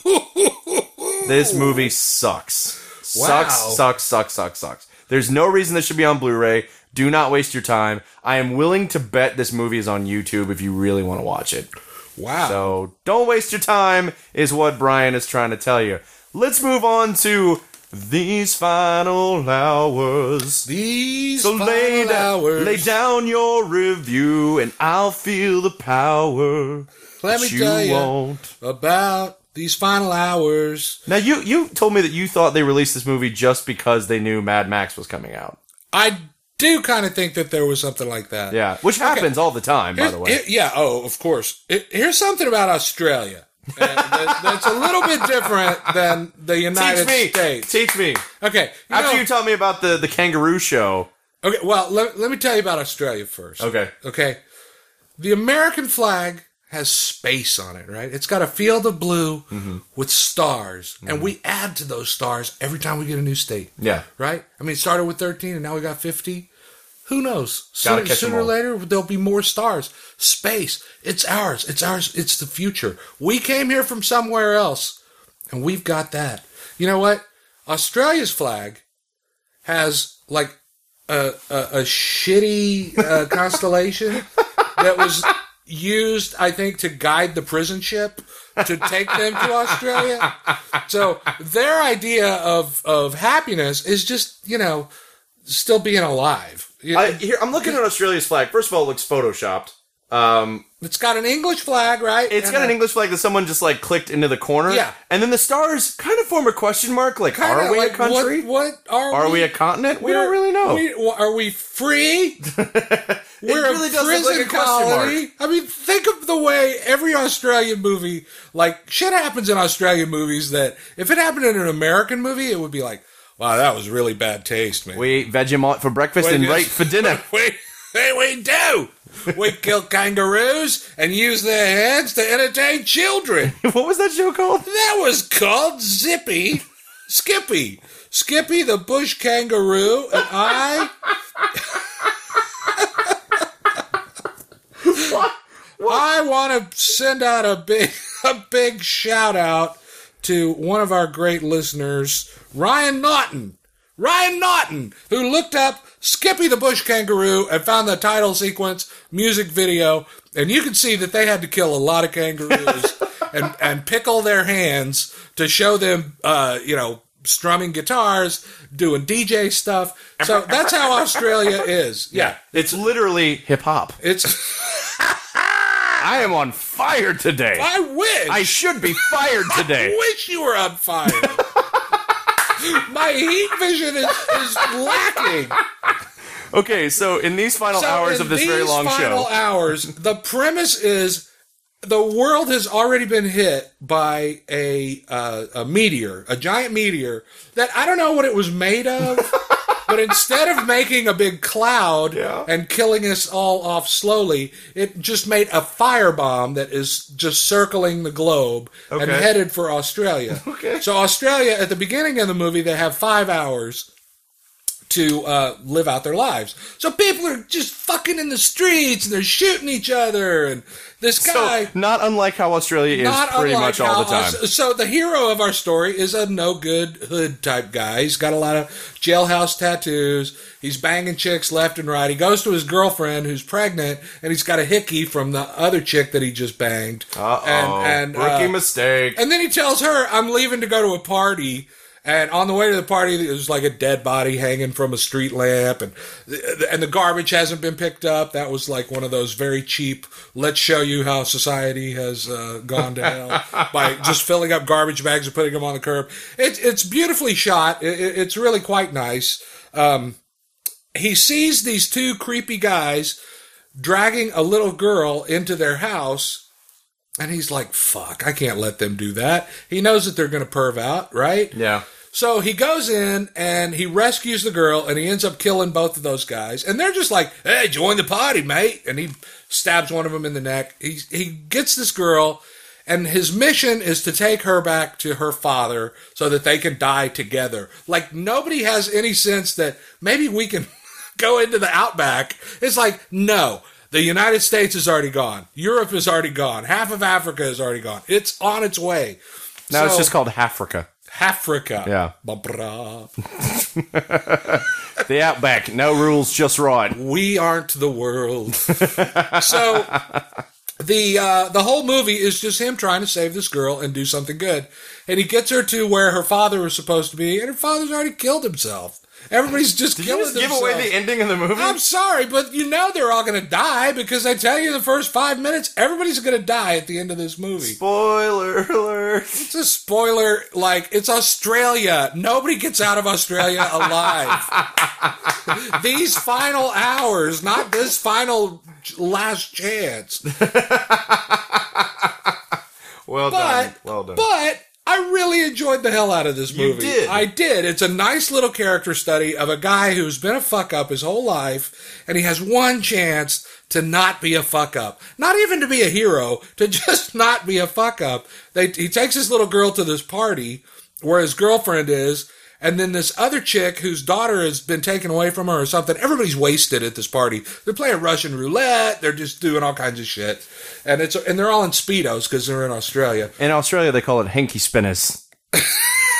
this movie sucks. Sucks, sucks, sucks, sucks, sucks. There's no reason this should be on Blu-ray. Do not waste your time. I am willing to bet this movie is on YouTube if you really want to watch it. wow. So don't waste your time, is what Brian is trying to tell you. Let's move on to these final hours. These So final lay, da- hours. lay down your review, and I'll feel the power. Let me you tell you won't. about these final hours. Now you you told me that you thought they released this movie just because they knew Mad Max was coming out. I do kind of think that there was something like that. Yeah, which happens all the time, by Here's- the way. yeah. Oh, of course. It- here's something about Australia. and that- that's a little bit different than the United Teach me, States. teach me. Okay. you After know- you tell me about the the kangaroo show. Okay, well, let, let me tell you about Australia first. Okay. Okay. The American flag has space on it, right? It's got a field of blue Mm-hmm. with stars, and we add to those stars every time we get a new state. Yeah. Right? I mean, it started with 13 and now we got 50. Who knows? Sooner or later, there'll be more stars. Space. It's ours. It's ours. It's the future. We came here from somewhere else, and we've got that. You know what? Australia's flag has like a, a, a shitty uh, constellation that was used, I think, to guide the prison ship to take them to Australia. So their idea of of happiness is just you know still being alive. I, here, I'm looking at Australia's flag. First of all, it looks photoshopped. Um, it's got an English flag, right? it's And got an English flag that someone just like clicked into the corner. Yeah. And then the stars kind of form a question mark. Like, kinda are we like, a country? What, what are, we? Are we? we a continent? We don't really know. We, are we free? We're really a prison like a colony. I mean, think of the way every Australian movie, like shit happens in Australian movies that if it happened in an American movie, it would be like, wow, that was really bad taste, man. we ate Vegemite for breakfast Wait, and yes. right for dinner. we, hey, we do. We kill kangaroos and use their heads to entertain children. what was that show called? That was called Zippy Skippy. Skippy the bush kangaroo and I. I want to send out a big, a big shout out to one of our great listeners, Ryan Naughton. Ryan Naughton, who looked up Skippy the Bush Kangaroo and found the title sequence music video, and you can see that they had to kill a lot of kangaroos and, and pickle their hands to show them, uh, you know, strumming guitars, doing DJ stuff. So that's how Australia is. Yeah, It's literally hip hop. it's. I am on fire today. I wish. I should be fired today. I wish you were on fire. My heat vision is, is lacking. Okay, so in these final So hours of this very these long final show, hours, the premise is the world has already been hit by a uh, a meteor, a giant meteor that I don't know what it was made of. But instead of making a big cloud Yeah. and killing us all off slowly, it just made a firebomb that is just circling the globe and headed for Australia. Okay. So Australia, at the beginning of the movie, they have five hours to uh, live out their lives. So people are just fucking in the streets and they're shooting each other. And this guy, So, not unlike how Australia is pretty much all the time. us- so the hero of our story is a no good hood type guy. He's got a lot of jailhouse tattoos. He's banging chicks left and right. He goes to his girlfriend who's pregnant, and he's got a hickey from the other chick that he just banged. Uh-oh. And, and Rookie uh, mistake. and then he tells her, I'm leaving to go to a party. And on the way to the party, there's like a dead body hanging from a street lamp, and and the garbage hasn't been picked up. That was like one of those very cheap. Let's show you how society has uh, gone to hell by just filling up garbage bags and putting them on the curb. It's it's beautifully shot. It, it- it's really quite nice. Um, he sees these two creepy guys dragging a little girl into their house and he's like, fuck, I can't let them do that. He knows that they're going to perv out, right? yeah. So he goes in and he rescues the girl and he ends up killing both of those guys. And they're just like, hey, join the party, mate. And he stabs one of them in the neck. He, he gets this girl and his mission is to take her back to her father so that they can die together. Like nobody has any sense that maybe we can go into the outback. It's like, no. The United States is already gone. Europe is already gone. Half of Africa is already gone. It's on its way. Now it's just called Africa. Africa. Yeah. The Outback. No rules, just right. We aren't the world. so the uh, the whole movie is just him trying to save this girl and do something good. And he gets her to where her father was supposed to be, and her father's already killed himself. Everybody's just Did you killing just give themselves. away the ending of the movie? I'm sorry, but you know they're all going to die because I tell you the first five minutes, everybody's going to die at the end of this movie. Spoiler alert. It's a spoiler. Like it's Australia. Nobody gets out of Australia alive. These final hours, not this final last chance. Well But done. Well done. but I really enjoyed the hell out of this movie. did. I did. It's a nice little character study of a guy who's been a fuck up his whole life, and he has one chance to not be a fuck up. Not even to be a hero, to just not be a fuck up. They, he takes his little girl to this party where his girlfriend is, and then this other chick whose daughter has been taken away from her or something. Everybody's wasted at this party. They're playing Russian roulette. They're just doing all kinds of shit, and it's and they're all in speedos because they're in Australia. In Australia, they call it hanky spinners.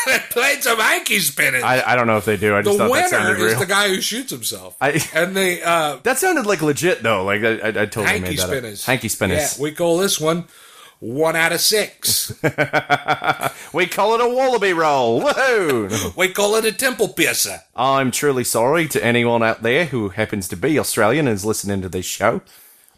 They played some hanky spinning. I, I don't know if they do. I just the thought that winner sounded is the guy who shoots himself. I- and they uh, that sounded like legit though. Like I, I, I totally hanky made that spinners. up. Hanky spinners. Yeah, we call this one one out of six. We call it a wallaby roll. Woohoo! we call it a temple piercer. I'm truly sorry to anyone out there who happens to be Australian and is listening to this show.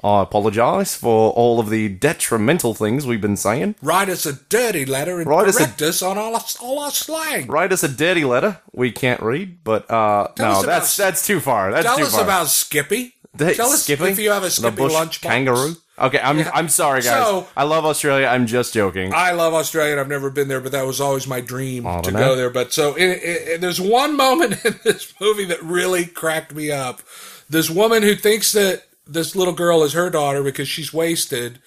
I apologise for all of the detrimental things we've been saying. Write us a dirty letter and Write us a- us on all our, all our slang. Write us a dirty letter. We can't read, but uh, Tell no, us about- that's that's too far. That's Tell too us far. about Skippy. Hey, Tell us Skippy? if you have a Skippy lunchbox. kangaroo. Okay, I'm I'm sorry, guys. So- I love Australia. I'm just joking. I love Australia. and I've never been there, but that was always my dream Oh, to go there. But so it, it, it- there's one moment in this movie that really cracked me up. This woman who thinks that this little girl is her daughter because she's wasted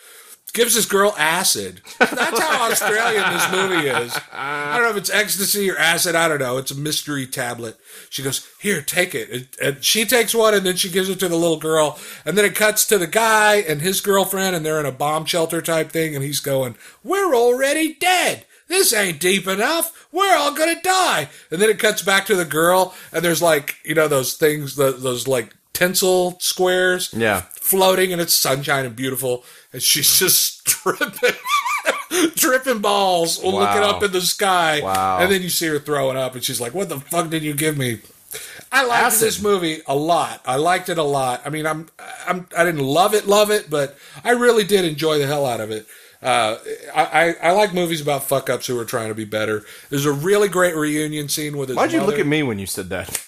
gives this girl acid. That's how Australian this movie is. I don't know if it's ecstasy or acid. I don't know. It's a mystery tablet. She goes, "Here, take it." And- she takes one, and then she gives it to the little girl. And then it cuts to the guy and his girlfriend, and they're in a bomb shelter type thing. And he's going, "We're already dead. This ain't deep enough. We're all gonna die." And then it cuts back to the girl, and there's like, you know, those things, those like tinsel squares Yeah. floating and it's sunshine and beautiful and she's just dripping, dripping balls looking up in the sky Wow. and then you see her throwing up and she's like what the fuck did you give me I liked Acid. this movie a lot. I liked it a lot. I mean, I'm, I'm, I didn't love it, love it, but I really did enjoy the hell out of it. Uh, I, I, I like movies about fuck ups who are trying to be better. There's a really great reunion scene with his. Why'd you look at me when you said that?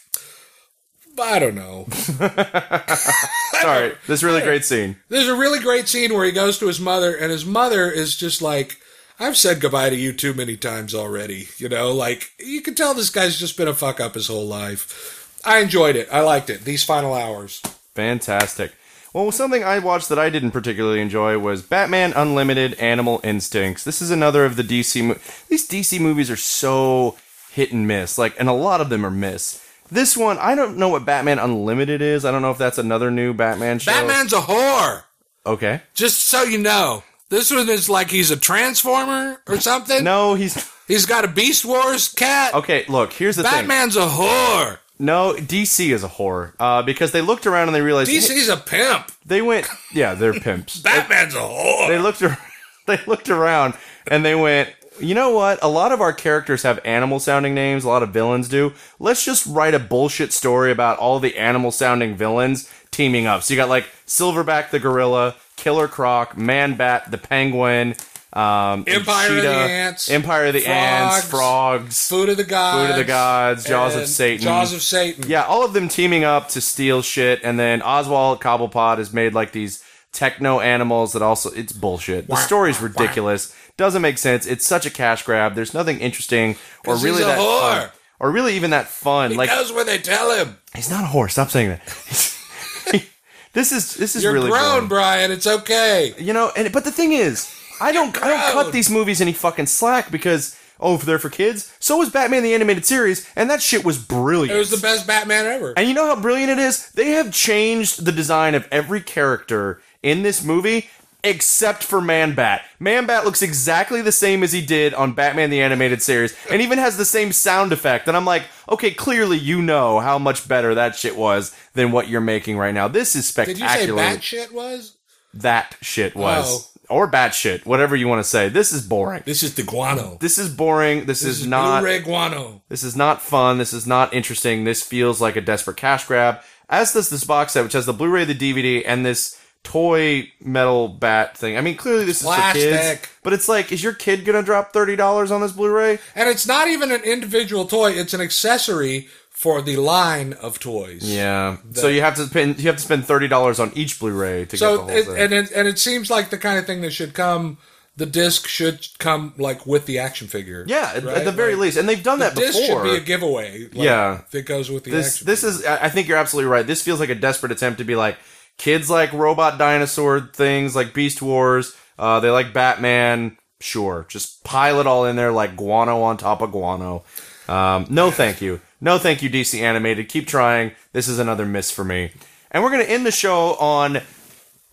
I don't know. Sorry, this really great scene. There's a really great scene where he goes to his mother, and his mother is just like, I've said goodbye to you too many times already. You know, like, you can tell this guy's just been a fuck up his whole life. I enjoyed it. I liked it. These final hours. Fantastic. Well, something I watched that I didn't particularly enjoy was Batman Unlimited Animal Instincts. This is another of the DC mo- These DC movies are so hit and miss. Like and a lot of them are miss. This one, I don't know what Batman Unlimited is. I don't know if that's another new Batman show. Batman's a whore. Okay. Just so you know, this one is like he's a transformer or something. No, he's He's got a Beast Wars cat. okay. Look, here's the thing. Batman's a whore. No, DC is a whore uh, because they looked around and they realized DC's a pimp. they went. Yeah, they're pimps. Batman's a whore. they looked. They looked around and they went. You know what? A lot of our characters have animal sounding names. A lot of villains do. Let's just write a bullshit story about all the animal sounding villains teaming up. So you got like Silverback the gorilla, Killer Croc, Man Bat the penguin, um, Empire of the Ants, Empire of the Ants, Frogs, Frogs, Food of the gods. Food of the Gods, Jaws of Satan. Jaws of Satan. Yeah, all of them teaming up to steal shit, and then Oswald Cobblepot has made like these techno animals that also it's bullshit. The story's ridiculous, doesn't make sense. It's such a cash grab. There's nothing interesting or really he's a that whore. fun, or really even that fun. He like does what they tell him. he's not a horse. Stop saying that. this is this is You're really grown, boring. Brian. It's okay. You know, and but the thing is, I don't I don't grown. cut these movies any fucking slack because oh, they're for kids. So was Batman the animated series, and that shit was brilliant. It was the best Batman ever. And you know how brilliant it is? They have changed the design of every character in this movie except for Man Bat. Man Bat looks exactly the same as he did on Batman the Animated Series and even has the same sound effect. And I'm like, okay, clearly you know how much better that shit was than what you're making right now. This is spectacular. Did you say bat shit was? that shit was. Oh. Or bat shit, whatever you want to say. This is boring. This is the guano. This is boring. This, This is, is not guano. this is not fun. This is not interesting. This feels like a desperate cash grab. As does this box set, which has the Blu-ray, the DVD, and this toy metal bat thing. I mean, clearly this is for kids, but it's like, is your kid gonna drop thirty dollars on this Blu-ray? And it's not even an individual toy. It's an accessory for the line of toys. Yeah. so you have to spend you have to spend thirty dollars on each Blu-ray to get the whole it, thing. and it, and it seems like the kind of thing that should come. The disc should come like with the action figure. yeah, at, right? at the very Like, least, and they've done the that disc before. should be a giveaway. like, Yeah. that goes with the this action. this is I I think you're absolutely right. This feels like a desperate attempt to be like kids like robot dinosaur things like Beast Wars. Uh, they like Batman. Sure, just pile it all in there like guano on top of guano. Um, no, thank you. No, thank you, DC Animated. Keep trying. This is another miss for me. And we're gonna end the show on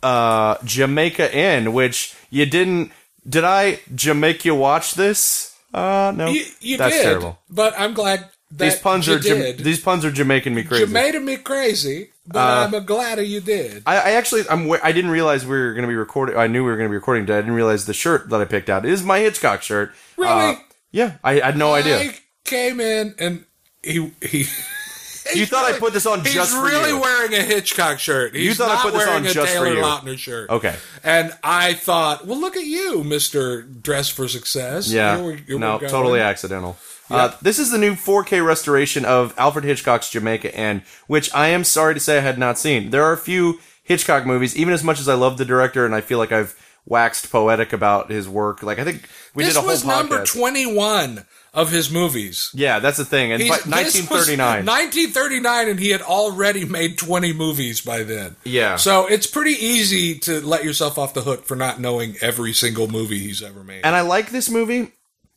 uh, Jamaica Inn, which you didn't. Did I Jamaica you watch this? Uh, no. You, you That's did, terrible. but I'm glad that These puns you are did. these puns are Jamaican me crazy. you made me crazy, but Uh, I'm glad you did. I, I actually, I'm. I didn't realize we were going to be recording. I knew we were going to be recording. Today. I didn't realize the shirt that I picked out is my Hitchcock shirt. Really? Uh, yeah, I, I had no idea. I came in and he he. You thought I put this on He's just for really wearing a Hitchcock shirt. He's thought I put this on a just for Taylor you. Lautner shirt. Okay. And I thought, well, look at you, Mister Dress for Success. Yeah, we- here no, totally accidental. Uh, this is the new 4K restoration of Alfred Hitchcock's Jamaica Inn, which I am sorry to say I had not seen. There are a few Hitchcock movies, even as much as I love the director and I feel like I've waxed poetic about his work. Like I think we This did a whole was number twenty-one of his movies. yeah, that's the thing. And He's- but this was 1939. 1939, and he had already made 20 movies by then. Yeah. So it's pretty easy to let yourself off the hook for not knowing every single movie he's ever made. And I like this movie.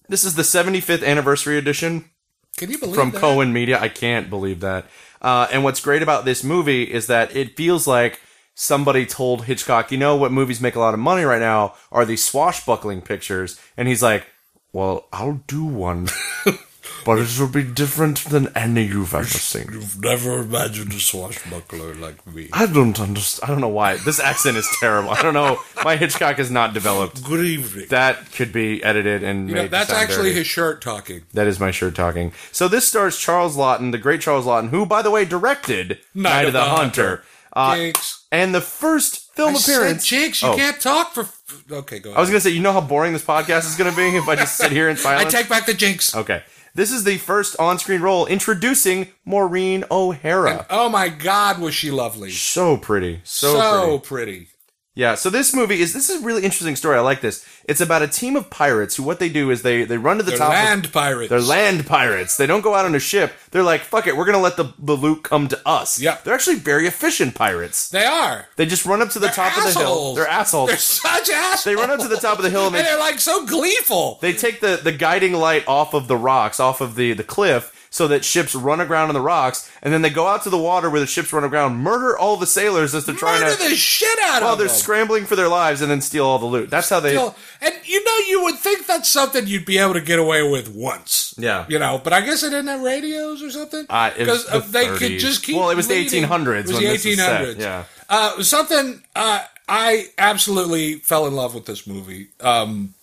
This is the 75th anniversary edition Can you believe from that? Cohen Media. I can't believe that. Uh, and what's great about this movie is that it feels like somebody told Hitchcock, you know what movies make a lot of money right now are these swashbuckling pictures. And he's like, well, I'll do one. but it will be different than any you've ever seen. You've never imagined a swashbuckler like me. I don't understand. I don't know why. This accent is terrible. I don't know. My Hitchcock is not developed. Good evening. That could be edited and You made know, that's actually dirty. his shirt talking. That is my shirt talking. So this stars Charles Laughton, the great Charles Laughton, who, by the way, directed Night, of the, Hunter. Uh, Jinx. and the first film I said, appearance. Jinx, you Oh, can't talk for. Okay, go ahead. I was going to say, you know how boring this podcast is going to be if I just sit here in silence? I take back the jinx. okay. This is the first on screen role introducing Maureen O'Hara. Oh my God, was she lovely? so pretty. So, So, pretty. pretty. Yeah, so this movie is this is a really interesting story. I like this. It's about a team of pirates who what they do is they they run to the They're top of land pirates. They're land pirates. They don't go out on a ship. They're like, fuck it, we're gonna let the, the loot come to us. Yep. They're actually very efficient pirates. They are. They just run up to the top of the hill. They're assholes. They're such assholes. They run up to the top of the hill and and they're like so gleeful. they take the, the guiding light off of the rocks, off of the, the cliff, so that ships run aground on the rocks, and then they go out to the water where the ships run aground, murder all the sailors as they're trying Murder to. the shit out of them. While of they're them. scrambling for their lives, and then steal all the loot. That's how they. Still- and you know, you would think that's something you'd be able to get away with once. Yeah. You know, but I guess they didn't have radios or something. Uh, it was the they could 30s. just keep. Well, it was the leading. 1800s It was when the this was set, 1800s. yeah. Uh, something uh, I absolutely fell in love with this movie. Um,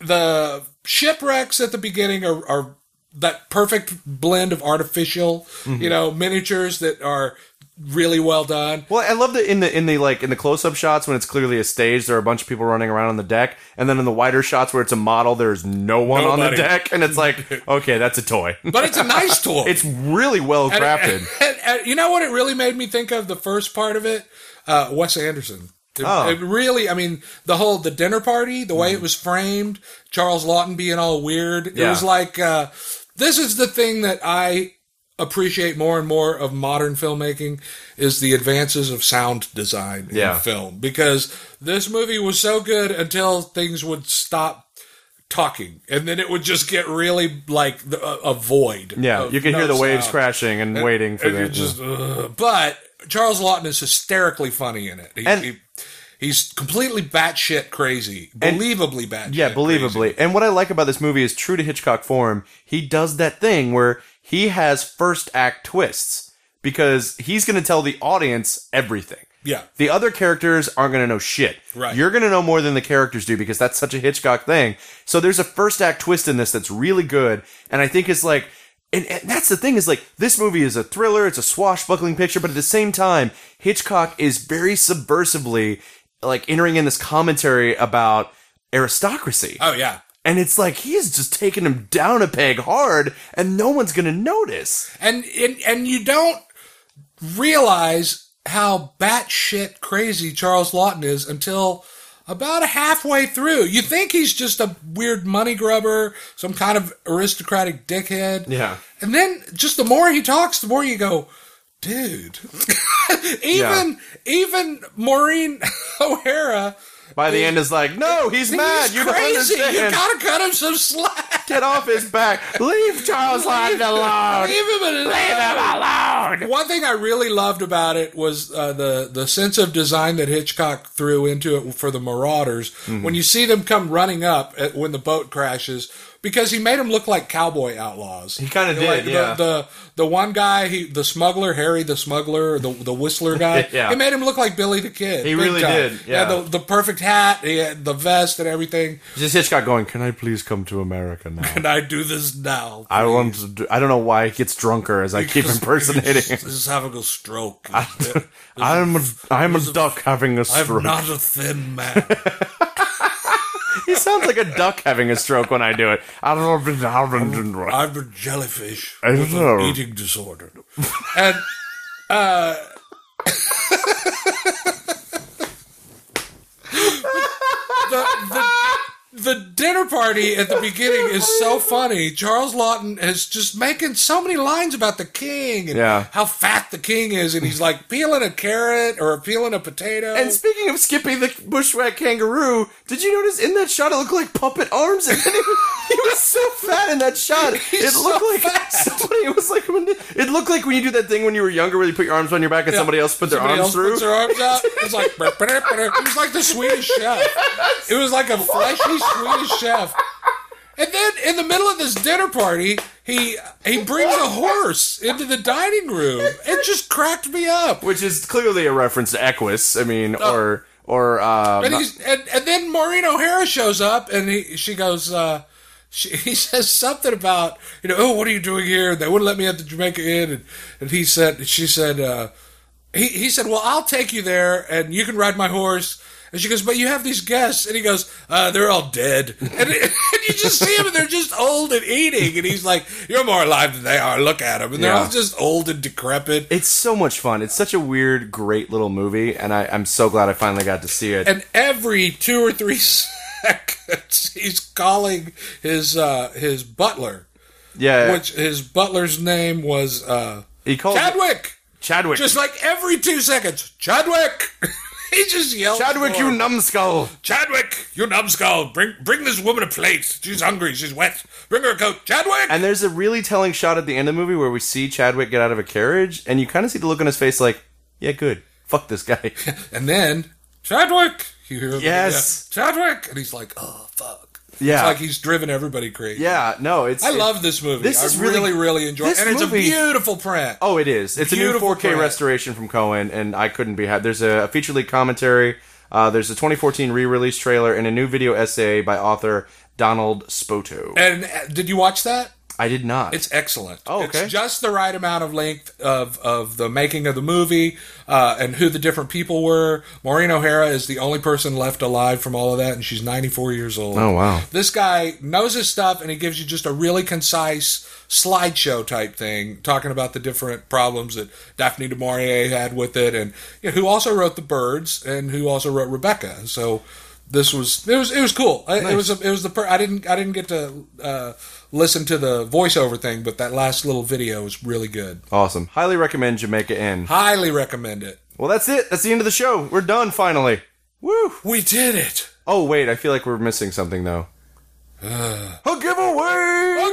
the shipwrecks at the beginning are, are that perfect blend of artificial, Mm-hmm. you know, miniatures that are really well done. Well, I love that in the in the like in the close up shots when it's clearly a stage, there are a bunch of people running around on the deck, and then in the wider shots where it's a model, there's no one on the deck, and it's like, okay, that's a toy. But it's a nice toy. it's really well And- crafted. And, and you know what it really made me think of the first part of it? Uh, Wes Anderson. It, Oh. it really, I mean, the whole the dinner party, the way it was framed, Charles Laughton being all weird. It was like uh, this is the thing that I appreciate more and more of modern filmmaking is the advances of sound design in Yeah. film because this movie was so good until things would stop talking and then it would just get really like the, a, a void Yeah, you can hear no the waves crashing and, waiting for And the. just, ugh. but Charles Laughton is hysterically funny in it. He, And- he- he's completely batshit crazy, believably batshit. Yeah, believably. And what I like about this movie is true to Hitchcock form, he does that thing where he has first act twists because he's going to tell the audience everything. Yeah. The other characters aren't going to know shit. Right. You're going to know more than the characters do because that's such a Hitchcock thing. So there's a first act twist in this that's really good. And I think it's like, and, and that's the thing is like, this movie is a thriller, it's a swashbuckling picture, but at the same time, Hitchcock is very subversively like entering in this commentary about aristocracy. Oh yeah. And it's like he's just taking him down a peg hard, and no one's gonna notice. And, and and you don't realize how batshit crazy Charles Laughton is until about halfway through. You think he's just a weird money grubber, some kind of aristocratic dickhead. Yeah. And then just the more he talks, the more you go, dude. even even Maureen O'Hara By the end, is like, no, he's, mad. He's You don't crazy. You gotta cut him some slack. Get off his back. Leave Charles Laughton alone. Leave him alone. Leave him alone. One thing I really loved about it was uh, the the sense of design that Hitchcock threw into it for the Marauders. Mm-hmm. When you see them come running up at, when the boat crashes, because he made them look like cowboy outlaws. He kinda did, the, yeah. The the one guy, he the smuggler, Harry the smuggler, the the whistler guy. Yeah. He made him look like Billy the Kid. He really time. did, yeah. the, the perfect hat, he had the vest and everything. Just Hitchcock going, can I please come to America now? Can I do this now? I want to do, I don't know why he gets drunker as I keep impersonating. This is having a stroke. I'm a, I'm a duck having a I'm stroke. not a thin man. Sounds like a duck having a stroke when I do it. I don't know. I'm a jellyfish I with know. an eating disorder. And uh the, the the dinner party at the beginning is so funny. Charles Laughton is just making so many lines about the king and Yeah. how fat the king is, and he's like peeling a carrot or peeling a potato. And speaking of Skippy the bushwhack kangaroo, did you notice in that shot it looked like puppet arms? And then he, he was so fat in that shot. He's it looked so like fat. somebody. It was like when it looked like when you do that thing when you were younger, where you put your arms on your back and somebody else put their Somebody arms else through. their arms out. It's like it was like the Swedish chef. It was like a fleshy Swedish chef. And then in the middle of this dinner party, he he brings a horse into the dining room. It just cracked me up. which is clearly a reference to Equus. I mean, or or uh, And, he's, and, and then Maureen O'Hara shows up, and he, she goes, uh, she, he says something about, you know, oh, what are you doing here? They wouldn't let me at the Jamaica Inn, and, and he said, she said, uh, he, he said, well, I'll take you there, and you can ride my horse. And she goes, but you have these guests, and he goes, uh, they're all dead, and, and you just see them, and they're just old and eating, and he's like, you're more alive than they are. Look at them, and they're Yeah. all just old and decrepit. it's so much fun. It's such a weird, great little movie, and I, I'm so glad I finally got to see it. and every two or three seconds he's calling his uh his butler yeah, which his butler's name was uh he called chadwick Chadwick. just like every two seconds chadwick he just yelled. Chadwick, you numbskull. Chadwick, you numbskull! Bring bring this woman a plate. She's hungry. She's wet. Bring her a coat. Chadwick. And there's a really telling shot at the end of the movie where we see Chadwick get out of a carriage, and you kind of see the look on his face like, yeah, good. Fuck this guy. And then Chadwick, you hear Yes. Chadwick, and he's like, oh fuck. Yeah. It's like he's driven everybody crazy. yeah, no, it's. I love this movie. This I is really- really, really enjoy it. And it's a beautiful print. Oh, it is. It's a new 4K print. restoration from Cohen, and I couldn't be happy. There's a, feature leak commentary. Uh, there's a 2014 re-release trailer and a new video essay by author Donald Spoto. And uh, did you watch that? I did not. It's excellent. Oh, okay. It's just the right amount of length of, of the making of the movie uh, and who the different people were. Maureen O'Hara is the only person left alive from all of that, and she's 94 years old. Oh, wow. This guy knows his stuff, and he gives you just a really concise slideshow type thing, talking about the different problems that Daphne du Maurier had with it, and you know, who also wrote The Birds and who also wrote Rebecca. So this was it was it was cool. I- It was a, it was the per- I didn't I didn't get to uh, listen to the voiceover thing, but that last little video is really good. awesome. Highly recommend Jamaica Inn. Highly recommend it. Well, that's it. That's the end of the show. We're done finally. Woo. We did it. Oh wait, I feel like we're missing something though. Uh. a giveaway. A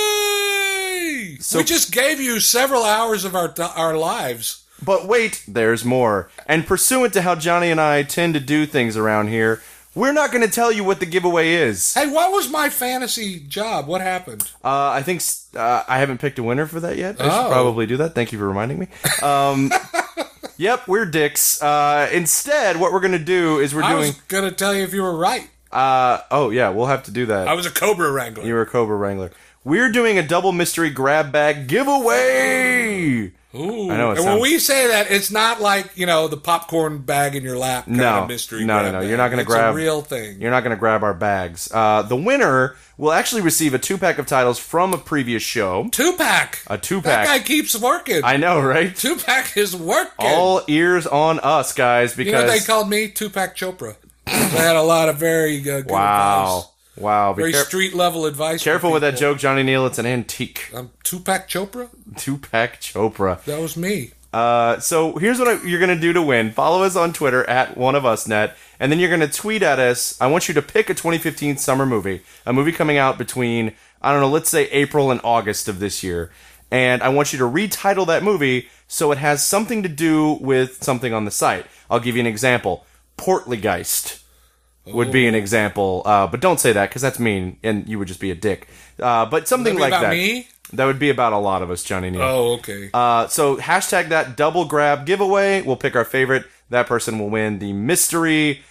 giveaway. So- we just gave you several hours of our our lives. But wait, there's more. And pursuant to how Johnny and I tend to do things around here, we're not going to tell you what the giveaway is. Hey, what was my fantasy job? What happened? Uh, I think uh, I haven't picked a winner for that yet. I should Oh. probably do that. Thank you for reminding me. Um, yep, we're dicks. Uh, instead, what we're going to do is we're I doing. was gonna tell you if you were right. Uh, oh yeah, we'll have to do that. I was a Cobra Wrangler. You were a Cobra Wrangler. We're doing a double mystery grab bag giveaway. Ooh. I know and when we say that, it's not like you know the popcorn bag in your lap kind No. of mystery. No, no, no. bag. You're not gonna grab- a real thing. You're not going to grab our bags. Uh, the winner will actually receive a two pack of titles from a previous show. Two pack. A two pack. That guy keeps working. I know, right? Two pack is working. All ears on us, guys, Because you know what they called me? Two pack Chopra. I had a lot of very uh, good wow, advice. Wow. Very care- street level advice. careful with that joke, Johnny Neal. It's an antique. I'm two pack Chopra. Two pack Chopra. That was me. Uh, so here's what I, you're gonna do to win. Follow us on Twitter at one of us net, and then you're gonna tweet at us. I want you to pick a 2015 summer movie, a movie coming out between I don't know, let's say April and August of this year, and I want you to retitle that movie so it has something to do with something on the site. I'll give you an example. Portlygeist would be an example, uh, but don't say that because that's mean, and you would just be a dick. Uh, but something like about that. me? That would be about a lot of us, Johnny Neal. Oh, okay. Uh, so hashtag that double grab giveaway. We'll pick our favorite. That person will win the mystery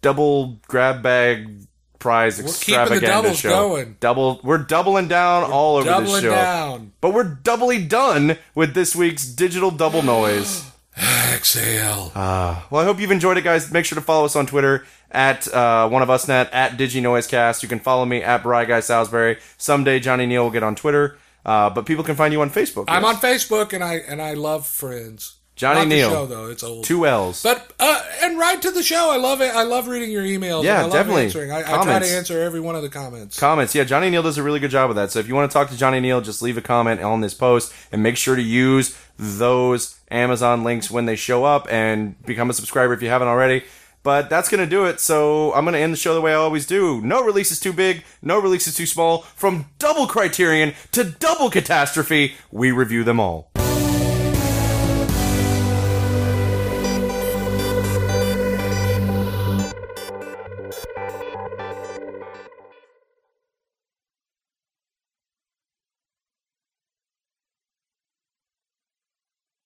double grab bag prize keeping the extravaganza doubles show. going. Double. We're doubling down all over this Doubling show. down. But we're doubly done with this week's digital double noise. Exhale. Well, I hope you've enjoyed it, guys. Make sure to follow us on Twitter at uh, one of us net at DigiNoisecast. You can follow me at Bry Guy Salisbury. Someday Johnny Neal will get on Twitter, uh, but people can find you on Facebook. I'm on Facebook and I and I love Friends. Johnny Not Neal. show though; it's old. two L's. But uh, and write to the show. I love it. I love reading your emails. Yeah, and I love definitely. Answering. I, I try Comments. to answer every one of the comments. comments. Yeah, Johnny Neal does a really good job of that. So if you want to talk to Johnny Neal, just leave a comment on this post and make sure to use those Amazon links when they show up and become a subscriber if you haven't already. But that's going to do it. So I'm going to end the show the way I always do. No release is too big, no release is too small. From double criterion to double catastrophe, we review them all.